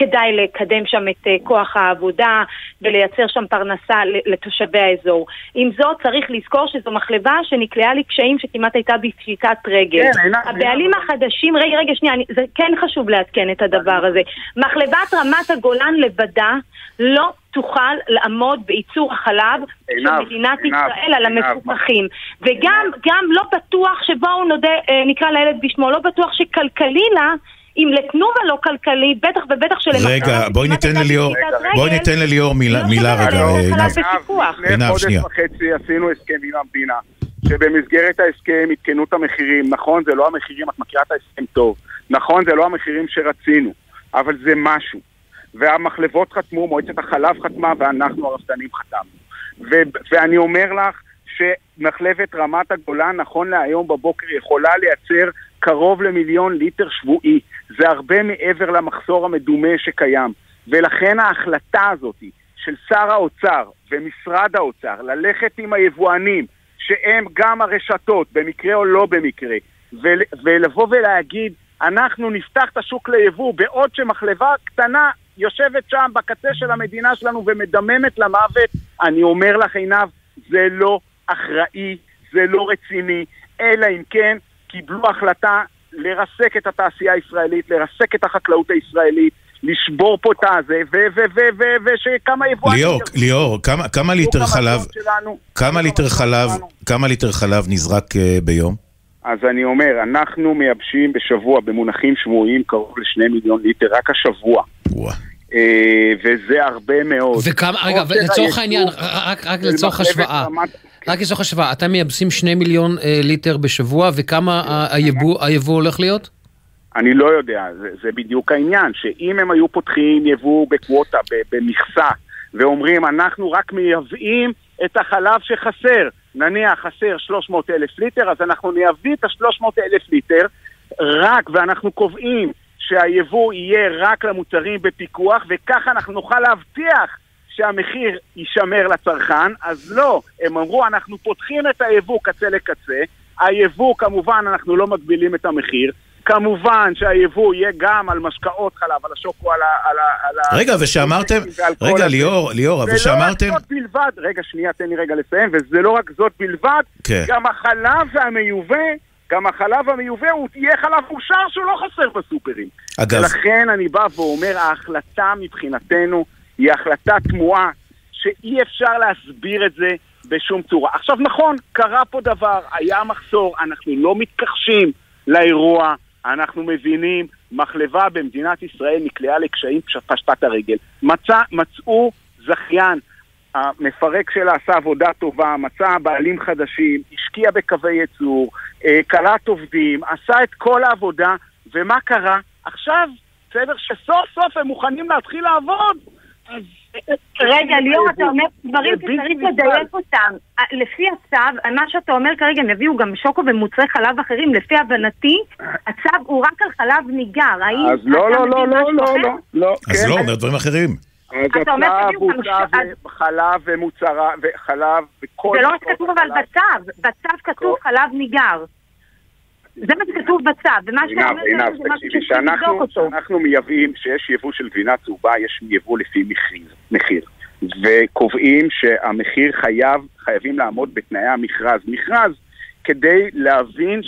שכדאי לקדם שם את אה, כוח העבודה ולייצר שם פרנסה לתושבי האזור. עם זאת, צריך לזכור שזו מחלבה שנקלעה לקשיים שכמעט הייתה בפשיטת רגל. כן, הבעלים החדשים, רגע, רגע, שנייה, אני, זה כן חשוב לעדכן את הדבר הזה. מחלבת רמת הגולן לבדה לא תוכל לעמוד בייצור החלב של מדינת ישראל על המפוקחים. וגם גם לא בטוח שבואו נודה, אה, נקרא לילד בשמו, לא בטוח שכלכלי לה, אם לתנובה לא כלכלי, בטח ובטח שלמחרת... רגע, בואי ניתן לליאור, בואי ניתן לליאור מילה לא מילה רגע, אה, חלב עינב. בפיקוח. לפני עינב, חודש שנייה. וחצי עשינו הסכם עם המדינה, שבמסגרת ההסכם עדכנו את המחירים. נכון, זה לא המחירים, את מכירה את ההסכם טוב. נכון, זה לא המחירים שרצינו, אבל זה משהו. והמחלבות חתמו, מועצת החלב חתמה, ואנחנו הרפתנים חתמנו. ו- ואני אומר לך שמחלבת רמת הגולן, נכון להיום בבוקר, יכולה לייצר קרוב למיליון ליטר שבועי. זה הרבה מעבר למחסור המדומה שקיים. ולכן ההחלטה הזאת של שר האוצר ומשרד האוצר ללכת עם היבואנים, שהם גם הרשתות, במקרה או לא במקרה, ול, ולבוא ולהגיד, אנחנו נפתח את השוק ליבוא, בעוד שמחלבה קטנה יושבת שם בקצה של המדינה שלנו ומדממת למוות, אני אומר לך עינב, זה לא אחראי, זה לא רציני, אלא אם כן קיבלו החלטה לרסק את התעשייה הישראלית, לרסק את החקלאות הישראלית, לשבור פה את הזה, ו- ו- ו- ו- ושכמה יבואנים... ליאור, ליאור, כמה- כמה ליטר חלב, שלנו. כמה ליטר חלב, כמה ליטר חלב נזרק אה, ביום? אז אני אומר, אנחנו מייבשים בשבוע, במונחים שבועיים, קרוב לשני מיליון ליטר, רק השבוע. אה, וזה הרבה מאוד. וכמה, רגע, הייצור העניין, רק, רק לצורך השוואה, רמת- רק לצורך השוואה, אתם מייבשים שני מיליון אה, ליטר בשבוע, וכמה היבוא היבוא הולך להיות? אני לא יודע, זה, זה בדיוק העניין, שאם הם היו פותחים יבוא בקווטה, במכסה, ואומרים, אנחנו רק מייבאים את החלב שחסר, נניח חסר 300 אלף ליטר, אז אנחנו נייבא את ה-300 אלף ליטר רק, ואנחנו קובעים שהיבוא יהיה רק למוצרים בפיקוח, וככה אנחנו נוכל להבטיח שהמחיר יישמר לצרכן, אז לא, הם אמרו, אנחנו פותחים את היבוא קצה לקצה, היבוא כמובן אנחנו לא מגבילים את המחיר, כמובן שהיבוא יהיה גם על משקאות חלב, על השוקו, על ה... על ה- על ה- רגע, ושאמרתם, רגע. ליאור, ליאור, אבל שאמרתם, ולא רק זאת בלבד, רגע, שנייה, תן לי רגע לסיים, וזה לא רק זאת בלבד, כן. גם החלב והמיובא, גם החלב המיובא הוא יהיה חלב מאושר שהוא לא חסר בסופרים. אגב- ולכן אני בא ואומר, ההחלטה מבחינתנו היא החלטה תמוהה, שאי אפשר להסביר את זה בשום צורה. עכשיו נכון, קרה פה דבר, היה מחסור, אנחנו לא מתכחשים לאירוע, אנחנו מבינים, מחלבה במדינת ישראל נקלעה לקשיים, פש- פשטה את הרגל. מצא, מצאו זכיין, המפרק שלה עשה עבודה טובה, מצא בעלים חדשים, השקיע בקווי ייצור, קלט עובדים, עשה את כל העבודה, ומה קרה? עכשיו, בסדר, שסוף סוף הם מוכנים להתחיל לעבוד. אז... רגע, ליאור, אתה אומר דברים שצריך. לדייק אותם. אה, לפי הצו, מה שאתה אומר כרגע, הם הביאו גם שוקו ומוצרי חלב אחרים, לפי הבנתי, הצו הוא רק על חלב ניגר. האם אז לא, לא, לא, לא, לא, אחר? לא, לא, אז כן. לא, אומר דברים אחרים. אז אתה אומר הצו תביאו גם בוצע ש- וחלב ומוצרה, וחלב וכל... זה לא מה שכתוב אבל חלב. בצו, בצו כתוב חלב ניגר. זה מה שכתוב בצו, ומה שאתה אומר זה משהו שצריך לבדוק אותו. שאנחנו מייבאים, שיש יבוא של גבינה צהובה, יש יבוא לפי מחיר. וקובעים שהמחיר חייב, חייבים לעמוד בתנאי המכרז. מכרז כדי להבין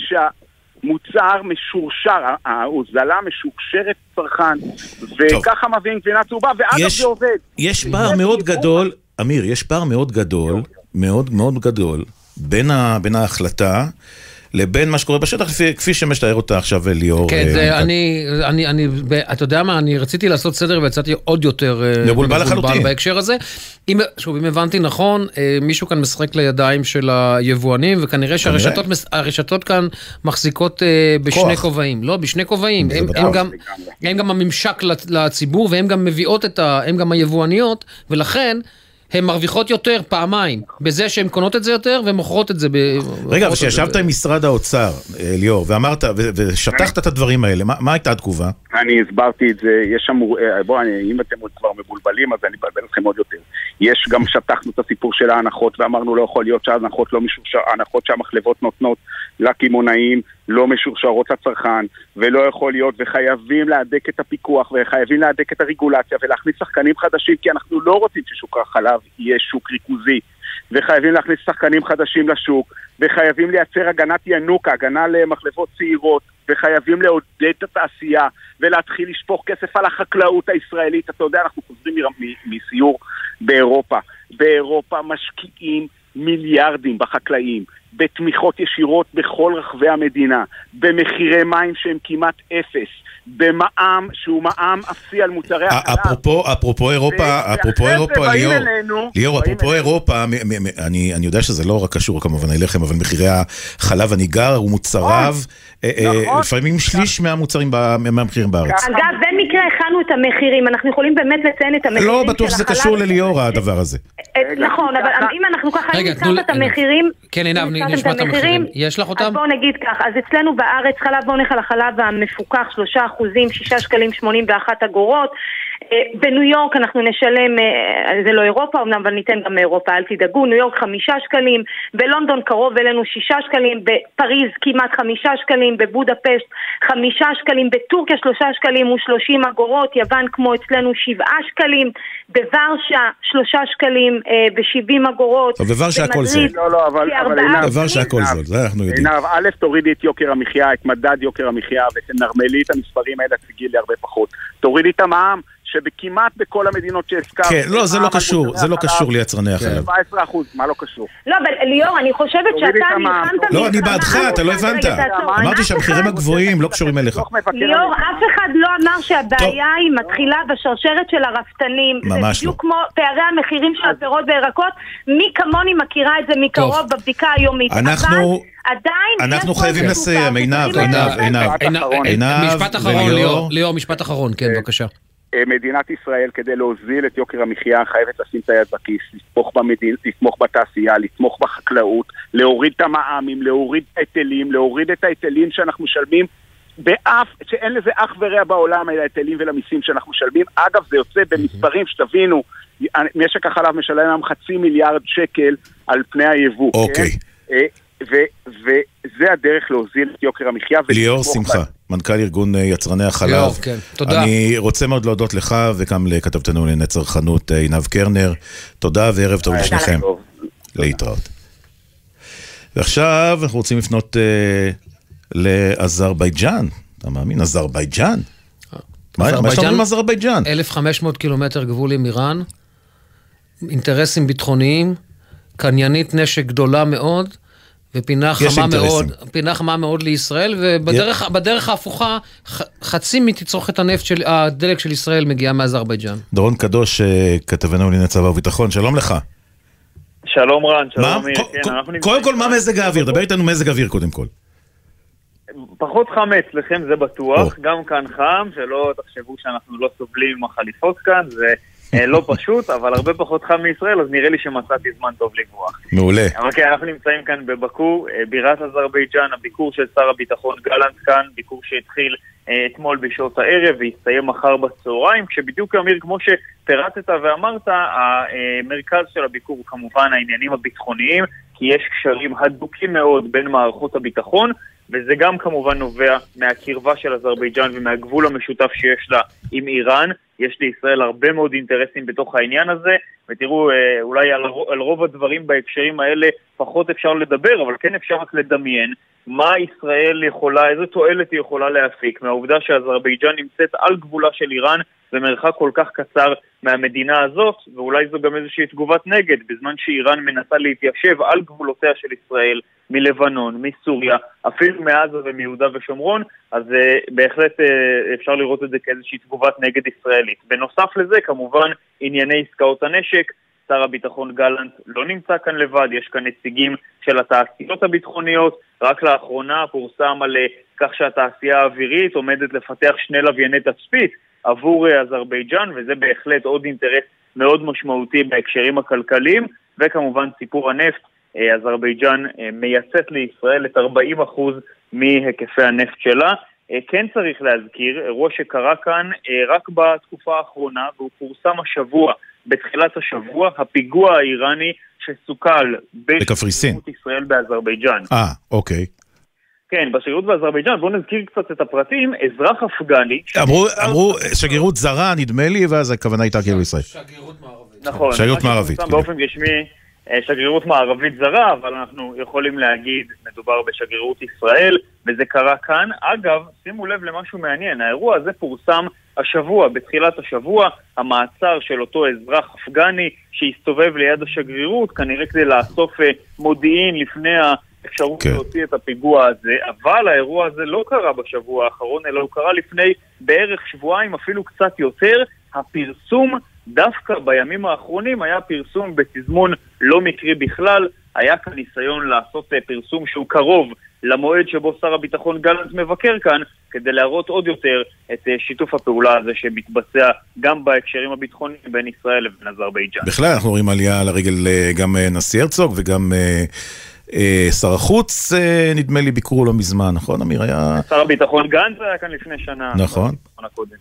שהמוצר משורשר, ההוזלה משורשרת צרכן, וככה מביאים גבינה צהובה, ואגב זה עובד. יש פער מאוד גדול, אמיר, יש פער מאוד גדול, מאוד מאוד גדול, בין ה- בין ההחלטה לבין מה שקורה בשטח, לפי- כפי שמתאר אותה עכשיו ליאור. כן, אה, זה, אני, אני, אני, ב- אתה יודע מה, אני רציתי לעשות סדר ויצאתי עוד יותר אה, מבולבל לחלוטין. בהקשר הזה. אם, שוב, אם הבנתי נכון, אה, מישהו כאן משחק לידיים של היבואנים, וכנראה שהרשתות כאן מחזיקות אה, בשני. כובעים. לא, בשני כובעים. הם. הם, גם, הם גם הממשק לצ- לציבור, והן גם מביאות את ה... הם גם היבואניות, ולכן... הן מרוויחות יותר פעמיים, בזה שהן קונות את זה יותר ומוכרות את זה. ב- רגע, אבל כשישבת עם משרד האוצר, אה, ליאור, ואמרת, ו- ושטחת את הדברים האלה, מה- מה הייתה התגובה? אני הסברתי את זה, יש שם, אה, בואו, אני- אם אתם עוד כבר מבולבלים, אז אני אבלבל אתכם עוד יותר. יש גם, שטחנו את הסיפור של ההנחות, ואמרנו לא יכול להיות שההנחות לא משורשר, ההנחות שהמחלבות נותנות לקמעונאים לא משורשרות לצרכן, ולא יכול להיות, וחייבים להדק את הפיקוח, וחייבים להדק את הרגולציה, ולהכניס שחקנים חדשים, כי אנחנו לא רוצים ששוק החלב יהיה שוק ריכוזי, וחייבים להכניס שחקנים חדשים לשוק, וחייבים לייצר הגנת ינוקה, הגנה למחלבות צעירות, וחייבים לעודד את התעשייה, ולהתחיל לשפוך כסף על החקלאות הישראלית. אתה יודע, אנחנו חוזרים מסיור באירופה. באירופה משקיעים מיליארדים בחקלאים, בתמיכות ישירות בכל רחבי המדינה, במחירי מים שהם כמעט אפס, במע"מ שהוא מע"מ אפסי על מוצרי א- החלב. אפרופו, אפרופו אירופה, ואחרי אפרופו אירופה, ליאור, ליאור, אפרופו אירופה, אני אני יודע שזה לא רק קשור כמובן אליכם, אבל מחירי החלב הניגר ומוצריו, אה, אה, נכון. לפעמים שליש מהמוצרים, ב- מהמחירים בארץ. אגב, במקרה הכנו את המחירים, אנחנו יכולים באמת לציין את המחירים לא של בטוח שזה החלב. קשור לליאור הדבר הזה. אה, נכון, אבל אם אנחנו ככה, אם תנו את המחירים, כן, עינב, נשמע את המחירים. יש לך אותם? אז בואו נגיד כך, אז אצלנו בארץ חלב בוא נלך על החלב המפוקח, שלושה אחוזים, שישה שקלים שמונים ואחת אגורות. אה, בניו יורק אנחנו נשלם, אה, זה לא אירופה אמנם, אבל ניתן גם מאירופה, אל תדאגו, ניו יורק חמישה שקלים, בלונדון קרוב אלינו שישה שקלים, בפריז כמעט חמישה שקלים, בבודפשט חמישה שקלים, בטורקיה שלושה שקלים ושלושים אגורות, יוון כמו אצלנו שבעה שקלים, בוורשה שלושה שקלים אה, ושבעים אגורות, טוב, בוורשה הכל זול. לא, לא, אבל, עינב, שהכל עינב, זול, זה אנחנו יודעים. עינב, א', תורידי את יוקר המחיה, את מדד יוקר המחיה, ותנרמלי את המספרים האלה, תגידי לי הרבה פחות. תורידי את המע"מ, שבכמעט בכל המדינות שהזכרת... כן, לא, זה לא מע"מ על קשור, זה לא קשור ליצרני החלב. 17 אחוז, מה לא קשור? לא, אבל ליאור, אני חושבת שאתה את המע"מ. נלחמת לא, אני בעדך, אתה לא הבנת. אמרתי שהמחירים הגבוהים לא קשורים אליך. ליאור, אף אחד לא אמר שהבעיה היא מתחילה בשרשרת של הרפתנים. ממש זה לא. בדיוק כמו פערי המחירים של הפירות וירקות. מי כמוני מכירה את זה מקרוב. בבדיקה היומית. אנחנו- עדיין אנחנו יש פה חייבים איזשהו לסיים, פער עינב, שצריכים עינב, לתת. עינב. עינב, עינב משפט אחרון, וליאור. ליאור, ליאור, משפט אחרון, כן, בבקשה. אה, מדינת ישראל, כדי להוזיל את יוקר המחיה, חייבת לשים את היד בכיס, לתמוך במדין, לתמוך בתעשייה, לתמוך בחקלאות, להוריד את המע"מים, להוריד את ההיטלים, להוריד את ההיטלים שאנחנו משלמים באף, שאין לזה אח ורע בעולם, אל ההיטלים ולמיסים שאנחנו משלמים. אגב, זה יוצא במספרים, שתבינו, משק החלב משלם היום חצי מיליארד שקל על פני היבוא. אוקיי. כן? ו- וזה הדרך להוזיל את יוקר המחיה. ליאור שמחה, מנכ"ל ארגון אה, יצרני החלב. ליאור, כן. תודה. אני רוצה מאוד להודות לך וגם לכתבתנו לענייני צרכנות אה, עינב קרנר. תודה וערב טוב לשניכם. להתראות. ועכשיו אנחנו רוצים לפנות אה, לאזרבייג'אן. אתה מאמין? אזרבייג'אן? מה מה יש לנו עם אזרבייג'אן? 1,500 קילומטר גבול עם איראן, אינטרסים ביטחוניים, קניינית נשק גדולה מאוד, ופינה חמה אינטרסים. מאוד, פינה חמה מאוד לישראל, ובדרך בדרך ההפוכה, ח- חצי מתצרוכת הנפט של, הדלק של ישראל מגיעה מאזרבייג'אן. דורון קדוש, אה, כתבנו לענייני צבא וביטחון, שלום לך. שלום רן, שלום מה? אמיר, כן, אנחנו נמצאים קודם כל, מה מזג האוויר? דבר איתנו מזג האוויר קודם כל. פחות חם אצלכם זה בטוח, גם כאן חם, שלא תחשבו שאנחנו לא סובלים עם החליפות כאן, זה אה, לא פשוט, אבל הרבה פחות חם מישראל, אז נראה לי שמצאתי זמן טוב לברוח. מעולה. אבל כן, אנחנו נמצאים כאן בבקו, אה, בירת אזרבייג'אן, הביקור של שר הביטחון גלנט כאן, ביקור שהתחיל אה, אתמול בשעות הערב ויסתיים מחר בצהריים, כשבדיוק אמיר, כמו שפירטת ואמרת, המרכז של הביקור הוא כמובן העניינים הביטחוניים, כי יש קשרים הדוקים מאוד בין מערכות הביטחון, וזה גם כמובן נובע מהקרבה של אזרבייג'אן ומהגבול המשותף שיש לה עם איראן. יש לישראל הרבה מאוד אינטרסים בתוך העניין הזה, ותראו, אה, אולי על, על רוב הדברים בהקשרים האלה פחות אפשר לדבר, אבל כן אפשר רק לדמיין מה ישראל יכולה, איזה תועלת היא יכולה להפיק מהעובדה שאזרבייג'אן נמצאת על גבולה של איראן במרחק כל כך קצר מהמדינה הזאת, ואולי זו גם איזושהי תגובת נגד, בזמן שאיראן מנסה להתיישב על גבולותיה של ישראל מלבנון, מסוריה, אפילו מעזה ומיהודה ושומרון, אז uh, בהחלט uh, אפשר לראות את זה כאיזושהי תגובת נגד ישראלית. בנוסף לזה, כמובן, ענייני עסקאות הנשק, שר הביטחון גלנט לא נמצא כאן לבד, יש כאן נציגים של התעשיות הביטחוניות. רק לאחרונה פורסם על אה, כך שהתעשייה האווירית עומדת לפתח שני לווייני תצפית עבור אה, אזרבייג'אן, וזה בהחלט עוד אינטרס מאוד משמעותי בהקשרים הכלכליים, וכמובן סיפור הנפט, אה, אזרבייג'אן אה, מייצאת לישראל את 40% מהיקפי הנפט שלה. כן צריך להזכיר, אירוע שקרה כאן רק בתקופה האחרונה, והוא פורסם השבוע, בתחילת השבוע, הפיגוע האיראני שסוכל בקפריסין. ישראל באזרבייג'אן. אה, אוקיי. כן, בשגרירות באזרבייג'אן, בואו נזכיר קצת את הפרטים, אזרח אפגני, אמרו, אמרו, שגרירות זרה, נדמה לי, ואז הכוונה הייתה כאילו ישראל. נכון, שגרירות מערבית, שפורסם כן. באופן רשמי, אה, שגרירות מערבית זרה, אבל אנחנו יכולים להגיד, מדובר בשגרירות ישראל, וזה קרה כאן. אגב, שימו לב למשהו מעניין, האירוע הזה פורסם השבוע, בתחילת השבוע, המעצר של אותו אזרח אפגני שהסתובב ליד השגרירות, כנראה כדי לאסוף אה, מודיעין לפני האפשרות כן. להוציא את הפיגוע הזה, אבל האירוע הזה לא קרה בשבוע האחרון, אלא הוא קרה לפני בערך שבועיים, אפילו קצת יותר. הפרסום דווקא בימים האחרונים היה פרסום בתזמון לא מקרי בכלל, היה כאן ניסיון לעשות אה, פרסום שהוא קרוב למועד שבו שר הביטחון גלנט מבקר כאן, כדי להראות עוד יותר את אה, שיתוף הפעולה הזה שמתבצע גם בהקשרים הביטחוניים בין ישראל לבין אזרבייג'אן. בכלל, אנחנו רואים עלייה על הרגל אה, גם נשיא הרצוג וגם שר החוץ, אה, נדמה לי, ביקרו לא מזמן, נכון, אמיר? היה... שר הביטחון גנץ היה כאן לפני שנה. נכון. הקודם.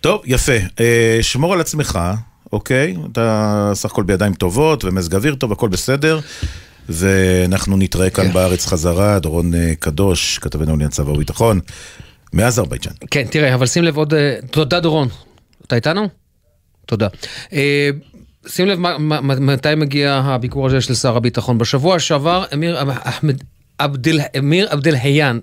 טוב, יפה. אה, שמור על עצמך, אוקיי? אתה סך הכל בידיים טובות ומזג אוויר טוב, הכל בסדר. ואנחנו נתראה כאן בארץ חזרה, דורון אה, קדוש, כתבנו לעניין צבא וביטחון, מאזרבייג'אן. כן, תראה, אבל שים לב עוד... אה, תודה, דורון. אתה איתנו? תודה. אה, שים לב מה- מה- מתי מגיע הביקור הזה של שר הביטחון. בשבוע שעבר, אמיר אחמד... עבדל, אמיר עבדל היאן,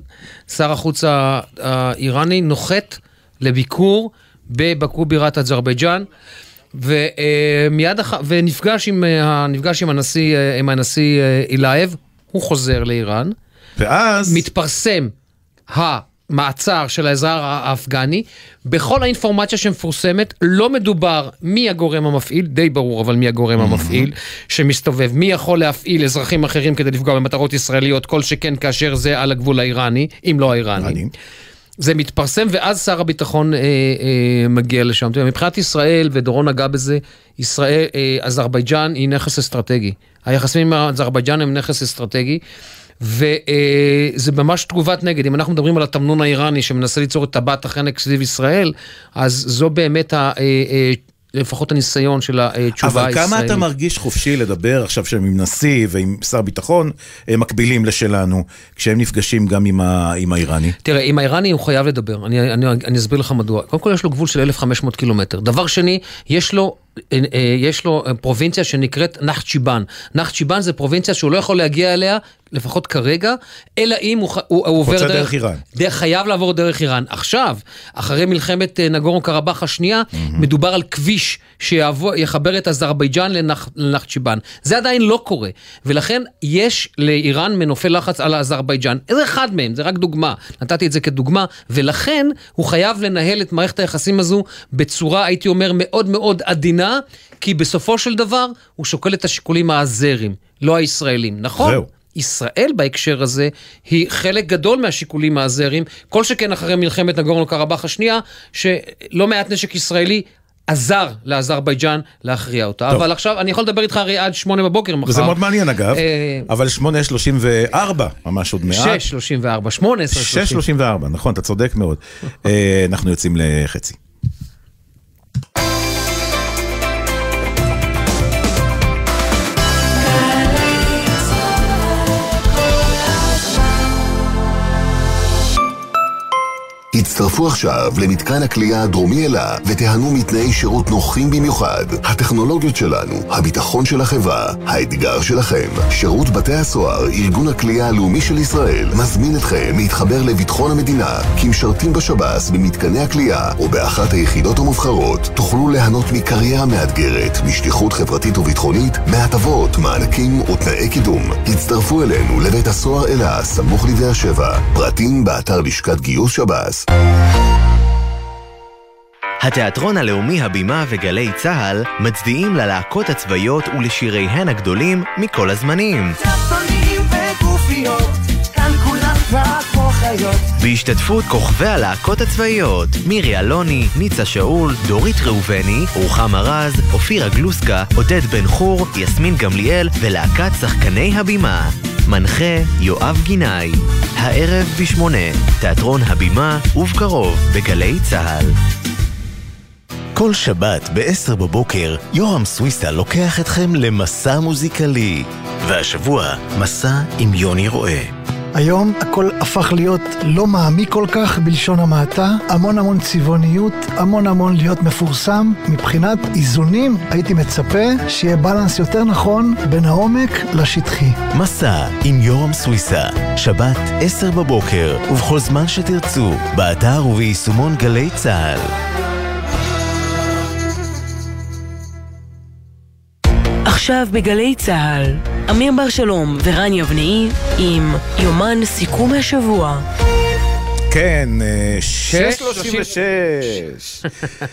שר החוץ ה- האיראני, נוחת לביקור בבקו בירת אזרבייג'אן, ומיד אחר, ונפגש עם, ה- נפגש עם הנשיא, אה, עם הנשיא אה, אילייב, הוא חוזר לאיראן. ואז... מתפרסם המעצר של האזרח האפגני. בכל האינפורמציה שמפורסמת, לא מדובר מי הגורם המפעיל, די ברור אבל מי הגורם המפעיל שמסתובב, מי יכול להפעיל אזרחים אחרים כדי לפגוע במטרות ישראליות, כל שכן כאשר זה על הגבול האיראני, אם לא האיראני. זה מתפרסם, ואז שר הביטחון אה, אה, מגיע לשם. תראה, מבחינת ישראל, ודורון נגע בזה, ישראל, אה, אזרבייג'אן היא נכס אסטרטגי. היחסים עם אזרבייג'אן הם נכס אסטרטגי. וזה ממש תגובת נגד. אם אנחנו מדברים על התמנון האיראני שמנסה ליצור את טבעת החנק סביב ישראל, אז זו באמת ה... אה, אה, לפחות הניסיון של התשובה אבל הישראלית. כמה אתה מרגיש חופשי לדבר עכשיו שהם עם נשיא ועם שר ביטחון, הם מקבילים לשלנו, כשהם נפגשים גם עם, ה, עם האיראני? תראה, עם האיראני הוא חייב לדבר, אני, אני, אני אסביר לך מדוע. קודם כל יש לו גבול של 1,500 קילומטר. דבר שני, יש לו, אה, יש לו פרובינציה שנקראת נחצ'יבן. נחצ'יבן זה פרובינציה שהוא לא יכול להגיע אליה, לפחות כרגע, אלא אם הוא, הוא, הוא עובר חוצה דרך איראן. דרך, חייב לעבור דרך איראן. עכשיו, אחרי מלחמת אה, נגורנו קרבאח השנייה, מדובר על כביש שיחבר את אזרבייג'אן לנח, לנחצ'יבן. זה עדיין לא קורה, ולכן יש לאיראן מנופי לחץ על אזרבייג'אן. זה אחד מהם, זה רק דוגמה. נתתי את זה כדוגמה, ולכן הוא חייב לנהל את מערכת היחסים הזו בצורה, הייתי אומר, מאוד מאוד עדינה, כי בסופו של דבר הוא שוקל את השיקולים האזרים, לא הישראלים, נכון? זהו. ישראל בהקשר הזה היא חלק גדול מהשיקולים האזריים, כל שכן אחרי מלחמת נגורנו קרבאח השנייה, שלא מעט נשק ישראלי עזר לאזרבייג'אן להכריע אותה. טוב. אבל עכשיו, אני יכול לדבר איתך הרי עד שמונה בבוקר מחר. וזה מאוד מעניין אגב, אה, אבל 8.34, ממש עוד מעט. 6.34, 18.34. 6.34, נכון, אתה צודק מאוד. אה, אנחנו יוצאים לחצי. הצטרפו עכשיו למתקן הכליאה הדרומי אלה ותיהנו מתנאי שירות נוחים במיוחד. הטכנולוגיות שלנו, הביטחון של החברה, האתגר שלכם. שירות בתי הסוהר, ארגון הכליאה הלאומי של ישראל, מזמין אתכם להתחבר לביטחון המדינה. כמשרתים בשב"ס, במתקני הכליאה או באחת היחידות המובחרות, תוכלו ליהנות מקריירה מאתגרת, משליחות חברתית וביטחונית, מהטבות, מענקים ותנאי קידום. הצטרפו אלינו לבית הסוהר אלה, סמוך לבאר שבע. פרטים באתר לשכת גיוס שב"ס. התיאטרון הלאומי הבימה וגלי צה"ל מצדיעים ללהקות הצבאיות ולשיריהן הגדולים מכל הזמנים. צפונים וגופיות, כאן כולם כבר כמו חיות. בהשתתפות כוכבי הלהקות הצבאיות מירי אלוני, ניצה שאול, דורית ראובני, רוחמה רז, אופירה גלוסקה, עודד בן חור, יסמין גמליאל ולהקת שחקני הבימה. מנחה יואב גינאי. הערב בשמונה, תיאטרון הבימה ובקרוב בגלי צה"ל. כל שבת ב-10 בבוקר, יורם סוויסה לוקח אתכם למסע מוזיקלי. והשבוע, מסע עם יוני רואה. היום הכל הפך להיות לא מעמיק כל כך בלשון המעטה, המון המון צבעוניות, המון המון להיות מפורסם. מבחינת איזונים הייתי מצפה שיהיה בלנס יותר נכון בין העומק לשטחי. מסע עם יורם סוויסה, שבת 10 בבוקר, ובכל זמן שתרצו, באתר וביישומון גלי צה"ל. עכשיו בגלי צה"ל, אמיר בר שלום ורן יבנאי עם יומן סיכום השבוע. כן, אה, 636.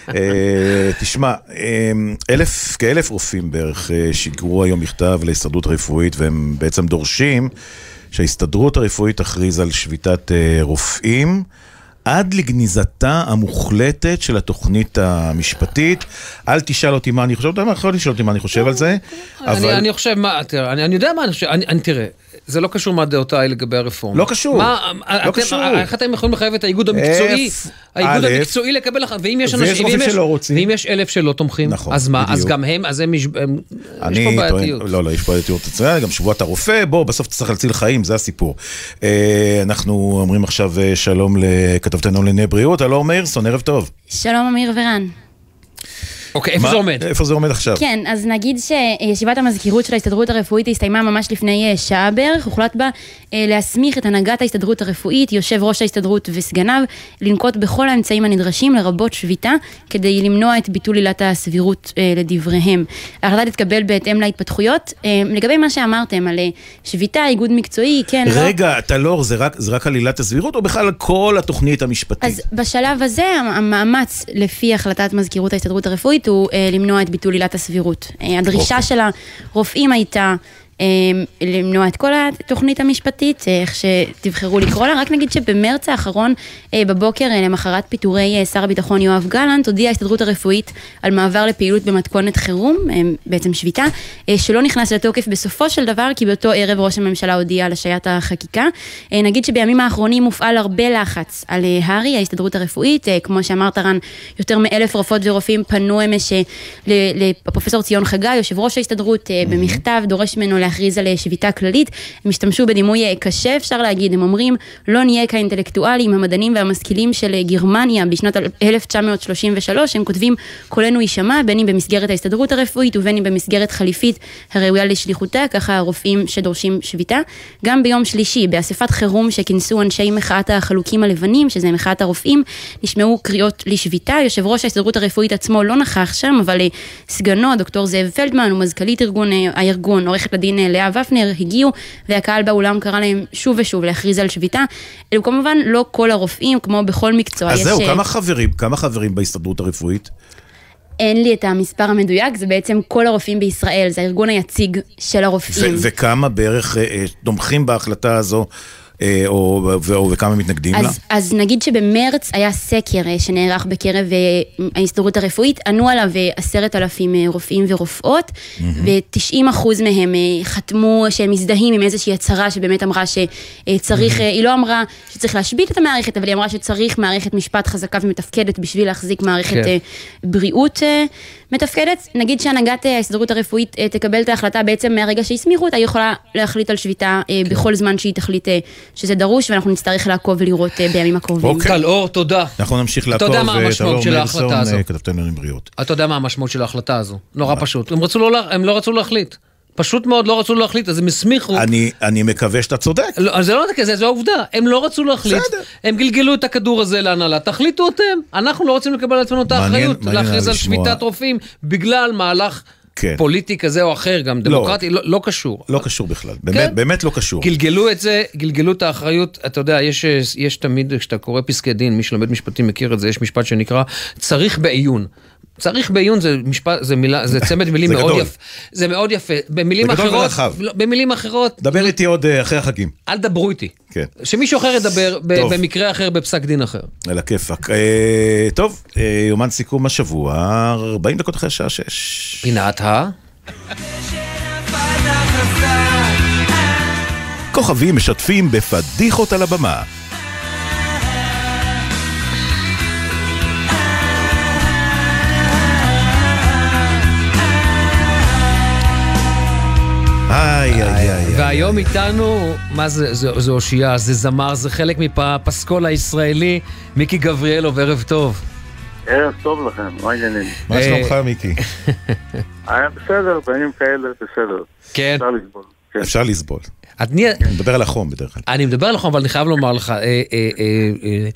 אה, תשמע, אה, אלף, כאלף רופאים בערך אה, שיגרו היום מכתב להסתדרות הרפואית, והם בעצם דורשים שההסתדרות הרפואית תכריז על שביתת אה, רופאים. עד לגניזתה המוחלטת של התוכנית המשפטית. אל תשאל אותי מה אני חושב, אתה יכול לשאול אותי מה אני חושב על זה, אני, אבל... אני חושב, מה, תראה, אני, יודע מה אני חושב, תראה, זה לא קשור מה דעותיי לגבי הרפורמה. לא קשור, מה, לא אתם, קשור. איך אתם יכולים לחייב את האיגוד המקצועי, F, האיגוד א', המקצועי לקבל לך, ואם יש ויש אנשים, רופאים ואם יש- שלא רוצים. ואם יש אלף שלא תומכים, נכון, אז מה, אז בדיוק. גם הם, אז הם, יש פה בעייתיות. לא, לא, יש פה בעייתיות. מצוין, גם שבועת הרופא, בוא, בסוף צריך להציל חיים, זה הסיפור. אה, אנחנו אומרים עכשיו אה, שלום לכתבתנו לענייני בריאות, הלו מאירסון, ערב טוב. שלום אמיר ורן. אוקיי, מה- איפה זה עומד עכשיו? כן, אז נגיד שישיבת המזכירות של ההסתדרות הרפואית הסתיימה ממש לפני אה, שעה בערך, הוחלט בה אה, להסמיך את הנהגת ההסתדרות הרפואית, יושב ראש ההסתדרות וסגניו, לנקוט בכל האמצעים הנדרשים, לרבות שביתה, כדי למנוע את ביטול עילת הסבירות אה, לדבריהם. ההחלטה תתקבל בהתאם להתפתחויות. לגבי מה שאמרתם על שביתה, איגוד מקצועי, כן, לא. רגע, טלור, זה רק- זה רק עלילת הסבירות, או בכלל כל התוכנית המשפטית? אז בשלב הזה המאמץ לפי החלטת מזכירות ההסתדרות הרפואית הוא אה, למנוע את ביטול עילת הסבירות. אה, הדרישה אוקיי. של הרופאים הייתה למנוע את כל התוכנית המשפטית, אה, איך שתבחרו לקרוא לה. רק נגיד שבמרץ האחרון, אה, בבוקר, אה, למחרת פיטורי שר הביטחון יואב גלנט, הודיעה ההסתדרות הרפואית על מעבר לפעילות במתכונת חירום, בעצם שביתה, שלא נכנס לתוקף בסופו של דבר, כי באותו ערב ראש הממשלה הודיע על השעיית החקיקה. נגיד שבימים האחרונים מופעל הרבה לחץ על הר"י, ההסתדרות הרפואית, כמו שאמרת רן, יותר מאלף רופאות ורופאים פנו אמש לפרופסור ציון חגי, יושב ראש ההסתדרות, במכתב, דורש ממנו להכריז על אה, שביתה כללית. הם השתמשו בדימוי אה, קשה, אפשר להגיד, הם אומרים, לא נהיה כאינטלקטואלים, המדענים והמשכילים של אה, גרמניה בשנת 1933, הם כותבים, קולנו יישמע, בין אם במסגרת ההסתדרות הרפואית ובין אם במסגרת חליפית הראויה לשליחותה, ככה הרופאים שדורשים שביתה. גם ביום שלישי, באספת חירום שכינסו אנשי מחאת החלוקים הלבנים, שזה מחאת הרופאים, נשמעו קריאות לשביתה. יושב ראש ההסתדרות הרפואית עצמו לא נכח שם, אבל סגנו, דוקטור זאב פלדמן, ומזכ"לית ארגון, הארגון, עורכת הדין אה, לאה ופנר, הגיעו, והקהל באולם קרא להם שוב ושוב להכריז על שביתה. אלו כמובן לא כל הרופאים, כמו בכל מקצוע. אז זהו, אה, כמה חברים, כמה חברים בהסתדרות הרפואית? אין לי את המספר המדויק, זה בעצם כל הרופאים בישראל, זה הארגון היציג של הרופאים. ו- וכמה בערך אה, אה, תומכים בהחלטה הזו, או, ו- או וכמה מתנגדים לה? אז, אז נגיד שבמרץ היה סקר אה, שנערך בקרב אה, ההסתדרות הרפואית, ענו עליו אה, עשרת אלפים אה, רופאים ורופאות, ו-90 אחוז מהם אה, חתמו שהם מזדהים עם איזושהי הצהרה שבאמת אמרה שצריך, אה, היא לא אמרה שצריך להשבית את המערכת, אבל היא אמרה שצריך מערכת משפט חזקה ומתפקדת בשביל להחזיק מערכת כן. אה, בריאות אה, מתפקדת. נגיד שהנהגת אה, ההסתדרות הרפואית אה, תקבל את ההחלטה בעצם מהרגע שהסמיכו אותה, היא יכולה להחליט על שביתה אה, כן. בכל זמן שהיא תחליט שזה דרוש, ואנחנו נצטרך לעקוב ולראות בימים הקרובים. אוקיי. טל אור, תודה. אנחנו נמשיך אתה לעקוב, יודע מה המשמעות של ההחלטה הזו? כתבתנו לענייני בריאות. אתה יודע מה המשמעות של ההחלטה הזו? נורא פשוט. הם, לא, הם לא רצו להחליט. פשוט מאוד לא רצו להחליט, אז הם הסמיכו. אני, אני מקווה שאתה צודק. לא, זה לא כזה, זו העובדה. הם לא רצו להחליט. הם גלגלו את הכדור הזה להנהלה. תחליטו אתם. אנחנו לא רוצים לקבל על עצמנו את האחריות. להכריז על. שביתת רופאים בגלל מהלך כן. פוליטי כזה או אחר, גם דמוקרטי, לא, לא קשור. לא קשור בכלל, כן. באמת, באמת לא קשור. גלגלו את זה, גלגלו את האחריות, אתה יודע, יש, יש תמיד, כשאתה קורא פסקי דין, מי שלומד משפטים מכיר את זה, יש משפט שנקרא צריך בעיון. צריך בעיון זה משפט, זה מילה, זה צמד מילים (laughs) זה מאוד גדול. יפה. זה מאוד יפה. במילים זה גדול אחרות, ורחב. לא, במילים אחרות, דבר איתי עוד אה, אחרי החגים. אל דברו איתי. כן. שמישהו אחר ידבר ב-. במקרה אחר, בפסק דין אחר. על הכיפאק. אה, טוב, אה, יומן סיכום השבוע, 40 דקות אחרי השעה 6. פינת ה... כוכבים משתפים בפדיחות על הבמה. איי, איי, איי. והיום איתנו, מה זה, זה, זה אושייה, זה זמר, זה חלק מפסקול הישראלי, מיקי גבריאלוב, ערב טוב. ערב טוב לכם, מה העניינים? מה שלומך, מיקי? היה (laughs) בסדר, בימים כאלה בסדר. כן. אפשר לסבול. כן. אפשר לסבול. אני, מדבר על החום בדרך כלל. אני מדבר על החום, אבל אני חייב לומר לך, אה, אה, אה, אה,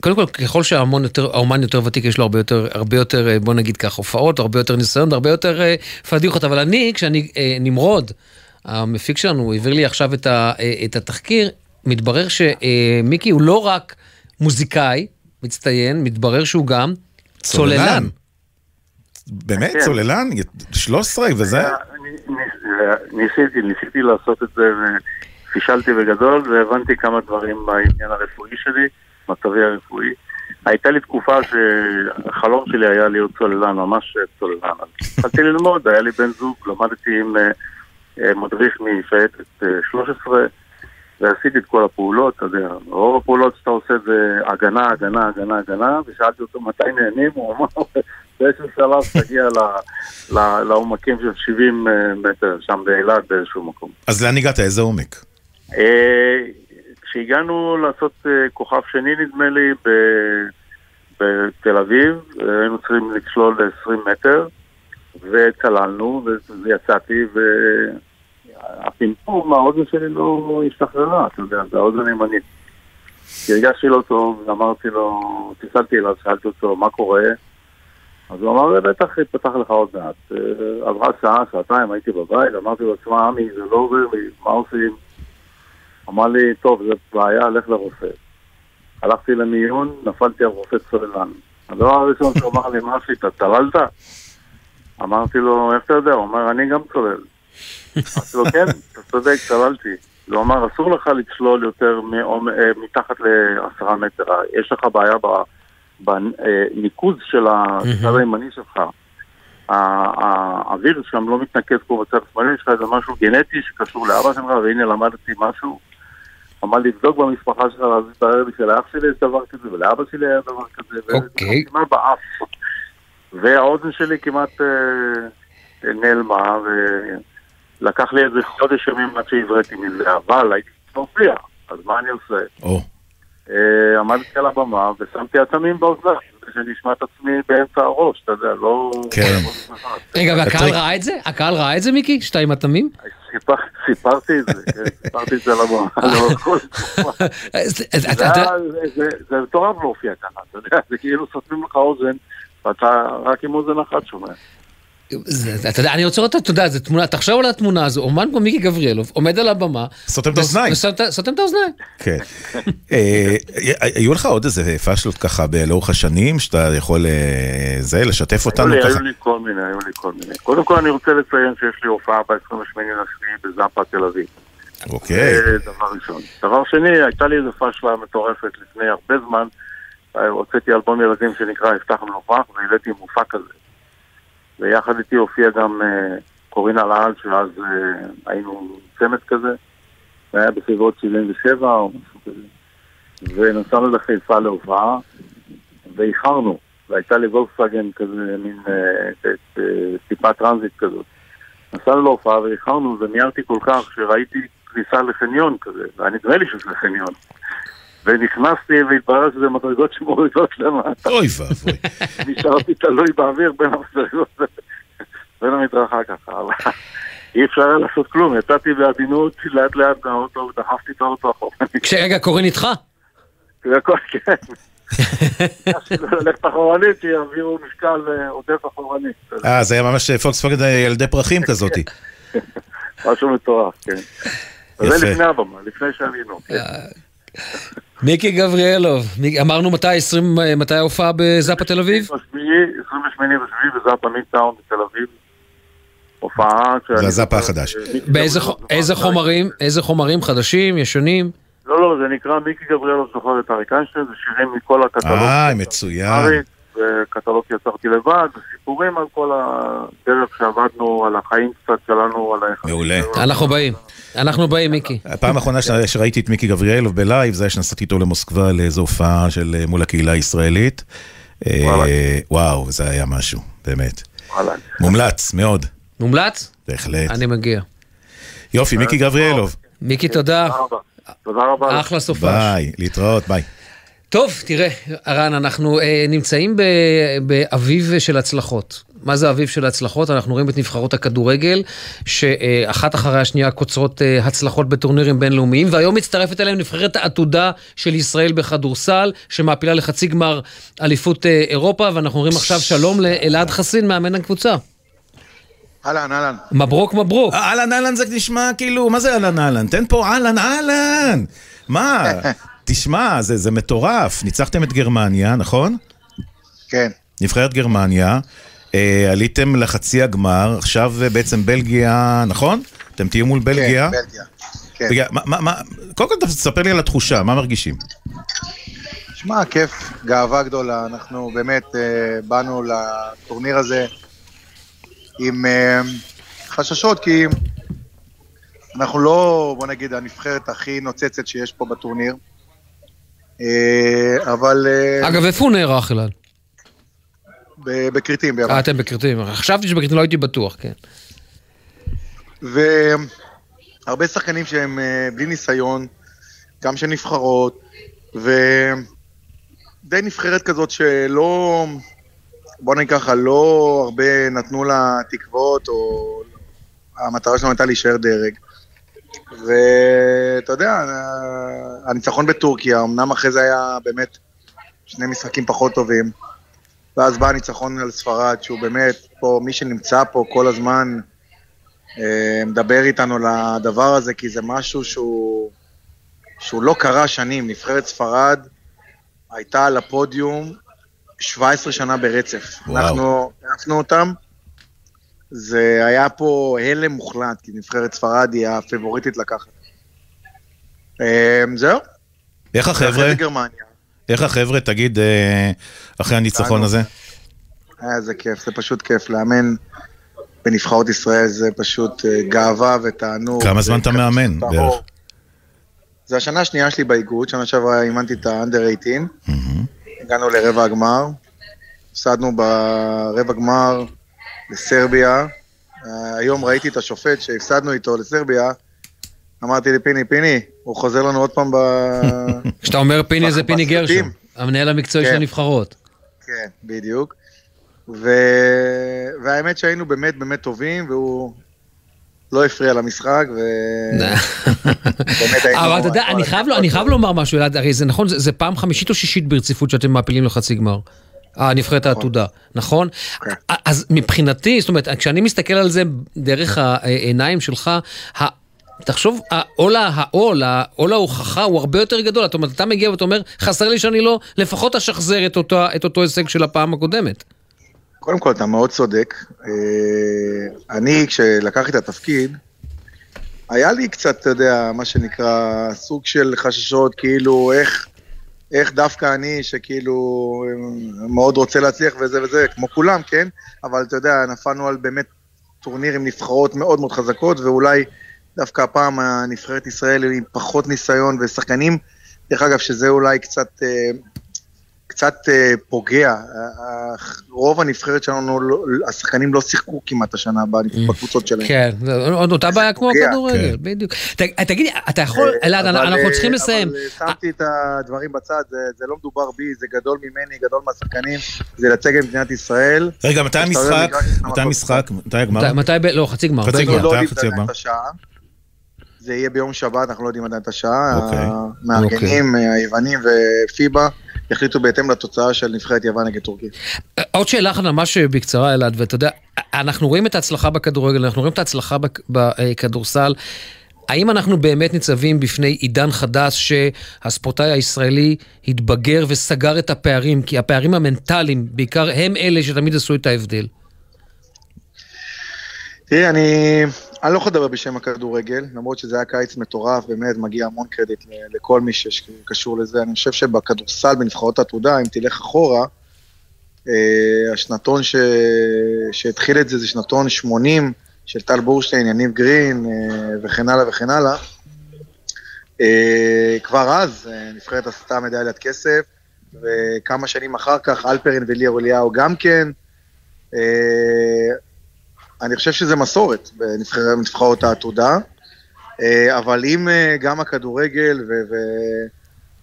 קודם כל, ככל שהאומן יותר, יותר ותיק, יש לו הרבה יותר, הרבה יותר, אה, בוא נגיד כך, הופעות, הרבה יותר ניסיון, הרבה יותר אה, פדיחות, אבל אני, כשאני, אה, נמרוד, המפיק שלנו, הוא העביר לי עכשיו את, ה, אה, את התחקיר, מתברר שמיקי הוא לא רק מוזיקאי, מצטיין, מתברר שהוא גם צוללן. באמת? כן. צוללן? 13 וזה? ניסיתי, ניסיתי לעשות את זה ופישלתי בגדול והבנתי כמה דברים בעניין הרפואי שלי, מצבי הרפואי. הייתה לי תקופה שהחלום שלי היה להיות צוללן, ממש צוללן. התחלתי ללמוד, היה לי בן זוג, למדתי עם אה, אה, מדריך משייטת אה, 13 ועשיתי את כל הפעולות, אתה יודע, רוב הפעולות שאתה עושה זה הגנה, הגנה, הגנה, הגנה, ושאלתי אותו מתי נהנים, הוא אמר, (laughs) באיזשהו שלב תגיע לעומקים של 70 אה, מטר, שם באילת באיזשהו מקום. אז לאן הגעת? איזה עומק? אה, כשהגענו לעשות אה, כוכב שני, נדמה לי, בתל אביב, אה, היינו צריכים לצלול ל-20 מטר, וצללנו, ויצאתי, והפמפום, האוזן שלי לא השתחררה, אתה יודע, זה האוזן הימנית. הרגשתי לא טוב, אמרתי לו, צלצלתי אליו, שאלתי אותו, מה קורה? אז הוא אמר, בטח יפתח לך עוד מעט. אה, עברה שעה, שעתיים, הייתי בבית, אמרתי לו, תשמע, עמי, זה לא עובר לי, מה עושים? אמר לי, טוב, זה בעיה, לך לרופא. הלכתי למיון, נפלתי על רופא צוללן. הדבר הראשון שהוא אמר לי, מה עשית, צללת? אמרתי לו, איך אתה יודע? הוא אומר, אני גם צולל. אמרתי לו, כן, אתה צודק, צללתי. הוא אמר, אסור לך לצלול יותר אה, מתחת לעשרה מטר. יש לך בעיה בניקוז של הצד הימני שלך. האוויר שם לא מתנקז פה בצד השמאלי, יש לך איזה משהו גנטי שקשור לאבא שלך, והנה למדתי משהו. אמר לי, לבדוק במשפחה שלך, ואז התברר לי שלאח שלי יש דבר כזה, ולאבא שלי היה דבר כזה, אוקיי. כמעט באף. והאוזן שלי כמעט אה, נעלמה, ולקח לי איזה חודש ימים עד שהבראתי מזה, אבל הייתי להופיע, אז מה אני עושה? או. אה, עמדתי על הבמה ושמתי עצמים באוזניים, שאני אשמע את עצמי באמצע הראש, אתה יודע, לא... כן. רגע, והקהל ראה את זה? הקהל ראה את זה, מיקי? שאתה עם התמים? סיפר- סיפרתי את זה, כן, סיפרתי את זה. לאורך כל תקופה. זה- זה מטורף להופיע ככה, אתה יודע, זה כאילו סותמים לך אוזן, ואתה רק עם אוזן אחת שומע. זה- אתה יודע, אני רוצה לראות, אתה יודע, זו תמונה, תחשוב על התמונה הזו, אומן כמו מיקי גבריאלוב, עומד על הבמה. סותם את האוזניים. סותם את האוזניים. כן. אה, היו לך עוד איזה פאשלות ככה לאורך השנים, שאתה יכול אה, זה, לשתף אותנו ככה? היו לי כל מיני, היו לי כל מיני. קודם כל אני רוצה לציין שיש לי הופעה ב-28 לשביעי בזאפה תל אביב. אוקיי. זה דבר ראשון. דבר שני, הייתה לי איזו פאשלה מטורפת לפני הרבה זמן. אה, הוצאתי אלבום ילדים שנקרא יפתח מנופח, והעליתי מופע כזה. ויחד איתי הופיע גם אה, קורינה לאל, שאז אה, היינו צמד כזה. זה היה בסביבות 77 או משהו כזה. ונסענו לחיפה להופעה, ואיחרנו. והייתה לי וולקסווגן כזה, מין אה, טיפה טרנזיט כזאת. נסענו להופעה ואיחרנו ומיהרתי כל כך שראיתי כניסה לחניון כזה, והיה נדמה לי שזה חניון. ונכנסתי והתברר שזה מדרגות שמורידות למטה. אוי ואבוי. (laughs) נשארתי תלוי באוויר בין המדרגות, בין המדרכה ככה, אבל אי אפשר היה לעשות כלום, יצאתי בעדינות לאט לאט מהאוטו ודחפתי את האוטו אחורה. כשרגע קורין איתך? כן. ללכת אחורנית, שיעבירו משקל אה, עודף אחורנית. אה, זה היה ממש פולקסווגן ילדי פרחים כזאתי. (laughs) משהו מטורף, כן. זה לפני הבמה, לפני שעלינו. מיקי גבריאלוב, אמרנו מתי 20, אה, מתי ההופעה בזאפה תל אביב? בשביעי, 28 בשביעי בזאפה מידטאון בתל אביב. הופעה שאני... זה הזאפה החדש. באיזה ח- איזה חומרים, איזה חומרים חדשים, ישנים? לא, לא, זה נקרא מיקי גבריאלוב זוכר את אריק איינשטיין, זה שירים מכל הקטלוג. אה, מצוין. אריק, וקטלוג שיצרתי לבד, וסיפורים על כל הדרך שעבדנו, על החיים קצת שלנו, על היחסים. מעולה. אנחנו באים. אנחנו באים, מיקי. הפעם האחרונה שראיתי את מיקי גבריאלוב בלייב, זה היה שנסעתי איתו למוסקבה לאיזו הופעה של אה, מול הקהילה הישראלית. אה, וואו, זה היה משהו, באמת. מומלץ, מאוד. מומלץ? בהחלט. אני מגיע. יופי, מיקי גבריאלוב. מיקי, תודה. תודה רבה. אחלה סופש. ביי, להתראות, ביי. טוב, תראה, הרן, אנחנו אה, נמצאים ב- באביב של הצלחות. מה זה אביב של הצלחות? אנחנו רואים את נבחרות הכדורגל, שאחת אחרי השנייה קוצרות אה, הצלחות בטורנירים בינלאומיים, והיום מצטרפת אליהם נבחרת העתודה של ישראל בכדורסל, שמעפילה לחצי גמר אליפות אה, אירופה, ואנחנו אומרים עכשיו שלום לאלעד חסין, מאמן הקבוצה. אהלן, אהלן. מברוק, מברוק. אהלן, אהלן זה נשמע כאילו, מה זה אהלן, אהלן? תן פה אהלן, אהלן. מה? (laughs) תשמע, זה, זה מטורף. ניצחתם את גרמניה, נכון? כן. נבחרת גרמניה. אה, עליתם לחצי הגמר, עכשיו אה, בעצם בלגיה, נכון? אתם תהיו מול בלגיה? כן, בלגיה. כן. בלגיה, מה, מה, מה, קודם כל תספר לי על התחושה, מה מרגישים? שמע, כיף, גאווה גדולה. אנחנו באמת אה, באנו לטורניר הזה עם אה, חששות, כי אנחנו לא, בוא נגיד, הנבחרת הכי נוצצת שיש פה בטורניר. אה, אבל... אה, אגב, איפה הוא נערך, אלעד? בכרתים, ביוון. אה, אתם בכרתים. חשבתי שבכרתים לא הייתי בטוח, כן. והרבה שחקנים שהם אה, בלי ניסיון, גם של נבחרות, ודי נבחרת כזאת שלא, בוא נגיד ככה, לא הרבה נתנו לה תקוות, או המטרה שלנו הייתה להישאר דרג. ואתה יודע, הניצחון בטורקיה, אמנם אחרי זה היה באמת שני משחקים פחות טובים, ואז בא הניצחון על ספרד, שהוא באמת, פה, מי שנמצא פה כל הזמן, אה, מדבר איתנו על הדבר הזה, כי זה משהו שהוא, שהוא לא קרה שנים. נבחרת ספרד הייתה על הפודיום 17 שנה ברצף. וואו. אנחנו העפנו אותם, זה היה פה הלם מוחלט, כי נבחרת ספרד היא הפבוריטית לקחת. אה, זהו. איך החבר'ה? איך החבר'ה, תגיד, אה, אחרי הניצחון הזה? היה זה כיף, זה פשוט כיף. לאמן בנבחרות ישראל זה פשוט אה, גאווה ותענוג. כמה זמן אתה מאמן. בערך? זה השנה השנייה שלי באיגוד, שנה שעברה אימנתי את ה-under 18. הגענו לרבע הגמר. הפסדנו ברבע גמר לסרביה. אה, היום ראיתי את השופט שהפסדנו איתו לסרביה. אמרתי לפיני, פיני, הוא חוזר לנו עוד פעם ב... (laughs) כשאתה אומר פיני זה פיני. גרשום, המנהל המקצועי של כן. הנבחרות. כן, בדיוק. ו... והאמת שהיינו באמת באמת טובים, והוא לא הפריע למשחק, ו... (laughs) באמת היינו... אבל אתה יודע, אני חייב לומר משהו, אלעד, הרי זה נכון, זה פעם חמישית או שישית ברציפות שאתם מעפילים לחצי גמר. הנבחרת העתודה, נכון? א- אז מבחינתי, זאת אומרת, כשאני מסתכל על זה דרך העיניים שלך, תחשוב, העול העול, העול ההוכחה הוא הרבה יותר גדול. זאת אומרת, אתה מגיע ואתה אומר, חסר לי שאני לא לפחות אשחזר את אותו- את אותו הישג של הפעם הקודמת. קודם כל, אתה מאוד צודק. אה, אני, כשלקחתי את התפקיד, היה לי קצת, אתה יודע, מה שנקרא, סוג של חששות, כאילו, איך, איך דווקא אני, שכאילו אה, מאוד רוצה להצליח וזה וזה, כמו כולם, כן? אבל אתה יודע, נפלנו על באמת טורניר עם נבחרות מאוד מאוד חזקות, ואולי דווקא הפעם הנבחרת ישראל עם פחות ניסיון ושחקנים, דרך אגב, שזה אולי קצת... אה, קצת אה, פוגע. ה- ה- רוב הנבחרת שלנו, לא- השחקנים לא שיחקו כמעט השנה בנ- בקבוצות שלהם. כן, עוד אותה בעיה כמו. הכדורגל, בדיוק. ת- תגיד, אתה יכול, אלעד, אנחנו אה, צריכים לסיים. אבל אה, שמתי את הדברים בצד, זה, זה לא מדובר בי, זה גדול ממני, גדול מהשחקנים, זה את מדינת ישראל. רגע, מתי המשחק? מתי. המשחק? מתי הגמר? מתי, לא, חצי גמר. חצי. גמר, לא חצי השעה. זה יהיה ביום שבת, אנחנו לא יודעים עדיין את השעה. אוקיי. המארגנים, היוונים ופיבה יחליטו בהתאם לתוצאה של נבחרת יוון נגד טורקיה. עוד שאלה אחת ממש בקצרה, אלעד, ואתה יודע, אנחנו רואים את ההצלחה בכדורגל, אנחנו רואים את ההצלחה בכדורסל. האם אנחנו באמת ניצבים בפני עידן חדש שהספורטאי הישראלי התבגר וסגר את הפערים? כי הפערים המנטליים, בעיקר הם אלה שתמיד עשו את ההבדל. תראי, אני, אני לא יכול לדבר בשם הכדורגל, למרות שזה היה קיץ מטורף, באמת מגיע המון קרדיט לכל מי שקשור לזה. אני חושב שבכדורסל, בנבחרות העתודה, אם תלך אחורה, אה, השנתון ש... שהתחיל את זה זה שנתון 80 של טל בורשטיין, יניב גרין אה, וכן הלאה וכן הלאה. אה, כבר אז נבחרת עשתה מדליית כסף, וכמה שנים אחר כך אלפרין וליאור אליהו גם כן. אה, אני חושב שזה מסורת בנבחר- בנבחרות העתודה, אה, אבל אם אה, גם הכדורגל ו-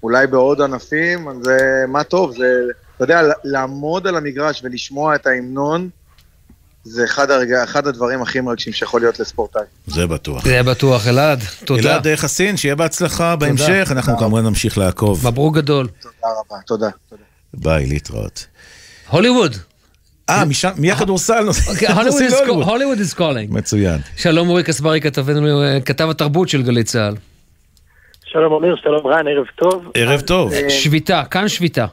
ואולי בעוד ענפים, אז זה מה טוב, זה, אתה יודע, לעמוד על המגרש ולשמוע את ההמנון, זה אחד, הרגע, אחד הדברים הכי מרגשים שיכול להיות לספורטאי. זה בטוח. זה בטוח, אלעד, תודה. אלעד אה, חסין, שיהיה בהצלחה בהמשך, אנחנו כמובן נמשיך לעקוב. מברוק גדול. תודה רבה, תודה. ביי, להתראות. הוליווד. אה, משם, מהכדורסל אוקיי, (laughs) הוליווד is calling. מצוין. שלום אורי קסברי, כתבנו, אה, כתב התרבות של גלי צה"ל. שלום אמיר, שלום רן, ערב טוב. ערב טוב. אה, שביתה, כאן שביתה.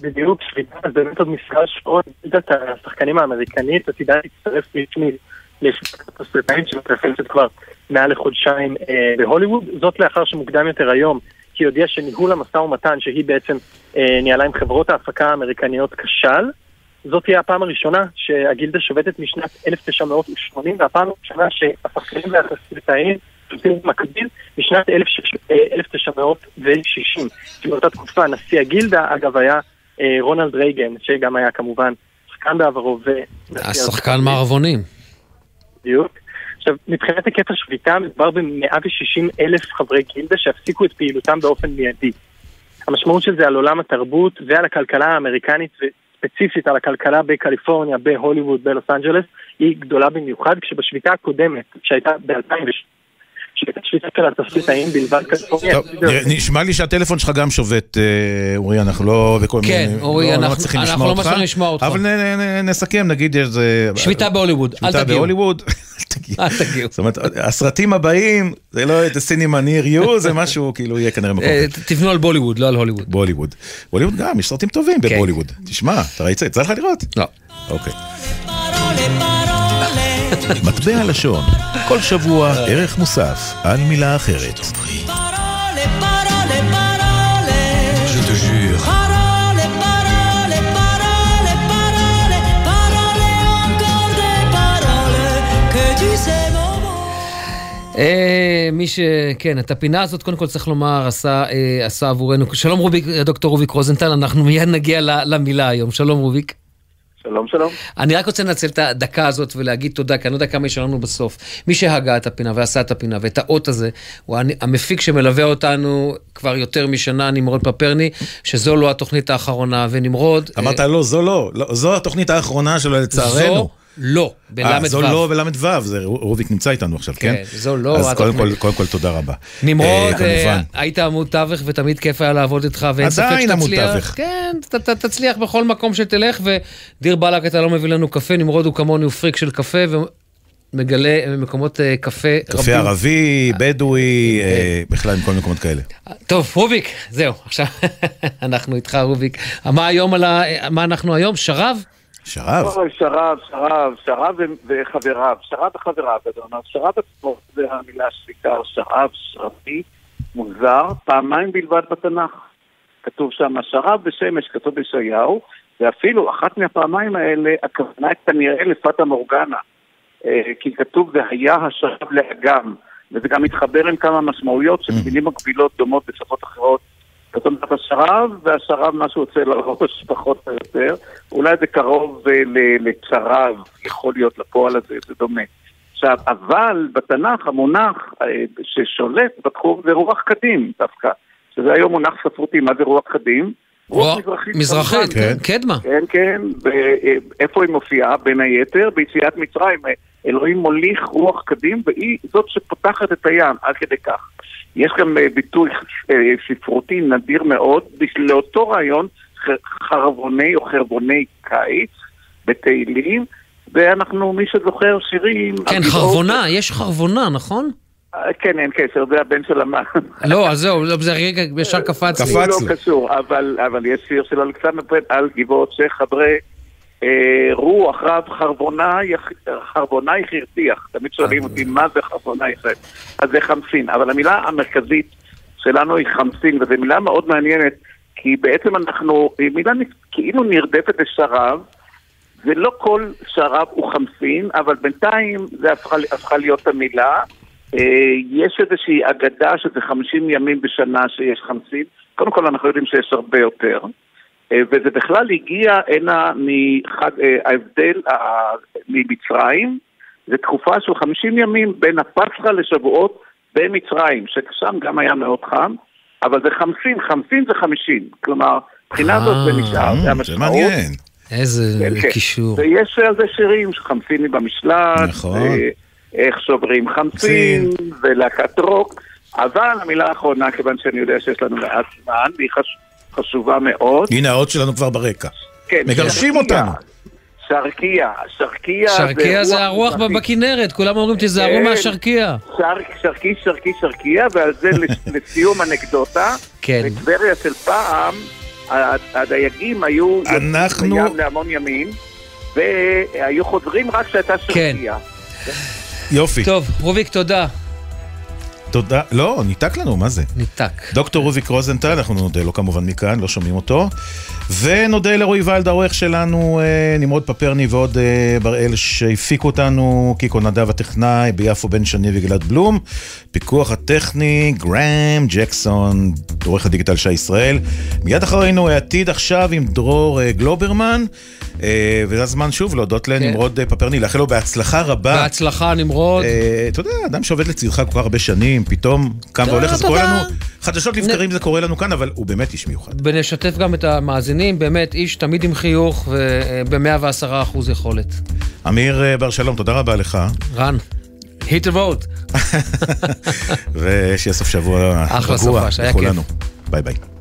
בדיוק, שביתה, אז באמת עוד מפגש עוד ליגת השחקנים האמריקנית עתידה להצטרף רשמית לשביתת התסריטאים שמתרחשת כבר מעל לחודשיים אה, בהוליווד, זאת לאחר שמוקדם יותר היום היא הודיעה שניהול המשא ומתן שהיא בעצם אה, ניהלה עם חברות ההפקה האמריקניות כשל. זאת תהיה הפעם הראשונה שהגילדה שובתת משנת 1980 והפעם הראשונה שהשחקנים והתסריטאים שובתים במקביל משנת 1960. כי באותה תקופה נשיא הגילדה אגב היה אה, רונלד רייגן שגם היה כמובן שחקן בעברו ו... השחקן מערבונים. בדיוק. עכשיו, מבחינת היקף השביתה, מדובר ב-160 אלף חברי גילדה שהפסיקו את פעילותם באופן מיידי. המשמעות של זה על עולם התרבות ועל הכלכלה האמריקנית וספציפית על הכלכלה בקליפורניה, בהוליווד, בלוס אנג'לס, היא גדולה במיוחד, כשבשביתה הקודמת, שהייתה ב-2006, שביתה בלבד נראה- נשמע לי שהטלפון שלך גם שובת, אה, אורי, אנחנו לא בכל כן, מיני... אורי, לא- לא אנחנו- לא. מצליחים לשמוע אותך. אבל נסכם, נגיד איזה... שביתה בהוליווד, אל שביתה תגיעו. בהוליווד. (laughs) אל תגיעו. זאת אומרת, הסרטים הבאים, זה לא at the cinema near you, זה משהו, כאילו, יהיה כנראה מקום. אה, תבנו על בוליווד, לא על הוליווד. בוליווד. בוליווד גם, יש סרטים טובים כן. בבוליווד. תשמע, אתה ראית? יצא לך לראות? לא. אוקיי. מטבע לשון, כל שבוע ערך מוסף על מילה אחרת. אה, מי ש... כן, את הפינה הזאת, קודם כל צריך לומר, עשה, אה, עבורנו. שלום רוביק, דוקטור רוביק רוזנטל, אנחנו מיד נגיע למילה היום. שלום רוביק. שלום, שלום. אני רק רוצה לנצל את הדקה הזאת ולהגיד תודה, כי אני לא יודע כמה יש לנו בסוף. מי שהגה את הפינה ועשה את הפינה ואת האות הזה, הוא המפיק שמלווה אותנו כבר יותר משנה, נמרוד פפרני, שזו לא התוכנית האחרונה, ונמרוד... אמרת אה, לא, זו לא, לא, זו התוכנית האחרונה שלו לצערנו. זו לא, אה, בל"ו. זו לא בל"ו, זה רוביק נמצא איתנו עכשיו, כן? כן, זו לא אז קודם. כל, קודם כל תודה רבה. נמרוד, אה, אה. היית עמוד תווך ותמיד כיף היה לעבוד איתך, ואין ספק עדיין עמוד שתצליח. תווך. כן, תצליח בכל מקום שתלך, ודיר באלק אתה לא מביא לנו קפה, נמרוד הוא כמוני, הוא פריק של קפה, ומגלה מקומות קפה רבים. קפה ערבי, בדואי, בכלל מכל מקומות כאלה. טוב, רוביק, זהו, עכשיו (laughs) אנחנו איתך, רוביק. מה היום על ה... מה אנחנו היום? שרב? שרב. שרב, שרב, שרב וחבריו, שרב וחבריו, אומר, שרב עצמו, זה המילה שבעיקר, שרב, שרבי, מוזר, פעמיים בלבד בתנ"ך. כתוב שם שרב ושמש, כתוב בישעיהו, ואפילו אחת מהפעמיים האלה, הכוונה כנראה לפטה מורגנה. אה, כי כתוב והיה השרב לאגם, וזה גם מתחבר עם כמה משמעויות של מילים מקבילות דומות בשפות אחרות. זאת אומרת, השרב והשרב, מה שהוא יוצא לראש פחות או יותר, אולי זה קרוב אה, לצרב, יכול להיות לפועל הזה, זה דומה. עכשיו, אבל בתנ"ך המונח אה, ששולט בתחום זה רוח קדים דווקא, שזה היום מונח ספרותי, מה זה רוח קדים? רוח מזרחית. מזרחית. כן, קדמה. כן, כן, ואיפה היא מופיעה? בין היתר, ביציאת מצרים. אלוהים מוליך רוח קדים, והיא זאת שפותחת את הים, עד כדי כך. יש גם אה, ביטוי אה, ספרותי נדיר מאוד, לאותו רעיון, חרבוני או חרבוני קיץ בתהילים, ואנחנו, מי שזוכר שירים... כן, חרבונה, יש חרבונה, נכון? אה, כן, אין קשר, זה הבן של המן. (laughs) לא, אז זהו, לא, זה רגע ישר קפץ לי. לא קשור, אבל, אבל יש שיר של אלכסנדר פרן על גבעות שחברי רוח רב חרבונאי הרתיח. תמיד שואלים אותי מה זה חרבונאי חרב. אז זה חמסין, אבל המילה המרכזית שלנו היא חמסין, וזו מילה מאוד מעניינת, כי בעצם אנחנו, היא מילה כאילו נרדפת לשרב, ולא כל שרב הוא חמסין, אבל בינתיים זה הפכה, הפכה להיות המילה. אה, יש איזושהי אגדה שזה 50 ימים בשנה שיש חמסין. קודם כל אנחנו יודעים שיש הרבה יותר. אה, וזה בכלל הגיע הנה מחג, אה, ההבדל אה, ממצרים, זה תקופה של 50 ימים בין הפסחא לשבועות במצרים, ששם גם היה מאוד חם, אבל זה חמסין, חמסין זה 50. כלומר, מבחינה זאת זה נשאר, זה המשמעות. מעניין. איזה כן, כן. קישור. ויש על זה שירים, חמסיני במשלט, נכון. איך שוברים חמסין, ולהקת רוק, אבל המילה האחרונה, כיוון שאני יודע שיש לנו מעט זמן, והיא חש... חשובה מאוד, הנה האות שלנו כבר ברקע. כן, מגרשים. אותנו. שרקייה, שרקייה שרקייה זה הרוח. בכנרת, כולם אומרים תיזהרו כן. מהשרקייה. שרק, שרקי, שרקי, שרקייה, ועל זה (laughs) לס- לסיום אנקדוטה. כן. בטבריה של פעם, הדייגים היו אנחנו- לים להמון ימים, והיו חוזרים רק כשהייתה שרקייה. יופי. טוב, רוביק, תודה. תודה. לא, ניתק לנו, מה זה? ניתק. דוקטור רוביק רוזנטל, אנחנו נודה לו כמובן מכאן, לא שומעים אותו. ונודה לרועי ולד, העורך שלנו, אה, נמרוד פפרני ועוד אה, בראל שהפיקו אותנו, קיקו נדב הטכנאי, ביפו בן שני וגלעד בלום. פיקוח הטכני, גראם ג'קסון, עורך הדיגיטל שי ישראל. מיד אחרינו העתיד עכשיו עם דרור אה, גלוברמן. וזה הזמן שוב להודות לנמרוד אה, פפרני, לאחל לו בהצלחה רבה. בהצלחה, נמרוד. אתה יודע, אדם שעובד לצדך כל כך הרבה שנים, פתאום קם והולך, אתה קורה. לנו, חדשות לבקרים זה קורה לנו כאן, אבל הוא באמת איש מיוחד. ונשתף גם את המאזינים, באמת איש תמיד עם חיוך וב-110 אחוז יכולת. אמיר אה, בר שלום, תודה רבה לך, רן, hit the vote. (laughs) ושיהיה סוף שבוע רגוע לכולנו. ביי ביי.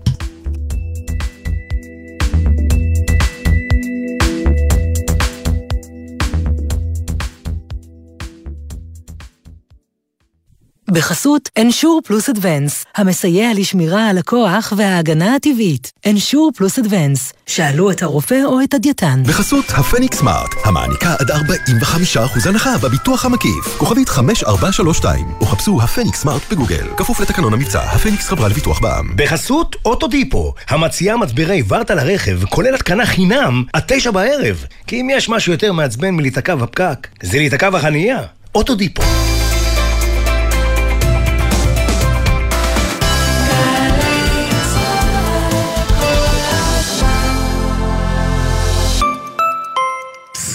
בחסות Ensure פלוס אדוונס, המסייע לשמירה על הכוח וההגנה הטבעית. Ensure פלוס אדוונס, שאלו את הרופא או את הדייתן. בחסות הפניקס סמארט, המעניקה עד 45% הנחה בביטוח המקיף. כוכבית 5432, או חפשו הפניקס סמארט בגוגל. כפוף לתקנון המבצע, הפניקס חברה לביטוח בע"מ. בחסות אוטודיפו, המציעה מצברי ורטה לרכב, כולל התקנה חינם, עד תשע בערב. כי אם יש משהו יותר מעצבן מלהיתקע בפקק, זה להיתקע בחנייה. אוטודיפו.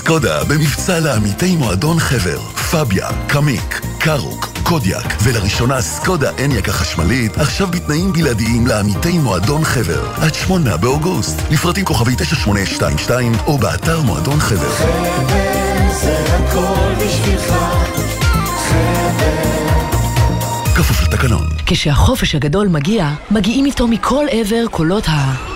סקודה במבצע לעמיתי מועדון חבר, פביה, קמיק, קארוק, קודיאק, ולראשונה סקודה אניאק החשמלית, עכשיו בתנאים בלעדיים לעמיתי מועדון חבר. עד שמונה באוגוסט, לפרטים כוכבי 9822 או באתר מועדון חבר. חבר זה הכל בשבילך, חבר. כפוף לתקנון. כשהחופש הגדול מגיע, מגיעים איתו מכל עבר קולות ה...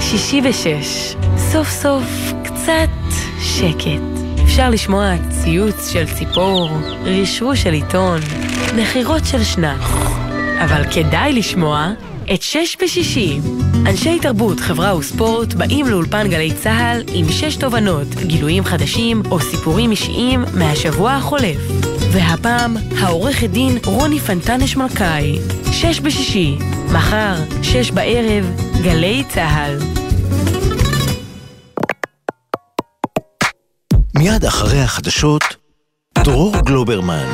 שישי ושש, סוף סוף קצת שקט. אפשר לשמוע ציוץ של ציפור, רשרוש של עיתון, נחירות של שנץ. אבל כדאי לשמוע את שש בשישי. אנשי תרבות, חברה וספורט באים לאולפן גלי צה"ל עם שש תובנות, גילויים חדשים או סיפורים אישיים מהשבוע החולף. והפעם, העורכת דין רוני פנטנש מלכאי. שש בשישי, מחר, שש בערב, גלי צה"ל. מיד אחרי החדשות, דרור גלוברמן.